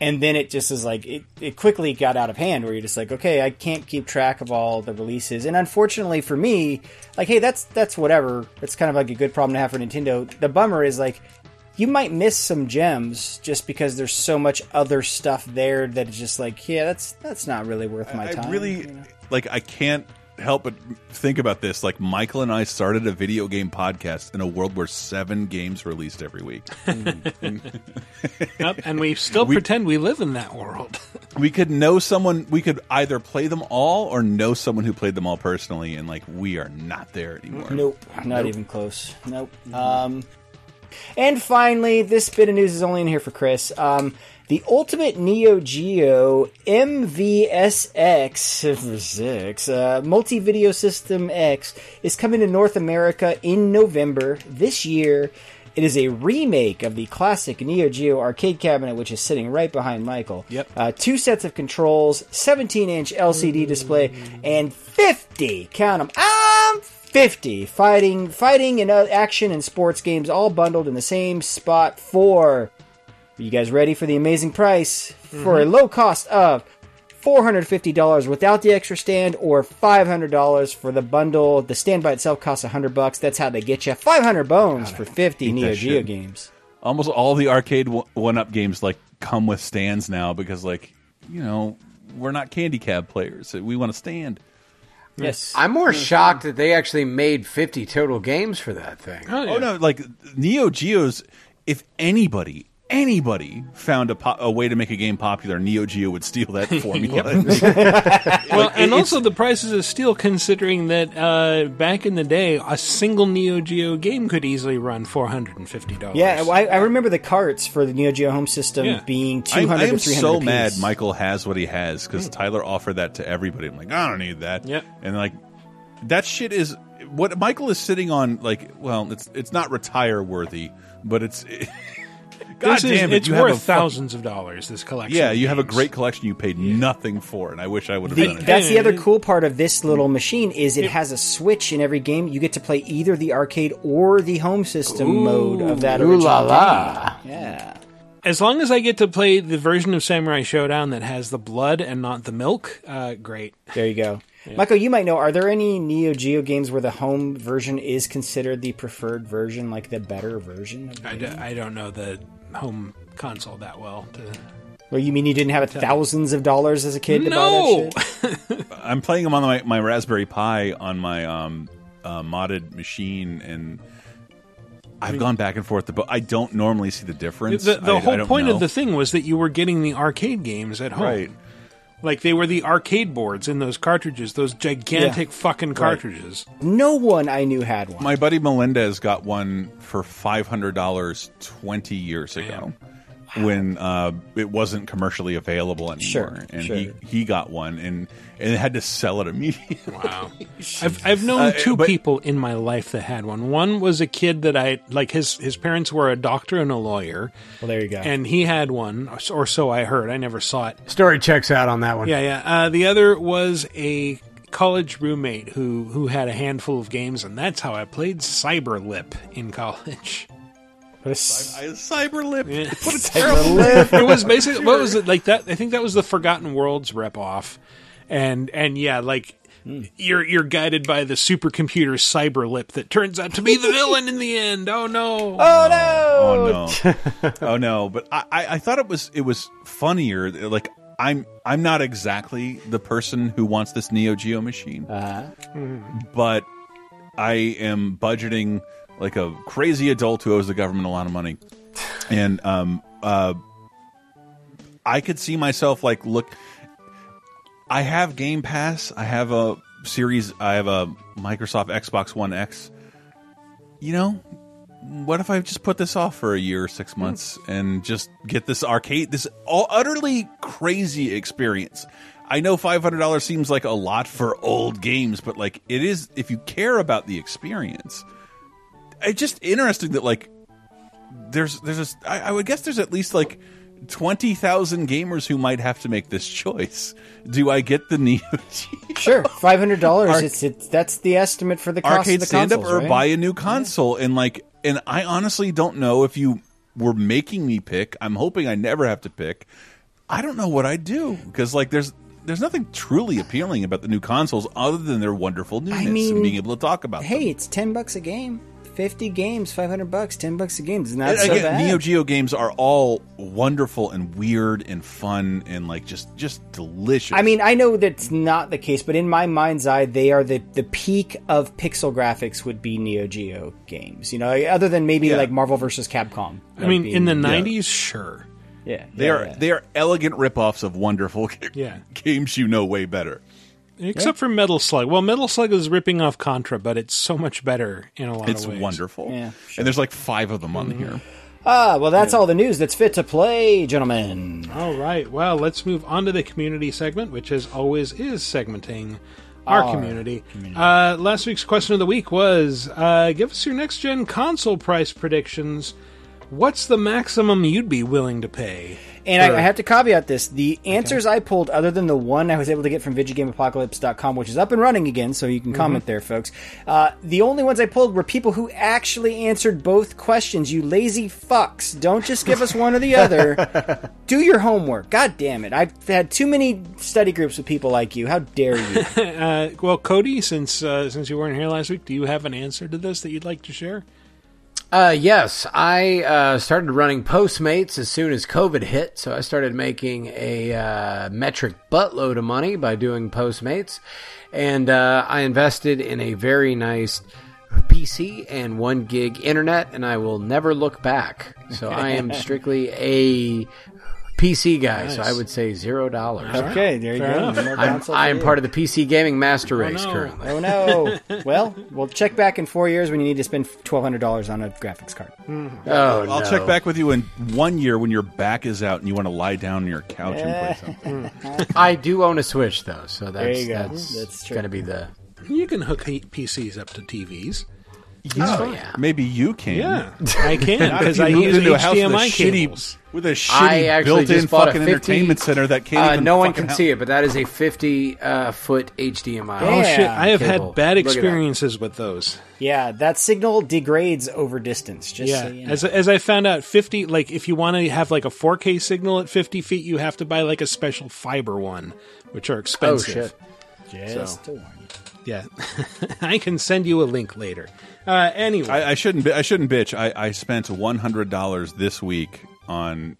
Speaker 3: and then it just is like it, it quickly got out of hand, where you're just like, okay, I can't keep track of all the releases, and unfortunately for me, like, hey, that's that's whatever. It's kind of like a good problem to have for Nintendo. The bummer is like. You might miss some gems just because there's so much other stuff there that it's just like, yeah, that's that's not really worth my
Speaker 2: I
Speaker 3: time.
Speaker 2: really like. I can't help but think about this. Like Michael and I started a video game podcast in a world where seven games were released every week.
Speaker 1: Yep, and we still pretend we live in that world.
Speaker 2: we could know someone. We could either play them all or know someone who played them all personally, and like we are not there anymore.
Speaker 3: Nope, not even close. Nope. Um, and finally, this bit of news is only in here for Chris. Um, the Ultimate Neo Geo MVSX uh, Multi Video System X is coming to North America in November this year. It is a remake of the classic Neo Geo arcade cabinet, which is sitting right behind Michael.
Speaker 1: Yep.
Speaker 3: Uh, two sets of controls, 17 inch LCD display, and 50, count them, um, 50 fighting, fighting and uh, action and sports games all bundled in the same spot for. Are you guys ready for the amazing price? For a low cost of $450 without the extra stand or $500 for the bundle. The stand by itself costs 100 bucks. That's how they get you 500 bones for 50 Neo Geo
Speaker 2: shit.
Speaker 3: games.
Speaker 2: Almost all the arcade one up games like come with stands now because like you know we're not candy cab players. We want to stand.
Speaker 3: Yes.
Speaker 4: I'm more shocked that they actually made 50 total games for that thing.
Speaker 2: Oh, oh no, like Neo Geo's. If anybody, anybody found a, po- a way to make a game popular, Neo Geo would steal that formula.
Speaker 1: well, and also the prices of steel, considering that uh, back in the day, a single Neo Geo game could easily run four hundred and fifty dollars.
Speaker 3: Yeah, well, I, I remember the carts for the Neo Geo home system
Speaker 1: Yeah.
Speaker 3: being 200
Speaker 2: I am
Speaker 3: to 300
Speaker 2: so
Speaker 3: apiece.
Speaker 2: mad Michael has what he has because Tyler offered that to everybody. I'm like, I don't need that.
Speaker 1: Yep.
Speaker 2: And like, that shit is what Michael is sitting on. Like, well, it's it's not retire worthy, but it's. God
Speaker 1: This is-
Speaker 2: damn it!
Speaker 1: it's
Speaker 2: you
Speaker 1: worth
Speaker 2: have a fuck-
Speaker 1: thousands of dollars. This collection.
Speaker 2: Yeah,
Speaker 1: of
Speaker 2: you have a great collection you paid nothing for, and I wish I would have
Speaker 3: The,
Speaker 2: done it.
Speaker 3: that's the other cool part of this little machine is it has a switch in every game. You get to play either the arcade or the home system mode of that
Speaker 4: Ooh
Speaker 3: original
Speaker 4: la la.
Speaker 3: game. Yeah.
Speaker 1: As long as I get to play the version of Samurai Shodown that has the blood and not the milk, uh, great.
Speaker 3: There you go. Michael, you might know, are there any Neo Geo games where the home version is considered the preferred version, like the better version? Of the
Speaker 1: I,
Speaker 3: game?
Speaker 1: d- I don't know the home console that well. To...
Speaker 3: Well, you mean you didn't have thousands of dollars as a kid to
Speaker 1: No!
Speaker 3: buy that shit?
Speaker 2: I'm playing them on my, my Raspberry Pi on my um, uh, modded machine, and I've gone back and forth. But I don't normally see the difference.
Speaker 1: The, the
Speaker 2: I- I
Speaker 1: whole
Speaker 2: don't
Speaker 1: point
Speaker 2: know.
Speaker 1: of the thing was that you were getting the arcade games at home.
Speaker 2: Right.
Speaker 1: Like they were the arcade boards in those cartridges, those gigantic fucking cartridges.
Speaker 3: No one I knew had one.
Speaker 2: My buddy Melendez got one for five hundred dollars twenty years ago, when uh, it wasn't commercially available anymore,
Speaker 3: Sure,
Speaker 2: and
Speaker 3: sure.
Speaker 2: he he got one and and had to sell it immediately.
Speaker 1: Wow. I've I've known
Speaker 2: Uh,
Speaker 1: two
Speaker 2: but-
Speaker 1: people in my life that had one. One was a kid that I like his his parents were a doctor and a lawyer.
Speaker 3: Well, there you go.
Speaker 1: And he had one or so- I heard. I never saw it.
Speaker 4: Story checks out on that one.
Speaker 1: Yeah, yeah. Uh, the other was a college roommate who who had a handful of games and that's how I played Cyberlip in college.
Speaker 2: I, Cyberlip.
Speaker 1: Yeah.
Speaker 2: What a terrible
Speaker 1: it was basically what was it like that? I think that was the Forgotten Worlds ripoff, and and yeah, like hmm. you're you're guided by the supercomputer Cyberlip that turns out to be the villain in the end. Oh no!
Speaker 3: Oh, oh no!
Speaker 2: Oh no! oh no! But I, I, I thought it was it was funnier. Like I'm I'm not exactly the person who wants this Neo Geo machine, but I am budgeting like a crazy adult who owes the government a lot of money, and um uh, I could see myself like look. I have Game Pass. I have a series. I have a Microsoft Xbox One X. You know, what if I just put this off for a year or six months and just get this arcade, this all utterly crazy experience? I know five hundred dollars seems like a lot for old games, but like it is if you care about the experience. It's just interesting that like there's there's a, I, I would guess there's at least like twenty thousand gamers who might have to make this choice. Do I get the Neo Geo
Speaker 3: Sure, five hundred dollars. It's it's that's the estimate for the cost
Speaker 2: arcade
Speaker 3: of the
Speaker 2: stand up or
Speaker 3: right?
Speaker 2: buy a new console? And like, and I honestly don't know if you were making me pick. I'm hoping I never have to pick. I don't know what I'd do because like there's there's nothing truly appealing about the new consoles other than their wonderful newness
Speaker 3: mean,
Speaker 2: and being able to talk about them.
Speaker 3: Hey, it's ten bucks a game. Fifty games, five hundred bucks. Ten bucks a game. It's not
Speaker 2: And
Speaker 3: so
Speaker 2: again,
Speaker 3: bad.
Speaker 2: Neo Geo games are all wonderful and weird and fun and like just just delicious.
Speaker 3: I mean, I know that's not the case, but in my mind's eye, they are the, the peak of pixel graphics would be Neo Geo games. You know, other than maybe
Speaker 2: Yeah.
Speaker 3: like Marvel versus Capcom.
Speaker 1: I mean, in the
Speaker 3: Yeah.
Speaker 1: '90s, sure.
Speaker 3: Yeah,
Speaker 2: they
Speaker 3: yeah,
Speaker 2: are
Speaker 3: yeah.
Speaker 2: they are elegant ripoffs of wonderful
Speaker 1: Yeah.
Speaker 2: games you know way better.
Speaker 1: Except for Metal Slug. Well, Metal Slug is ripping off Contra, but it's so much better in a lot
Speaker 2: It's
Speaker 1: of ways.
Speaker 2: It's wonderful.
Speaker 3: Yeah,
Speaker 2: And there's like five of them on here.
Speaker 3: Ah, well, that's all the news that's fit to play, gentlemen.
Speaker 1: All right. Well, let's move on to the community segment, which as always is segmenting our,
Speaker 3: Our
Speaker 1: community. Uh, last week's question of the week was uh, give us your next gen console price predictions. What's the maximum you'd be willing to pay?
Speaker 3: And I,
Speaker 1: for-
Speaker 3: I have to caveat this. The answers I pulled, other than the one I was able to get from VidjagameApocalypse.com, which is up and running again, so you can comment there, folks. Uh, the only ones I pulled were people who actually answered both questions. You lazy fucks. Don't just give us one or the other. Do your homework. God damn it. I've had too many study groups with people like you. How dare you?
Speaker 1: uh, well, Cody, since uh, since you weren't here last week, do you have an answer to this that you'd like to share?
Speaker 4: Uh, yes, I uh, started running Postmates as soon as COVID hit, so I started making a uh, metric buttload of money by doing Postmates, and uh, I invested in a very nice PC and one gig internet, and I will never look back. So I am strictly a PC guy, so I would say zero dollars.
Speaker 3: Okay, there you
Speaker 1: Fair
Speaker 3: go.
Speaker 1: enough.
Speaker 4: I'm,
Speaker 3: I'm
Speaker 4: part of the PC gaming master oh, race
Speaker 1: no.
Speaker 4: currently.
Speaker 3: Oh no! well, we'll check back in four years when you need to spend twelve hundred dollars on a graphics card. Hmm.
Speaker 4: Oh,
Speaker 2: I'll
Speaker 4: no.
Speaker 2: check back with you in one year when your back is out and you want to lie down on your couch and play something. Hmm.
Speaker 4: I do own a Switch though, so that's
Speaker 3: go.
Speaker 4: that's,
Speaker 3: That's
Speaker 4: going to be the
Speaker 1: You can hook PCs up to TVs.
Speaker 4: Oh yeah.
Speaker 2: Maybe you can.
Speaker 1: Yeah, I can
Speaker 2: Not
Speaker 1: because I
Speaker 2: moved
Speaker 1: use
Speaker 2: into a house with a
Speaker 1: HDMI
Speaker 2: shitty,
Speaker 1: cables.
Speaker 2: with a
Speaker 4: I
Speaker 2: shitty
Speaker 4: actually
Speaker 2: built-in
Speaker 4: just bought a
Speaker 2: fucking
Speaker 4: 50
Speaker 2: entertainment center that can't
Speaker 4: Uh,
Speaker 2: even.
Speaker 4: no one
Speaker 2: fucking
Speaker 4: can
Speaker 2: help.
Speaker 4: see it, but that is a 50 uh, foot HDMI.
Speaker 1: Oh shit! I have
Speaker 4: cable.
Speaker 1: had bad
Speaker 4: Look at that.
Speaker 1: experiences with those.
Speaker 3: Yeah, that signal degrades over distance. Just
Speaker 1: Yeah,
Speaker 3: so you know.
Speaker 1: as as I found out, fifty like if you want to have like a 4K signal at 50 feet, you have to buy like a special fiber one, which are
Speaker 4: Oh
Speaker 1: expensive.
Speaker 4: shit!
Speaker 3: just to warn you.
Speaker 1: Yeah, I can send you a link later. Uh, anyway,
Speaker 2: I, I shouldn't. I shouldn't bitch. I, I spent one hundred dollars this week on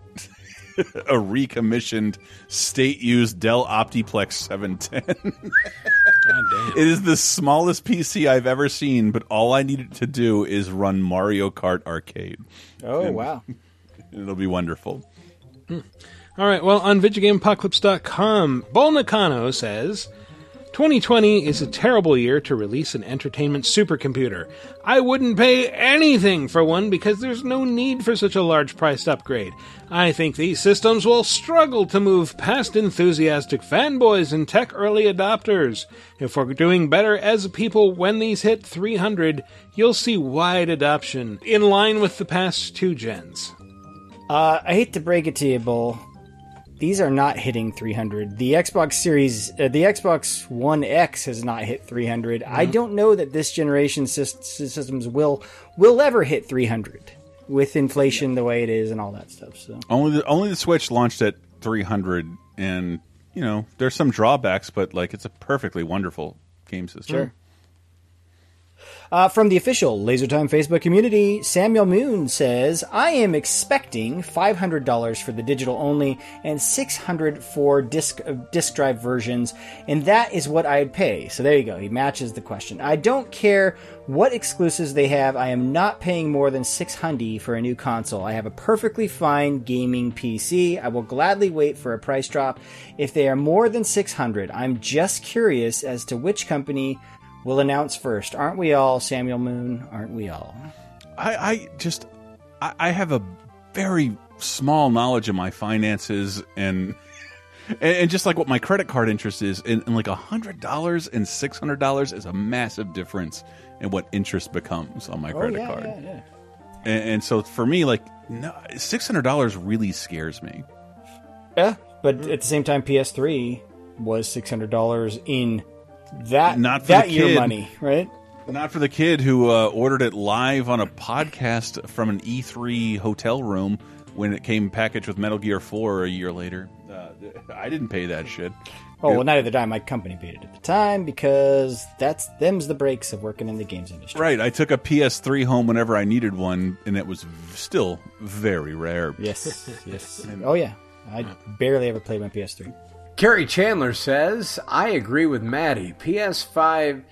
Speaker 2: a recommissioned state-used Dell Optiplex seven ten.
Speaker 1: God damn.
Speaker 2: It is the smallest PC I've ever seen, but all I needed to do is run Mario Kart Arcade.
Speaker 3: Oh wow!
Speaker 2: It'll be wonderful.
Speaker 1: All right, well, on VidjagameApocalypse.com, Bol Nakano says 2020 is a terrible year to release an entertainment supercomputer. I wouldn't pay anything for one because there's no need for such a large priced upgrade. I think these systems will struggle to move past enthusiastic fanboys and tech early adopters. If we're doing better as people when these hit 300, you'll see wide adoption, in line with the past two gens.
Speaker 3: Uh, I hate to break it to you, Bull. These are not hitting 300. The Xbox Series, uh, the Xbox One X has not hit 300. I don't know that this generation sys- systems will will ever hit 300 with inflation the way it is and all that stuff. So
Speaker 2: Only the only the Switch launched at three hundred, and you know there's some drawbacks, but like it's a perfectly wonderful game system.
Speaker 3: Sure. Uh, from the official LaserTime Facebook community, Samuel Moon says, "I am expecting five hundred dollars for the digital only and six hundred for disc uh, disc drive versions, and that is what I'd pay." So there you go. He matches the question. I don't care what exclusives they have. I am not paying more than six hundred for a new console. I have a perfectly fine gaming PC. I will gladly wait for a price drop if they are more than six hundred. I'm just curious as to which company will announce first. Aren't we all, Samuel Moon? Aren't we all?
Speaker 2: I, I just I, I have a very small knowledge of my finances and and, just like what my credit card interest is, and, and like a hundred dollars and six hundred dollars is a massive difference in what interest becomes on my oh, credit
Speaker 3: oh, yeah,
Speaker 2: card.
Speaker 3: yeah, yeah.
Speaker 2: And, and so for me, like no, six hundred dollars really scares me.
Speaker 3: Yeah, but at the same time, PS3 was six hundred dollars in that
Speaker 2: Not for
Speaker 3: that
Speaker 2: the
Speaker 3: year
Speaker 2: kid.
Speaker 3: money, right?
Speaker 2: Not for the kid who uh, ordered it live on a podcast from an E3 hotel room when it came packaged with Metal Gear 4 a year later. Uh, I didn't pay that shit.
Speaker 3: Oh well, neither did I. My company paid it at the time because that's them's the breaks of working in the games industry.
Speaker 2: Right, I took a PS3 home whenever I needed one, and it was still very rare.
Speaker 3: Yes, yes. Oh yeah, I barely ever played my PS3.
Speaker 4: Kerry Chandler says, I agree with Maddie. PS5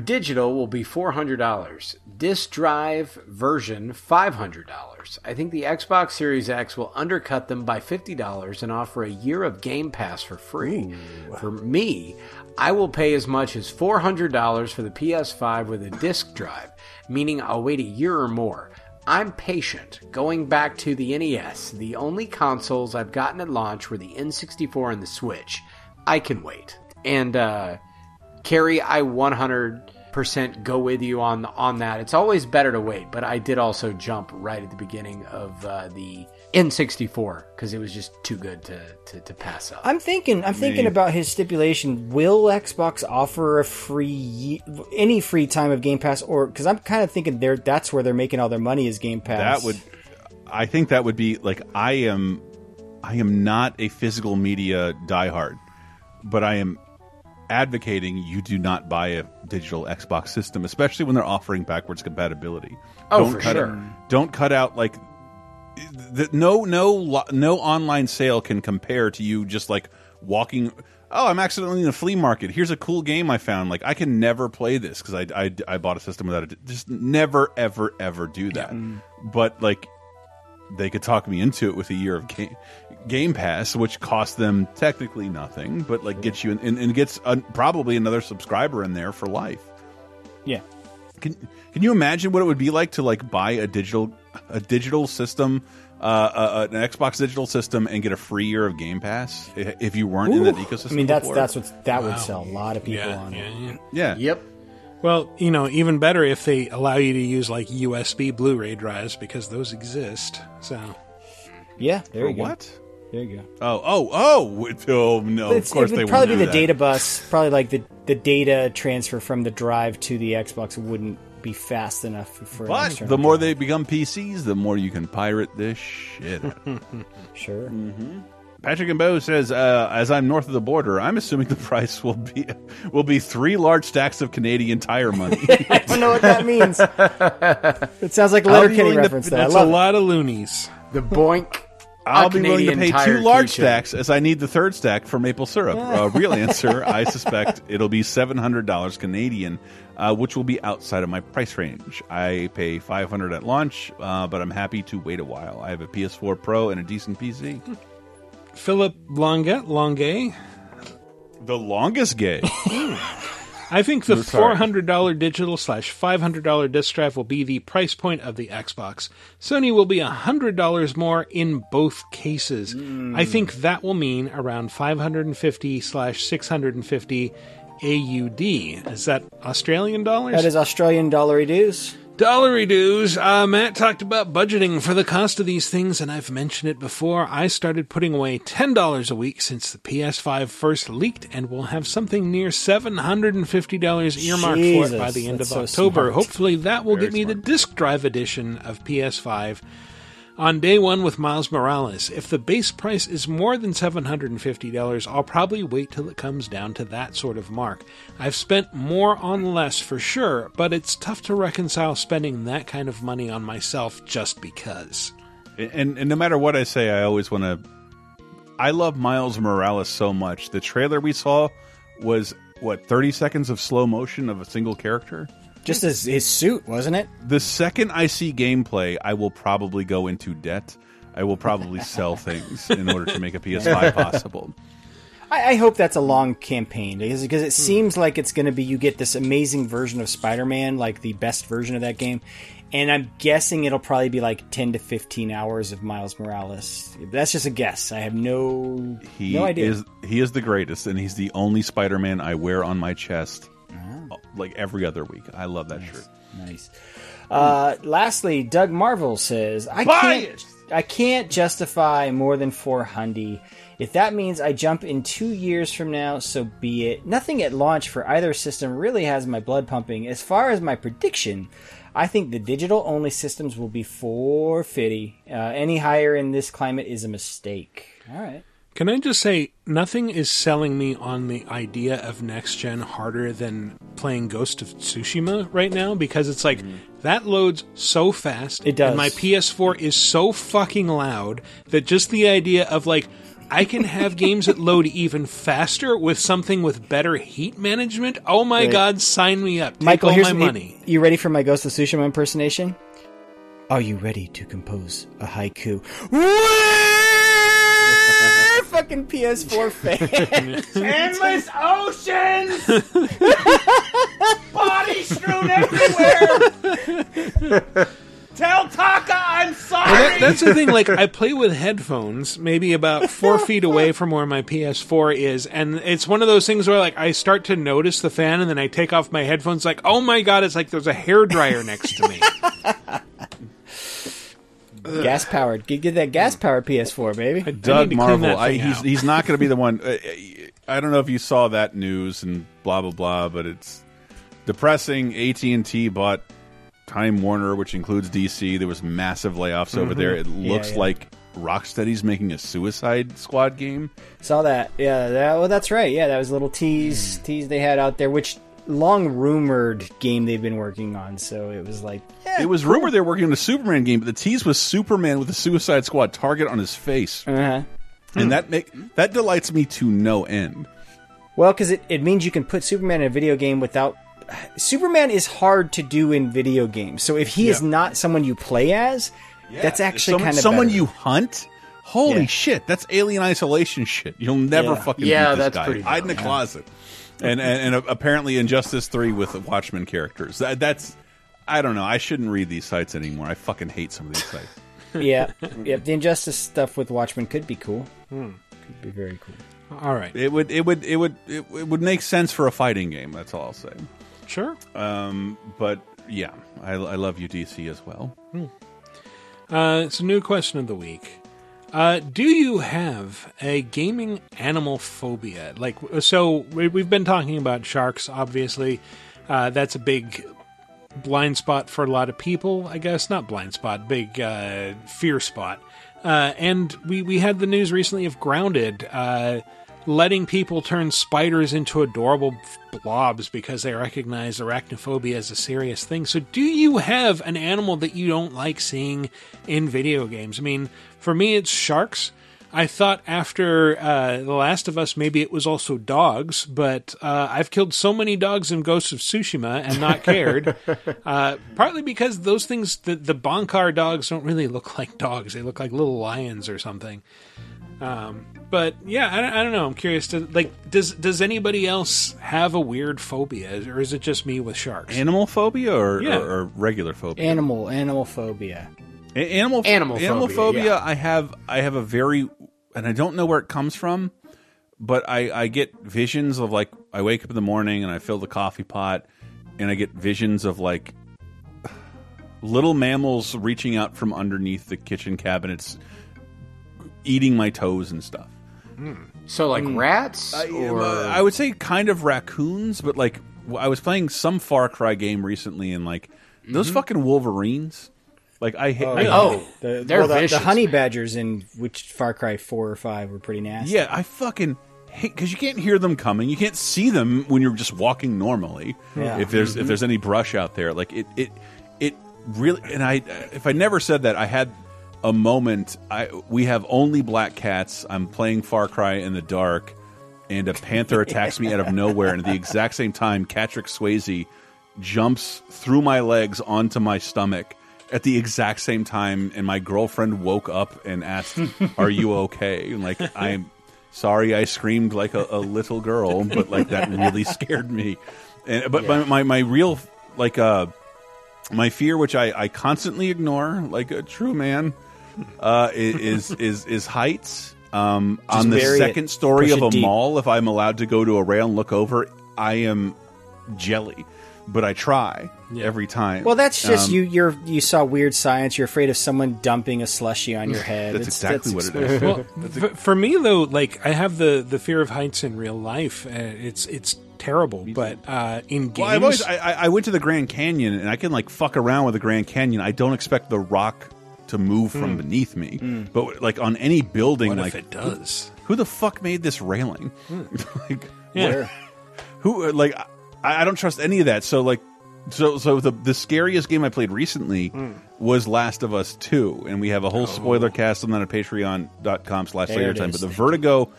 Speaker 4: digital will be $400. Disc drive version $500. I think the Xbox Series X will undercut them by $50 and offer a year of Game Pass for free. For me, I will pay as much as $400 for the PS5 with a disc drive, meaning I'll wait a year or more. I'm patient. Going back to the NES, the only consoles I've gotten at launch were the N64 and the Switch. I can wait. And uh Carrie, I 100% go with you on on that. It's always better to wait, but I did also jump right at the beginning of uh, the N64 because it was just too good to, to, to pass up.
Speaker 3: I'm thinking. I'm thinking about his stipulation. Will Xbox offer a free any free time of Game Pass, or because I'm kind of thinking there that's where they're making all their money is Game Pass.
Speaker 2: That would, I think that would be like I am, I am not a physical media diehard, but I am advocating you do not buy a digital Xbox system, especially when they're offering backwards compatibility.
Speaker 4: Oh,
Speaker 2: don't
Speaker 4: for
Speaker 2: cut
Speaker 4: sure.
Speaker 2: Out, don't cut out like the, no no no online sale can compare to you just like walking. Oh, I'm accidentally in a flea market. Here's a cool game I found. Like I can never play this because I, I I bought a system without it. Just never ever ever do that. But like they could talk me into it with a year of game, game Pass, which costs them technically nothing, but like gets you in, and, and gets uh probably another subscriber in there for life.
Speaker 3: Yeah.
Speaker 2: Can can you imagine what it would be like to like buy a digital a digital system, uh, uh, an Xbox digital system, and get a free year of Game Pass if you weren't in that ecosystem?
Speaker 3: I mean, that's
Speaker 2: before?
Speaker 3: that's what that would sell a lot of people
Speaker 1: Yeah,
Speaker 3: on
Speaker 1: yeah,
Speaker 3: it.
Speaker 1: yeah.
Speaker 2: yeah.
Speaker 4: Yep.
Speaker 1: Well, you know, even better if they allow you to use like USB Blu-ray drives because those exist. So
Speaker 3: Yeah, there
Speaker 2: For
Speaker 3: you go.
Speaker 2: what?
Speaker 3: There you go.
Speaker 2: Oh oh oh! Oh no!
Speaker 3: It's-
Speaker 2: of course
Speaker 3: it
Speaker 2: they
Speaker 3: would probably
Speaker 2: wouldn't
Speaker 3: be
Speaker 2: do
Speaker 3: the
Speaker 2: that.
Speaker 3: data bus. Probably like the the data transfer from the drive to the Xbox wouldn't be fast enough for.
Speaker 2: But
Speaker 3: external
Speaker 2: the more
Speaker 3: drive.
Speaker 2: they become PCs, the more you can pirate this shit.
Speaker 3: sure.
Speaker 2: Mm-hmm. Patrick and Bo says, uh, as I'm north of the border, I'm assuming the price will be will be three large stacks of Canadian tire money.
Speaker 3: I don't know what that means. it sounds like a
Speaker 2: I'll be
Speaker 3: Letterkenny
Speaker 2: willing to-
Speaker 3: reference. That I
Speaker 1: that's
Speaker 3: love
Speaker 1: a
Speaker 3: it.
Speaker 1: lot of loonies.
Speaker 4: The boink.
Speaker 2: I'll
Speaker 4: a
Speaker 2: be willing to pay two large
Speaker 4: keychain.
Speaker 2: stacks as I need the third stack for maple syrup. Uh, real answer, I suspect it'll be seven hundred dollars Canadian, uh, which will be outside of my price range. I pay five hundred at launch, uh, but I'm happy to wait a while. I have a PS4 Pro and a decent PC.
Speaker 1: Philip Longa Longue.
Speaker 2: The longest gay.
Speaker 1: I think the four hundred dollar digital slash five hundred dollar disc drive will be the price point of the Xbox. Sony will be hundred dollars more in both cases. I think hmm. that will mean around five hundred and fifty slash six hundred and fifty AUD. Is that Australian dollars?
Speaker 3: That is Australian dollar dues.
Speaker 1: Dollary dues. Uh, Matt talked about budgeting for the cost of these things, and I've mentioned it before. I started putting away $10 a week since the PS5 first leaked, and we'll have something near $750 earmarked for it by the end of
Speaker 3: so
Speaker 1: October.
Speaker 3: smart.
Speaker 1: Hopefully, that will
Speaker 2: Very
Speaker 1: get me the disc drive edition of PS5 on day one with Miles Morales. If the base price is more than $750, I'll probably wait till it comes down to that sort of mark. I've spent more on less for sure, but it's tough to reconcile spending that kind of money on myself just because.
Speaker 2: and and no matter what I say, I always want to. I love Miles Morales so much. The trailer we saw was what thirty seconds of slow motion of a single character.
Speaker 3: Just as his suit, wasn't it?
Speaker 2: The second I see gameplay, I will probably go into debt. I will probably sell things in order to make a PS5 possible.
Speaker 3: I, I hope that's a long campaign because because
Speaker 2: Hmm.
Speaker 3: it seems like it's going to be you get this amazing version of Spider-Man, like the best version of that game, and I'm guessing it'll probably be like ten to fifteen hours of Miles Morales. That's just a guess. I have no
Speaker 2: He
Speaker 3: no idea.
Speaker 2: is he is the greatest, and he's the only Spider-Man I wear on my chest,
Speaker 3: Ah.
Speaker 2: like every other week. I love that shirt.
Speaker 3: Nice. Uh, lastly, Doug Marvel says, "I can't, I can't justify more than four hundy. If that means I jump in two years from now, so be it. Nothing at launch for either system really has my blood pumping. As far as my prediction." I think the digital only systems will be 450. Uh, any higher in this climate is a mistake. All right.
Speaker 1: Can I just say, nothing is selling me on the idea of next gen harder than playing Ghost of Tsushima right now because it's like mm-hmm. that loads so fast.
Speaker 3: It does.
Speaker 1: And my PS4 is so fucking loud that just the idea of like, I can have games that load even faster with something with better heat management. Oh my
Speaker 3: Right.
Speaker 1: god, sign me up. Take
Speaker 3: Michael,
Speaker 1: all
Speaker 3: here's
Speaker 1: my money.
Speaker 3: You ready for my Ghost of Tsushima impersonation? Are you ready to compose a haiku? Eh, fucking PS4 fan.
Speaker 7: Endless oceans! Body strewn everywhere! Tell Taka I'm sorry!
Speaker 1: Well, that, that's the thing. Like, I play with headphones, maybe about four feet away from where my PS4 is, and it's one of those things where, like, I start to notice the fan, and then I take off my headphones. Like, oh my god, it's like there's a hair dryer next to me.
Speaker 3: gas powered. Get, get that gas powered PS4, baby.
Speaker 2: Doug
Speaker 1: to clean
Speaker 2: Marvel,
Speaker 1: that
Speaker 2: I,
Speaker 1: thing
Speaker 2: he's
Speaker 1: out.
Speaker 2: he's not going to be the one. uh, I don't know if you saw that news and blah blah blah, but it's depressing. AT and T bought Time Warner, which includes DC. There was massive layoffs over there. It looks
Speaker 3: yeah.
Speaker 2: like Rocksteady's making a Suicide Squad game.
Speaker 3: Saw that. Yeah, that, well, that's right. Yeah, that was a little tease tease they had out there, which long rumored game they've been working on. So it was like, yeah,
Speaker 2: It was rumored they're working on a Superman game, but the tease was Superman with a Suicide Squad target on his face,
Speaker 3: uh-huh.
Speaker 2: and that make that delights me to no end.
Speaker 3: Well, because it, it means you can put Superman in a video game without. Superman is hard to do in video games. So if he is not someone you play as, that's actually
Speaker 2: Some-
Speaker 3: kind of
Speaker 2: someone
Speaker 3: better.
Speaker 2: you hunt. Holy
Speaker 3: Yeah.
Speaker 2: shit, that's alien isolation shit. You'll never
Speaker 3: Yeah.
Speaker 2: fucking
Speaker 4: Yeah,
Speaker 2: beat this
Speaker 4: that's
Speaker 2: guy.
Speaker 4: pretty
Speaker 2: Hide in the
Speaker 4: dumb.
Speaker 2: closet. And, and and apparently Injustice Three with the Watchmen characters. That, that's I don't know. I shouldn't read these sites anymore. I fucking hate some of these sites.
Speaker 3: yeah, yeah. The Injustice stuff with Watchmen could be cool.
Speaker 2: Hmm.
Speaker 3: Could be very cool.
Speaker 1: All right.
Speaker 2: It would it would it would it, it would make sense for a fighting game. That's all I'll say.
Speaker 1: Sure.
Speaker 2: Um, but yeah, I, I love you DC as well.
Speaker 1: Uh, it's a new question of the week. Uh, do you have a gaming animal phobia? Like, so we, we've been talking about sharks, obviously. Uh, that's a big blind spot for a lot of people, I guess. Not blind spot, big uh, fear spot. Uh, and we, we had the news recently of Grounded uh, letting people turn spiders into adorable blobs because they recognize arachnophobia as a serious thing. So, do you have an animal that you don't like seeing in video games? I mean, for me, it's sharks. I thought after uh, The Last of Us, maybe it was also dogs, but uh, I've killed so many dogs in Ghosts of Tsushima and not cared. uh, partly because those things, the, the Bonkar dogs, don't really look like dogs. They look like little lions or something. Um, but yeah, I, I don't know. I'm curious to like, does does anybody else have a weird phobia, or is it just me with sharks?
Speaker 2: Animal phobia or,
Speaker 1: Yeah.
Speaker 2: or, or regular phobia?
Speaker 3: Animal, animal phobia.
Speaker 2: Animal
Speaker 4: Animal
Speaker 2: animal
Speaker 4: phobia, yeah.
Speaker 2: I have I have a very and I don't know where it comes from, but I I get visions of like I wake up in the morning and I fill the coffee pot and I get visions of like little mammals reaching out from underneath the kitchen cabinets eating my toes and stuff. Hmm.
Speaker 4: So like hmm. rats
Speaker 2: I,
Speaker 4: or
Speaker 2: uh, I would say kind of raccoons, but like I was playing some Far Cry game recently, and like those mm-hmm. fucking Wolverines. Like I hate. Oh, I-
Speaker 4: oh,
Speaker 3: The,
Speaker 4: they're
Speaker 3: well, the, the
Speaker 4: vicious,
Speaker 3: honey badgers in which Far Cry four or five were pretty nasty.
Speaker 2: Yeah, I fucking hate because you can't hear them coming. You can't see them when you're just walking normally.
Speaker 3: Yeah.
Speaker 2: If there's if mm-hmm. there's any brush out there, like it it it really. And I if I never said that, I had a moment. I we have only black cats. I'm playing Far Cry in the dark, and a panther attacks me out of nowhere. And at the exact same time, Patrick Swayze jumps through my legs onto my stomach. At the exact same time, and my girlfriend woke up and asked, "Are you okay?" And like I'm sorry, I screamed like a, a little girl, but like that really scared me. And but my, my my real like uh my fear, which I I constantly ignore, like a true man, uh, is is is heights. Um, on the
Speaker 3: bury it.
Speaker 2: second story
Speaker 3: Push
Speaker 2: of a
Speaker 3: deep.
Speaker 2: mall, if I'm allowed to go to a rail and look over, I am jelly. But I try every time.
Speaker 3: Well, that's just
Speaker 2: Um,
Speaker 3: you. You're you saw weird science. You're afraid of someone dumping a slushy on your head.
Speaker 2: That's exactly what it is.
Speaker 1: well, f- for me though, like I have the the fear of heights in real life. Uh, it's it's terrible, but uh, in games,
Speaker 2: Well, I've always I, I I went to the Grand Canyon and I can like fuck around with the Grand Canyon. I don't expect the rock to move from beneath me, but like on any building,
Speaker 1: what
Speaker 2: like
Speaker 1: if it does?
Speaker 2: who the fuck made this railing? like
Speaker 1: Yeah.
Speaker 2: who? uh, Like I, I don't trust any of that. So like. So, so the the scariest game I played recently hmm. was Last of Us Two, and we have a whole spoiler oh. cast on that at Patreon.com slash
Speaker 3: Laser
Speaker 2: Time. But the Vertigo,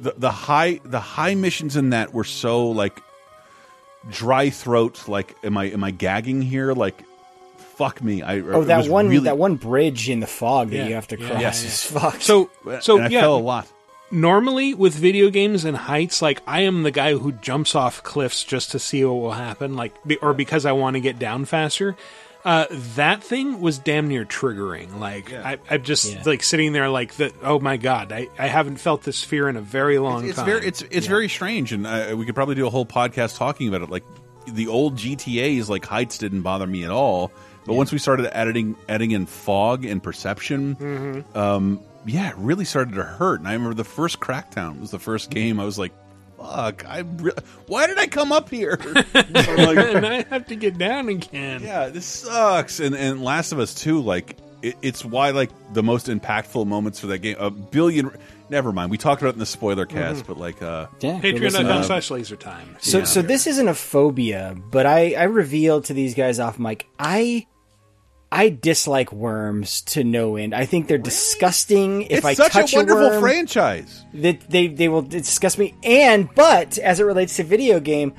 Speaker 2: the the high the high missions in that were so like dry throat. Like, am I am I gagging here? Like, fuck me. I
Speaker 3: Oh, that
Speaker 2: was
Speaker 3: one
Speaker 2: really,
Speaker 3: that one bridge in the fog that you have to
Speaker 1: Yeah.
Speaker 3: cross
Speaker 2: Yes.
Speaker 3: is fucked.
Speaker 1: So so
Speaker 2: and I
Speaker 1: yeah,
Speaker 2: fell a lot.
Speaker 1: Normally with video games and heights, like I am the guy who jumps off cliffs just to see what will happen, like or because I want to get down faster. Uh, that thing was damn near triggering. Like I, I'm just
Speaker 3: Yeah.
Speaker 1: like sitting there, like the oh my god, I, I haven't felt this fear in a very long
Speaker 2: It's
Speaker 1: time.
Speaker 2: very it's it's very strange, and uh, we could probably do a whole podcast talking about it. Like the old GTA's, like heights didn't bother me at all, but once we started adding adding in fog and perception,
Speaker 1: Mm-hmm.
Speaker 2: um, yeah, it really started to hurt. And I remember the first Crackdown was the first mm-hmm. game. I was like, "Fuck! I re why did I come up here?" I'm like,
Speaker 1: and I have to get down again.
Speaker 2: yeah, this sucks. And and Last of Us Two, like it, it's why like the most impactful moments for that game. A billion. Never mind. We talked about it in the spoiler mm-hmm. cast, but like, uh,
Speaker 3: Yeah, go listen to
Speaker 1: Patreon.com
Speaker 3: um,
Speaker 1: slash laser time.
Speaker 3: So, so this isn't a phobia, but I, I revealed to these guys off mic, I, I dislike worms to no end. I think they're disgusting. If
Speaker 2: it's
Speaker 3: I
Speaker 2: such
Speaker 3: touch
Speaker 2: a wonderful
Speaker 3: worm,
Speaker 2: franchise.
Speaker 3: that they they will disgust me. And but as it relates to video game,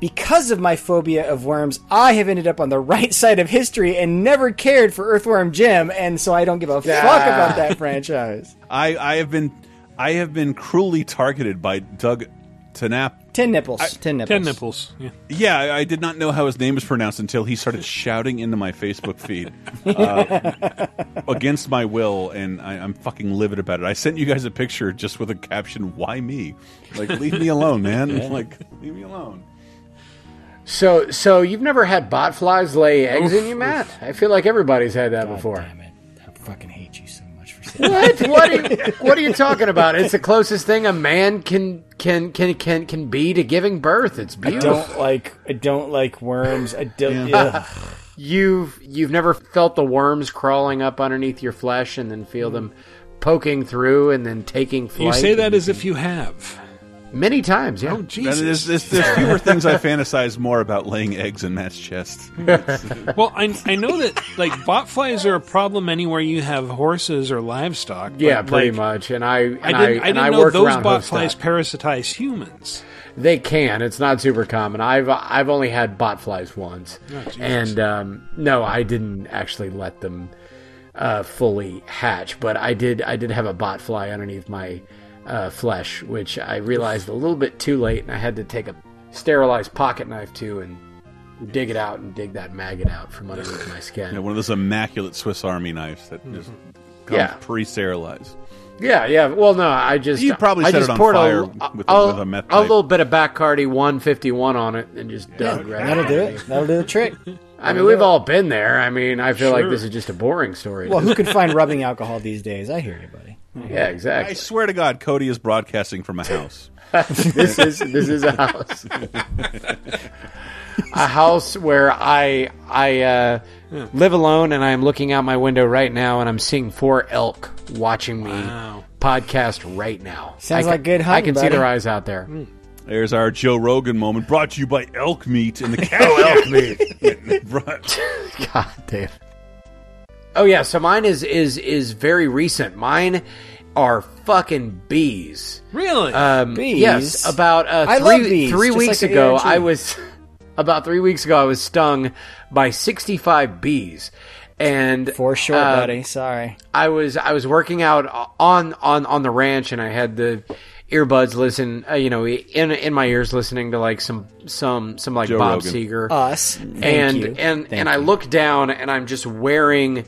Speaker 3: because of my phobia of worms, I have ended up on the right side of history and never cared for Earthworm Jim, and so I don't give a fuck about that franchise.
Speaker 2: I I have been I have been cruelly targeted by Doug Tanap.
Speaker 3: Ten nipples. ten nipples.
Speaker 1: Ten nipples. Yeah.
Speaker 2: Yeah, I I did not know how his name was pronounced until he started shouting into my Facebook feed uh, against my will, and I, I'm fucking livid about it. I sent you guys a picture just with a caption, "Why me?" Like, leave me alone, man. Like, leave me alone.
Speaker 4: So, so you've never had bot flies lay eggs in you, Matt? I feel like everybody's had that before.
Speaker 3: Damn it! I fucking hate you so much for saying
Speaker 4: What? What are, you, what are you talking about? It's the closest thing a man can can can can can be to giving birth. It's beautiful.
Speaker 3: I
Speaker 4: beautiful.
Speaker 3: don't like I don't like worms. I don't. ugh.
Speaker 4: You've you've never felt the worms crawling up underneath your flesh and then feel them poking through and then taking flight.
Speaker 1: You say that as if you have.
Speaker 4: Many times. Yeah.
Speaker 1: Oh, Jesus.
Speaker 2: there's, there's, there's fewer things I fantasize more about laying eggs in Matt's chest.
Speaker 1: Well, I, I know that like botflies are a problem anywhere you have horses or livestock. but,
Speaker 4: yeah, pretty
Speaker 1: like,
Speaker 4: much. And I and
Speaker 1: I didn't, I,
Speaker 4: and
Speaker 1: didn't
Speaker 4: I
Speaker 1: know those
Speaker 4: around
Speaker 1: botflies
Speaker 4: Hoofstock.
Speaker 1: parasitize humans.
Speaker 4: They can. It's not super common. I've I've only had bot flies once, and um, no, I didn't actually let them uh, fully hatch. But I did. I did have a bot fly underneath my uh, flesh, which I realized a little bit too late, and I had to take a sterilized pocket knife to and dig it out and dig that maggot out from underneath my skin.
Speaker 2: You know, one of those immaculate Swiss Army knives that just comes
Speaker 4: Yeah.
Speaker 2: pre-sterilized.
Speaker 4: Yeah, yeah. Well, no, I just
Speaker 2: You probably
Speaker 4: I
Speaker 2: set
Speaker 4: just
Speaker 2: it on
Speaker 4: poured
Speaker 2: fire
Speaker 4: a,
Speaker 2: with
Speaker 4: a,
Speaker 2: a- with a meth
Speaker 4: a little bit of Bacardi 151 on it and just dug right.
Speaker 3: That'll
Speaker 4: out.
Speaker 3: do it. That'll do the trick.
Speaker 4: I mean, we've all been there. I mean, I feel like this is just a boring story.
Speaker 3: Well, who can find rubbing alcohol these days? I hear you, buddy.
Speaker 4: Yeah, exactly.
Speaker 2: I swear to God, Cody is broadcasting from a house.
Speaker 4: this is this is a house, a house where I I uh, live alone, and I am looking out my window right now, and I'm seeing four elk watching me
Speaker 1: Wow.
Speaker 4: podcast right now.
Speaker 3: Sounds
Speaker 4: I
Speaker 3: like good hunting,
Speaker 4: I
Speaker 3: hunting,
Speaker 4: can see
Speaker 3: buddy.
Speaker 4: their eyes out there.
Speaker 2: There's our Joe Rogan moment, brought to you by elk meat and the cow
Speaker 4: elk meat. God damn. Oh yeah, so mine is is is very recent. Mine are fucking bees.
Speaker 1: Really?
Speaker 4: Um,
Speaker 3: Bees?
Speaker 4: Yes, about uh,
Speaker 3: I
Speaker 4: three
Speaker 3: love bees,
Speaker 4: three weeks
Speaker 3: like
Speaker 4: ago,
Speaker 3: ARG.
Speaker 4: I was about three weeks ago. I was stung by sixty five bees, and
Speaker 3: For sure,
Speaker 4: uh,
Speaker 3: buddy. Sorry.
Speaker 4: I was I was working out on on on the ranch, and I had the earbuds listen, uh, you know, in in my ears, listening to like some some some like
Speaker 2: Joe
Speaker 4: Bob
Speaker 2: Rogan.
Speaker 4: Seger
Speaker 3: Us. Thank
Speaker 4: and
Speaker 3: you.
Speaker 4: and
Speaker 3: Thank
Speaker 4: and I look down and I'm just wearing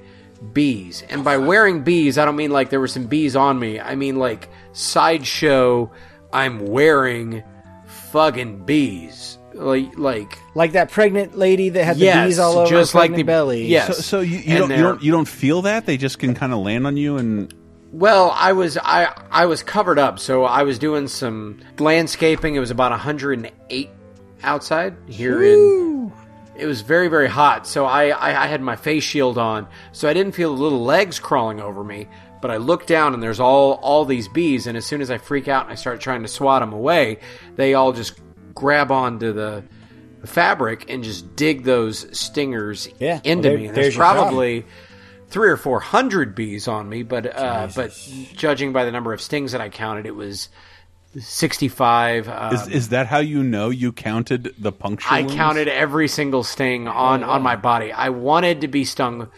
Speaker 4: bees. And by wearing bees, I don't mean like there were some bees on me. I mean like sideshow. I'm wearing fucking bees. Like like
Speaker 3: like that pregnant lady that had the
Speaker 4: Yes,
Speaker 3: bees all over
Speaker 4: just
Speaker 3: her
Speaker 4: like the-
Speaker 3: belly.
Speaker 4: yes.
Speaker 2: so, so you, you, don't, you don't you don't feel that they just can kind of land on you and
Speaker 4: Well, I was I I was covered up, so I was doing some landscaping. It was about 108 outside here in. It was very very hot, so I, I I had my face shield on, so I didn't feel the little legs crawling over me. But I look down and there's all all these bees, and as soon as I freak out and I start trying to swat them away, they all just grab onto the fabric and just dig those stingers
Speaker 3: Yeah,
Speaker 4: into
Speaker 3: well, there-
Speaker 4: me. And
Speaker 3: there's
Speaker 4: there's probably three or four hundred bees on me, but uh, but judging by the number of stings that I counted, it was sixty five. Um,
Speaker 2: is, is that how you know you counted the puncture
Speaker 4: I
Speaker 2: wounds?
Speaker 4: counted every single sting on on my body. I wanted to be stung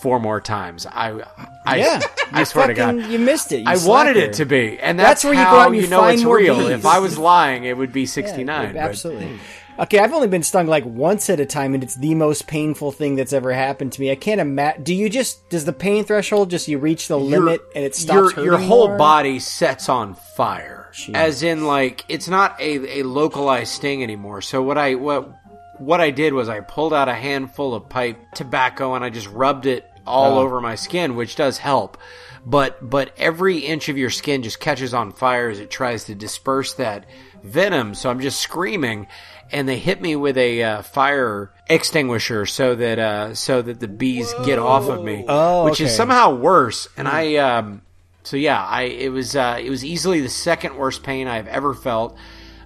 Speaker 4: four more times. I I
Speaker 3: Yeah.
Speaker 4: I
Speaker 3: You
Speaker 4: swear to God.
Speaker 3: You missed it. You
Speaker 4: I wanted
Speaker 3: slacker.
Speaker 4: it to be, and
Speaker 3: That's
Speaker 4: that's,
Speaker 3: where you
Speaker 4: how
Speaker 3: go out and you
Speaker 4: you know
Speaker 3: find
Speaker 4: it's
Speaker 3: more
Speaker 4: real.
Speaker 3: bees.
Speaker 4: If I was lying, it would be sixty nine.
Speaker 3: Yeah,
Speaker 4: nine.
Speaker 3: absolutely. Okay, I've only been stung like once at a time, and it's the most painful thing that's ever happened to me. I can't imagine. Do you just does the pain threshold just you reach the limit and it stops
Speaker 4: your, your whole
Speaker 3: more?
Speaker 4: body sets on fire as in like it's not a, a localized sting anymore. So what i what what i did was i pulled out a handful of pipe tobacco and i just rubbed it all
Speaker 3: Oh.
Speaker 4: over my skin which does help. But but every inch of your skin just catches on fire as it tries to disperse that venom, so I'm just screaming, and they hit me with a uh, fire extinguisher so that uh, so that the bees get off of me,
Speaker 3: Oh,
Speaker 4: which is somehow worse. And I, um, so yeah, I it was uh, it was easily the second worst pain I've ever felt,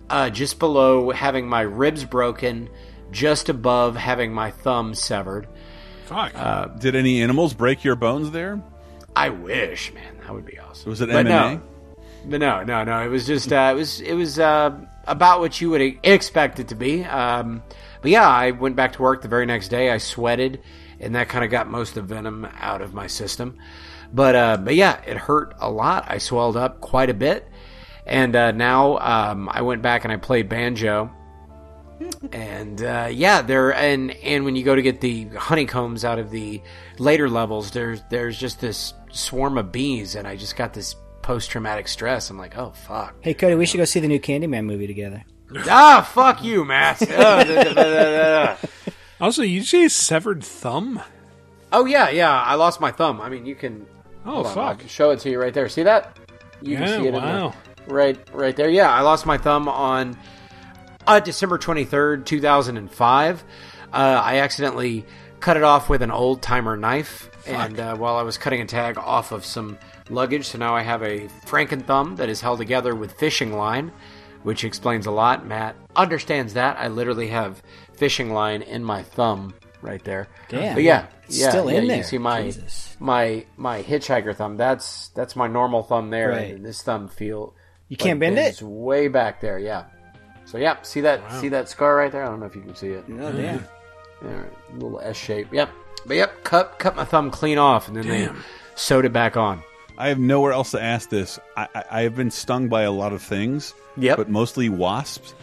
Speaker 4: uh, just below having my ribs broken, just above having my thumb severed.
Speaker 1: Fuck.
Speaker 2: Uh, Did any animals break your bones there?
Speaker 4: I wish, man, that would be awesome.
Speaker 2: Was it
Speaker 4: But
Speaker 2: MMA?
Speaker 4: no. But no, no, no. It was just uh, it was it was uh, about what you would expect it to be. Um, but yeah, I went back to work the very next day. I sweated, and that kind of got most of the venom out of my system. But uh, but yeah, it hurt a lot. I swelled up quite a bit, and uh, now um, I went back and I played banjo. And uh, yeah, there and and when you go to get the honeycombs out of the later levels, there's there's just this swarm of bees, and I just got this post traumatic stress. I'm like, oh fuck.
Speaker 3: Hey, Cody, we should go see the new Candyman movie together.
Speaker 4: ah, fuck you, Matt. Oh.
Speaker 1: Also, you say severed thumb?
Speaker 4: Oh yeah, yeah. I lost my thumb. I mean, you can.
Speaker 1: Oh,
Speaker 4: on,
Speaker 1: fuck.
Speaker 4: I'll show it to you right there. See that? You
Speaker 1: Yeah,
Speaker 4: can see it.
Speaker 1: wow.
Speaker 4: The, right, right there. Yeah, I lost my thumb on uh, December twenty third, two thousand and five. Uh, I accidentally cut it off with an old timer knife, and uh, while I was cutting a tag off of some luggage, so now I have a Franken thumb that is held together with fishing line, which explains a lot. Matt understands that. I literally have fishing line in my thumb right there.
Speaker 3: Damn.
Speaker 4: But yeah,
Speaker 3: It's
Speaker 4: yeah,
Speaker 3: still
Speaker 4: yeah,
Speaker 3: in
Speaker 4: you
Speaker 3: there.
Speaker 4: can see my
Speaker 3: Jesus.
Speaker 4: my my hitchhiker thumb. That's that's my normal thumb there,
Speaker 3: Right.
Speaker 4: and this thumb feel
Speaker 3: You can't bend it?
Speaker 4: It's way back there. Yeah. So yeah, see that see that scar right there? I don't know if you can see it.
Speaker 3: Oh, damn.
Speaker 4: Yeah, little S shape. Yep. But yep, cut cut my thumb clean off, and then they sewed it back on.
Speaker 2: I have nowhere else to ask this. I, I, I have been stung by a lot of things,
Speaker 4: Yep.
Speaker 2: but mostly wasps,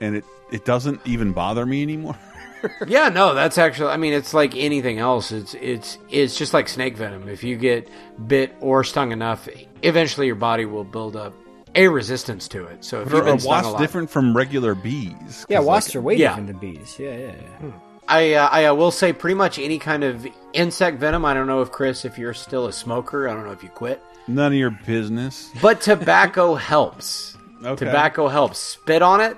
Speaker 2: and it it doesn't even bother me anymore.
Speaker 4: yeah, no, that's actually. I mean, it's like anything else. It's it's it's just like snake venom. If you get bit or stung enough, eventually your body will build up a resistance to it. So if
Speaker 2: But
Speaker 4: you've
Speaker 2: are, are
Speaker 4: been a
Speaker 2: wasps
Speaker 4: lot,
Speaker 2: different from regular bees?
Speaker 3: Yeah, wasps
Speaker 2: like,
Speaker 3: are way
Speaker 4: Yeah.
Speaker 3: different than bees. Yeah, yeah, yeah.
Speaker 4: I uh, I uh, will say pretty much any kind of insect venom. I don't know if Chris, if you're still a smoker, I don't know if you quit,
Speaker 2: None of your business.
Speaker 4: but tobacco helps.
Speaker 2: Okay.
Speaker 4: Tobacco helps. Spit on it,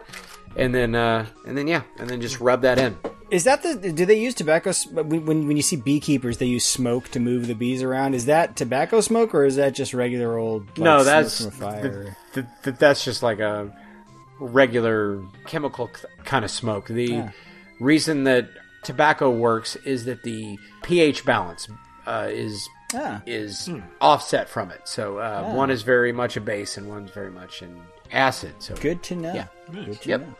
Speaker 4: and then uh, and then yeah, and then just rub that in.
Speaker 3: Is that the? Do they use tobacco? When when you see beekeepers, they use smoke to move the bees around. Is that tobacco smoke or is that just regular old? Like,
Speaker 4: no,
Speaker 3: smoke
Speaker 4: that's
Speaker 3: from a fire.
Speaker 4: th- th- that's just like a regular chemical kind of smoke. The
Speaker 3: Ah.
Speaker 4: reason that tobacco works is that the pH balance uh, is
Speaker 3: Ah.
Speaker 4: is offset from it. So uh,
Speaker 3: Ah.
Speaker 4: one is very much a base and one's very much an acid. So
Speaker 3: Good to know.
Speaker 4: Yeah.
Speaker 3: Good to
Speaker 4: Yep.
Speaker 3: know.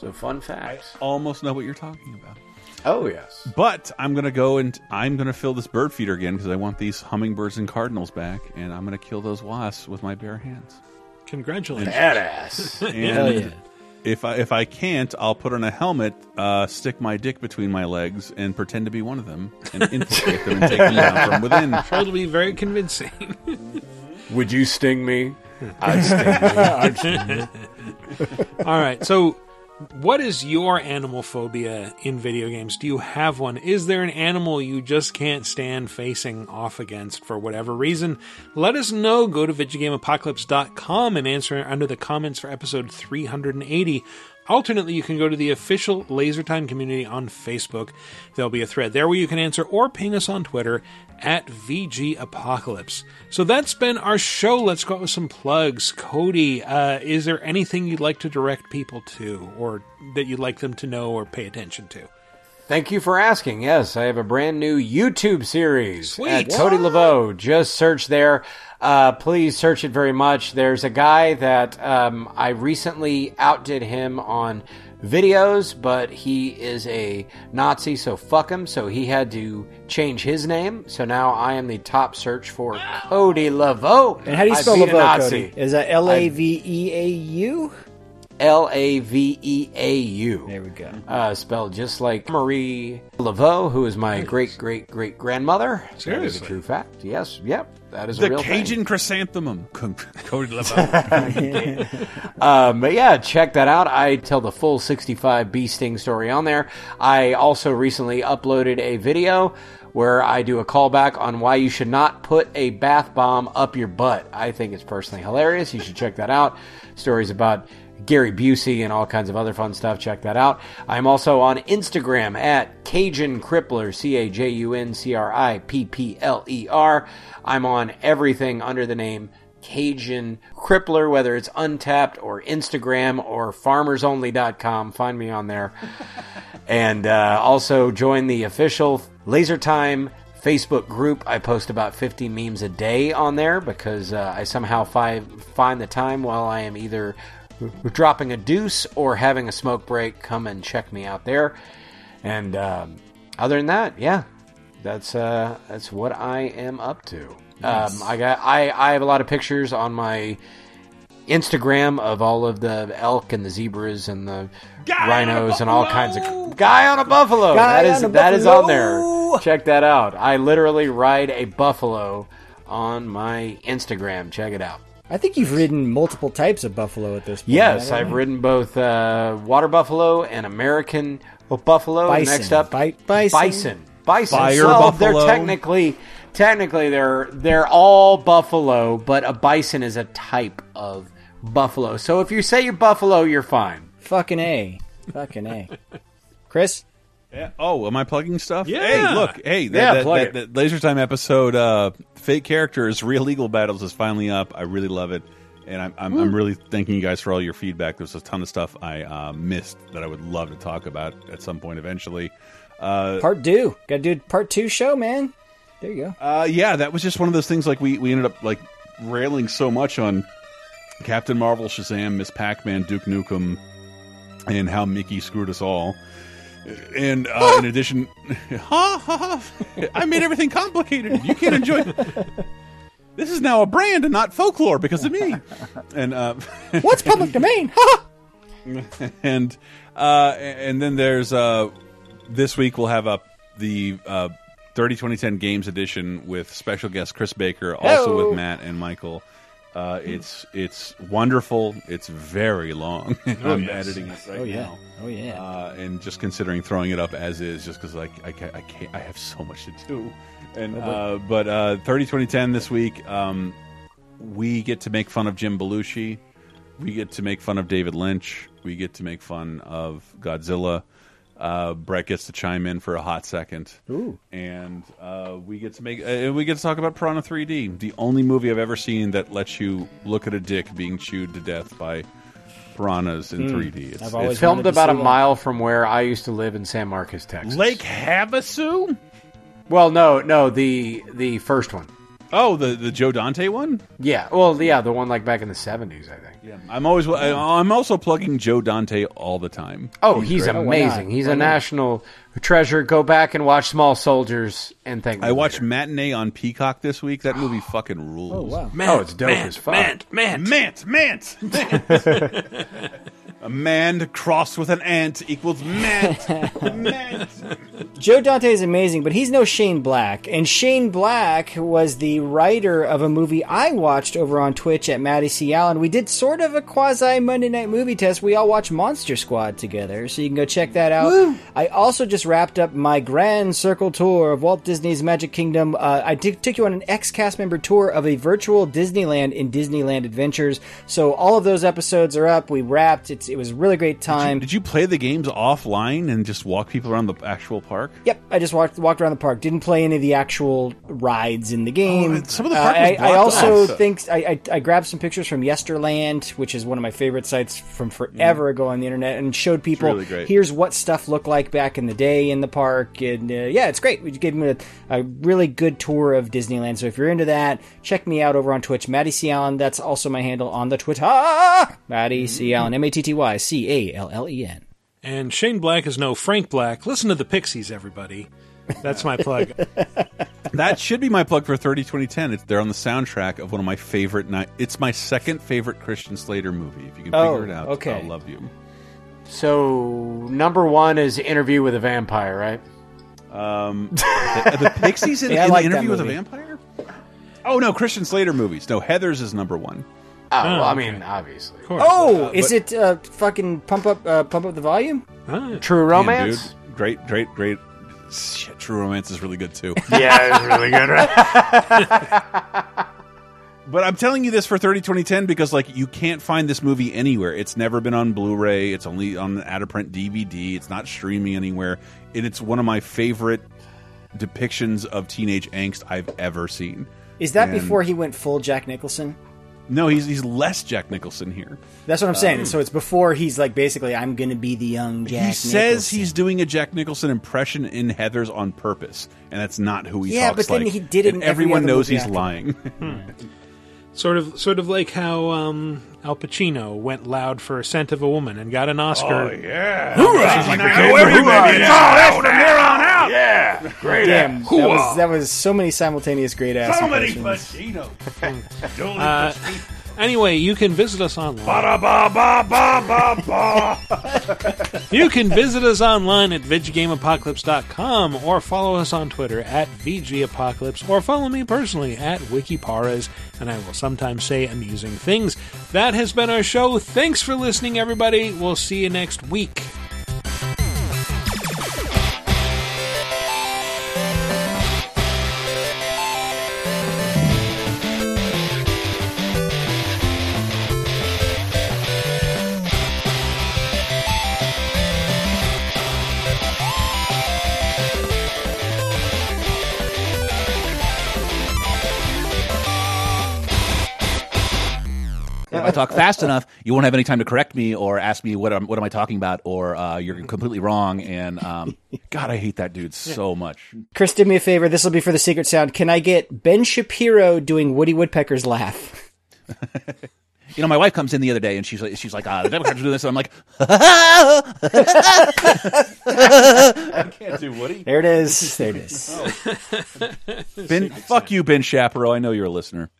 Speaker 4: So fun fact.
Speaker 2: Almost know what you're talking about.
Speaker 4: Oh yes.
Speaker 2: But I'm gonna go and I'm gonna fill this bird feeder again because I want these hummingbirds and cardinals back, and I'm gonna kill those wasps with my bare hands.
Speaker 1: Congratulations.
Speaker 4: Badass.
Speaker 2: And
Speaker 3: Hell yeah.
Speaker 2: if I if I can't, I'll put on a helmet, uh, stick my dick between my legs, and pretend to be one of them, and infiltrate them and take them down from within.
Speaker 1: Sure, it'll be very convincing.
Speaker 4: Would you sting me? I'd sting you.
Speaker 1: All right. So, what is your animal phobia in video games? Do you have one? Is there an animal you just can't stand facing off against for whatever reason? Let us know. Go to VidjagameApocalypse.com and answer under the comments for episode 380. Alternately, you can go to the official LaserTime community on Facebook. There'll be a thread there where you can answer or ping us on Twitter at VG Apocalypse. So that's been our show. Let's go out with some plugs. Cody, uh, is there anything you'd like to direct people to or that you'd like them to know or pay attention to?
Speaker 4: Thank you for asking. Yes, I have a brand new YouTube series
Speaker 1: Sweet.
Speaker 4: at Cody Laveau. Just search there. Uh, please search it very much. There's a guy that um, I recently outdid him on videos, but he is a Nazi, so fuck him. So he had to change his name. So now I am the top search for Cody Laveau.
Speaker 3: And how do you
Speaker 4: I
Speaker 3: spell
Speaker 4: beat
Speaker 3: Laveau,
Speaker 4: Nazi.
Speaker 3: Cody? Is that L A V E A U?
Speaker 4: L A V E A U.
Speaker 3: There we go.
Speaker 4: Uh, spelled just like Marie Laveau, who is my great great great grandmother. That is a
Speaker 1: Seriously?
Speaker 4: true fact. Yes, yep, that is a
Speaker 2: The
Speaker 4: real
Speaker 2: Cajun
Speaker 4: thing.
Speaker 2: chrysanthemum. Cody LaValle.
Speaker 4: Um, but yeah, check that out. I tell the full 65 bee sting story on there. I also recently uploaded a video where I do a callback on why you should not put a bath bomb up your butt. I think it's personally hilarious. You should check that out. Stories about Gary Busey and all kinds of other fun stuff. Check that out. I'm also on Instagram at Cajun Crippler, C A J U N C R I P P L E R. I'm on everything under the name Cajun Crippler, whether it's Untappd or Instagram or farmersonly.com. Find me on there. and uh, also join the official Laser Time Facebook group. I post about 50 memes a day on there because uh, I somehow fi- find the time while I am either dropping a deuce or having a smoke break. Come and check me out there. And um, other than that, yeah, that's uh, that's what I am up to.
Speaker 3: Nice.
Speaker 4: Um, I got I, I have a lot of pictures on my Instagram of all of the elk and the zebras and the rhinos and all kinds of guy on a buffalo.
Speaker 3: Guy
Speaker 4: that is that is on there. Check that out. I literally ride a buffalo on my Instagram. Check it out.
Speaker 3: I think you've ridden multiple types of buffalo at this point.
Speaker 4: Yes, I've ridden both uh, water buffalo and American buffalo.
Speaker 3: Bison.
Speaker 4: Next up,
Speaker 3: Bi- bison.
Speaker 4: bison. Bison.
Speaker 2: Fire
Speaker 4: well,
Speaker 2: buffalo.
Speaker 4: they're technically, technically they're they're all buffalo, but a bison is a type of buffalo. So if you say you're buffalo, you're fine.
Speaker 3: Fucking a. Fucking a. Chris.
Speaker 2: Yeah. Oh, am I plugging stuff?
Speaker 5: Yeah.
Speaker 2: Hey, look. Hey, that,
Speaker 4: Yeah,
Speaker 2: that,
Speaker 4: plug
Speaker 2: that,
Speaker 4: it.
Speaker 2: that Laser Time episode, uh, Fake Characters, Real Legal Battles is finally up. I really love it. And I'm, I'm, I'm really thanking you guys for all your feedback. There's a ton of stuff I uh, missed that I would love to talk about at some point eventually. Uh,
Speaker 3: Part two. Got to do part two show, man. There you go.
Speaker 2: uh, yeah, that was just one of those things. Like we, we ended up like railing so much on Captain Marvel, Shazam, Miss Pac-Man, Duke Nukem, and how Mickey screwed us all. And uh, in addition, ha, ha, ha, I made everything complicated. You can't enjoy. this is now a brand and not folklore because of me. And uh,
Speaker 3: What's public domain?
Speaker 2: and uh, and then there's uh, this week we'll have up the uh, 30 2010 Games Edition with special guest Chris Baker, also
Speaker 3: Hello.
Speaker 2: with Matt and Michael. Uh, it's it's wonderful. It's very long. I'm
Speaker 5: yes.
Speaker 2: editing it right
Speaker 3: Oh yeah.
Speaker 2: now.
Speaker 3: Oh yeah.
Speaker 2: Uh, and just considering throwing it up as is, just because like I can't, I can't, I have so much to do. And uh, but uh, 30 2010 this week, um, we get to make fun of Jim Belushi. We get to make fun of David Lynch. We get to make fun of Godzilla. Uh, Brett gets to chime in for a hot second.
Speaker 3: Ooh.
Speaker 2: And uh, we get to make uh, we get to talk about Piranha 3D, the only movie I've ever seen that lets you look at a dick being chewed to death by piranhas in 3D. It's,
Speaker 3: I've always
Speaker 2: it's
Speaker 4: Filmed about a
Speaker 3: see one.
Speaker 4: mile from where I used to live in San Marcos, Texas.
Speaker 2: Lake Havasu.
Speaker 4: Well, no, no, the the first one.
Speaker 2: Oh, the the Joe Dante one.
Speaker 4: Yeah. Well, yeah, the one like back in the seventies, I think.
Speaker 2: Yeah, I'm always. I, I'm also plugging Joe Dante all the time.
Speaker 4: Oh, he's
Speaker 3: great. Oh,
Speaker 4: amazing.
Speaker 3: not?
Speaker 4: He's
Speaker 3: Why
Speaker 4: a
Speaker 3: not?
Speaker 4: national treasure. Go back and watch Small Soldiers and thank me
Speaker 2: I watched
Speaker 4: later.
Speaker 2: Matinee on Peacock this week. That movie fucking rules.
Speaker 3: Oh wow.
Speaker 5: Man,
Speaker 4: Oh, it's dope
Speaker 5: man,
Speaker 4: as fuck.
Speaker 5: Man, man,
Speaker 2: Mant, mant, mant. a man crossed with an ant equals mant. mant.
Speaker 3: Joe Dante is amazing, but he's no Shane Black. And Shane Black was the writer of a movie I watched over on Twitch at Matty C. Allen. We did sort of a quasi Monday night movie test. We all watched Monster Squad together, so you can go check that out. I also just wrapped up my Grand Circle tour of Walt Disney's Magic Kingdom. Uh, I took you on an ex cast member tour of a virtual Disneyland in Disneyland Adventures. So all of those episodes are up. We wrapped. It's, it was a really great time.
Speaker 2: Did you play the games offline and just walk people around the actual park?
Speaker 3: Yep, I just walked walked around the park. Didn't play any of the actual rides in the game.
Speaker 2: Oh, some of the
Speaker 3: Uh,
Speaker 2: park was
Speaker 3: I, I also
Speaker 2: off.
Speaker 3: think I, I I grabbed some pictures from Yesterland, which is one of my favorite sites from forever ago on the internet, and showed people
Speaker 2: really great.
Speaker 3: here's what stuff looked like back in the day in the park. And uh, yeah, it's great. We gave them a, a really good tour of Disneyland. So if you're into that, check me out over on Twitch, Matty C Allen. That's also my handle on the Twitter, Matty C Allen, M A T T Y C A L L E N.
Speaker 1: And Shane Black is no Frank Black. Listen to the Pixies, everybody. That's my plug.
Speaker 2: That should be my plug for 30 2010. It's they're on the soundtrack of one of my favorite night. It's my second favorite Christian Slater movie. If you can
Speaker 3: Oh,
Speaker 2: figure it out,
Speaker 3: okay.
Speaker 2: I'll love you.
Speaker 4: So number one is Interview with a Vampire, right?
Speaker 2: Um, the, the Pixies in,
Speaker 3: Yeah,
Speaker 2: in
Speaker 3: like
Speaker 2: the interview with a vampire. Oh no, Christian Slater movies. No, Heathers is number one.
Speaker 4: Oh, well, I mean, obviously.
Speaker 3: Oh,
Speaker 2: uh,
Speaker 3: is
Speaker 2: but-
Speaker 3: it uh, fucking pump up uh, pump up the volume?
Speaker 1: Ah,
Speaker 4: True
Speaker 2: Damn,
Speaker 4: Romance.
Speaker 2: dude. Great, great, great. Shit, True Romance is really good too.
Speaker 4: yeah, it's really good, right?
Speaker 2: But I'm telling you this for 30 2010 because like you can't find this movie anywhere. It's never been on Blu-ray. It's only on out of print DVD. It's not streaming anywhere. And it's one of my favorite depictions of teenage angst I've ever seen.
Speaker 3: Is that
Speaker 2: And-
Speaker 3: before he went full Jack Nicholson?
Speaker 2: No, he's he's less Jack Nicholson here.
Speaker 3: That's what I'm saying.
Speaker 2: Um,
Speaker 3: so it's before he's like basically, I'm going to be the young Jack.
Speaker 2: he says
Speaker 3: Nicholson.
Speaker 2: he's doing a Jack Nicholson impression in Heathers on purpose, and that's not who he
Speaker 3: Yeah,
Speaker 2: talks
Speaker 3: but then
Speaker 2: like.
Speaker 3: he did it
Speaker 2: And
Speaker 3: every
Speaker 2: everyone
Speaker 3: other
Speaker 2: knows
Speaker 3: movie
Speaker 2: he's
Speaker 3: after.
Speaker 2: lying.
Speaker 1: Sort of, sort of like how um, Al Pacino went loud for a "Scent of a Woman" and got an Oscar.
Speaker 7: Oh, yeah.
Speaker 1: Hoorah!
Speaker 7: Like the
Speaker 1: Now
Speaker 7: kid
Speaker 1: everybody
Speaker 7: from-
Speaker 1: is
Speaker 7: Oh,
Speaker 1: loud
Speaker 7: from here on out. Yeah. Great
Speaker 3: Damn, that was that was so many simultaneous great ass.
Speaker 7: So many
Speaker 3: impressions.
Speaker 7: Pacino.
Speaker 1: Uh, anyway, you can visit us online.
Speaker 7: Ba-da-ba-ba-ba-ba-ba.
Speaker 1: You can visit us online at VidjagameApocalypse.com or follow us on Twitter at VGApocalypse or follow me personally at WikiParas, and I will sometimes say amusing things. That has been our show. Thanks for listening, everybody. We'll see you next week.
Speaker 2: I talk fast enough, you won't have any time to correct me or ask me what am what am I talking about, or uh, you're completely wrong. And um, God, I hate that dude so much.
Speaker 3: Chris, do me a favor. This will be for the secret sound. Can I get Ben Shapiro doing Woody Woodpecker's laugh?
Speaker 2: You know, my wife comes in the other day and she's like, she's like, uh, the Democrats are doing this. And I'm like, I can't do Woody.
Speaker 3: There it is. There it is.
Speaker 2: Ben, fuck you, Ben Shapiro. I know you're a listener.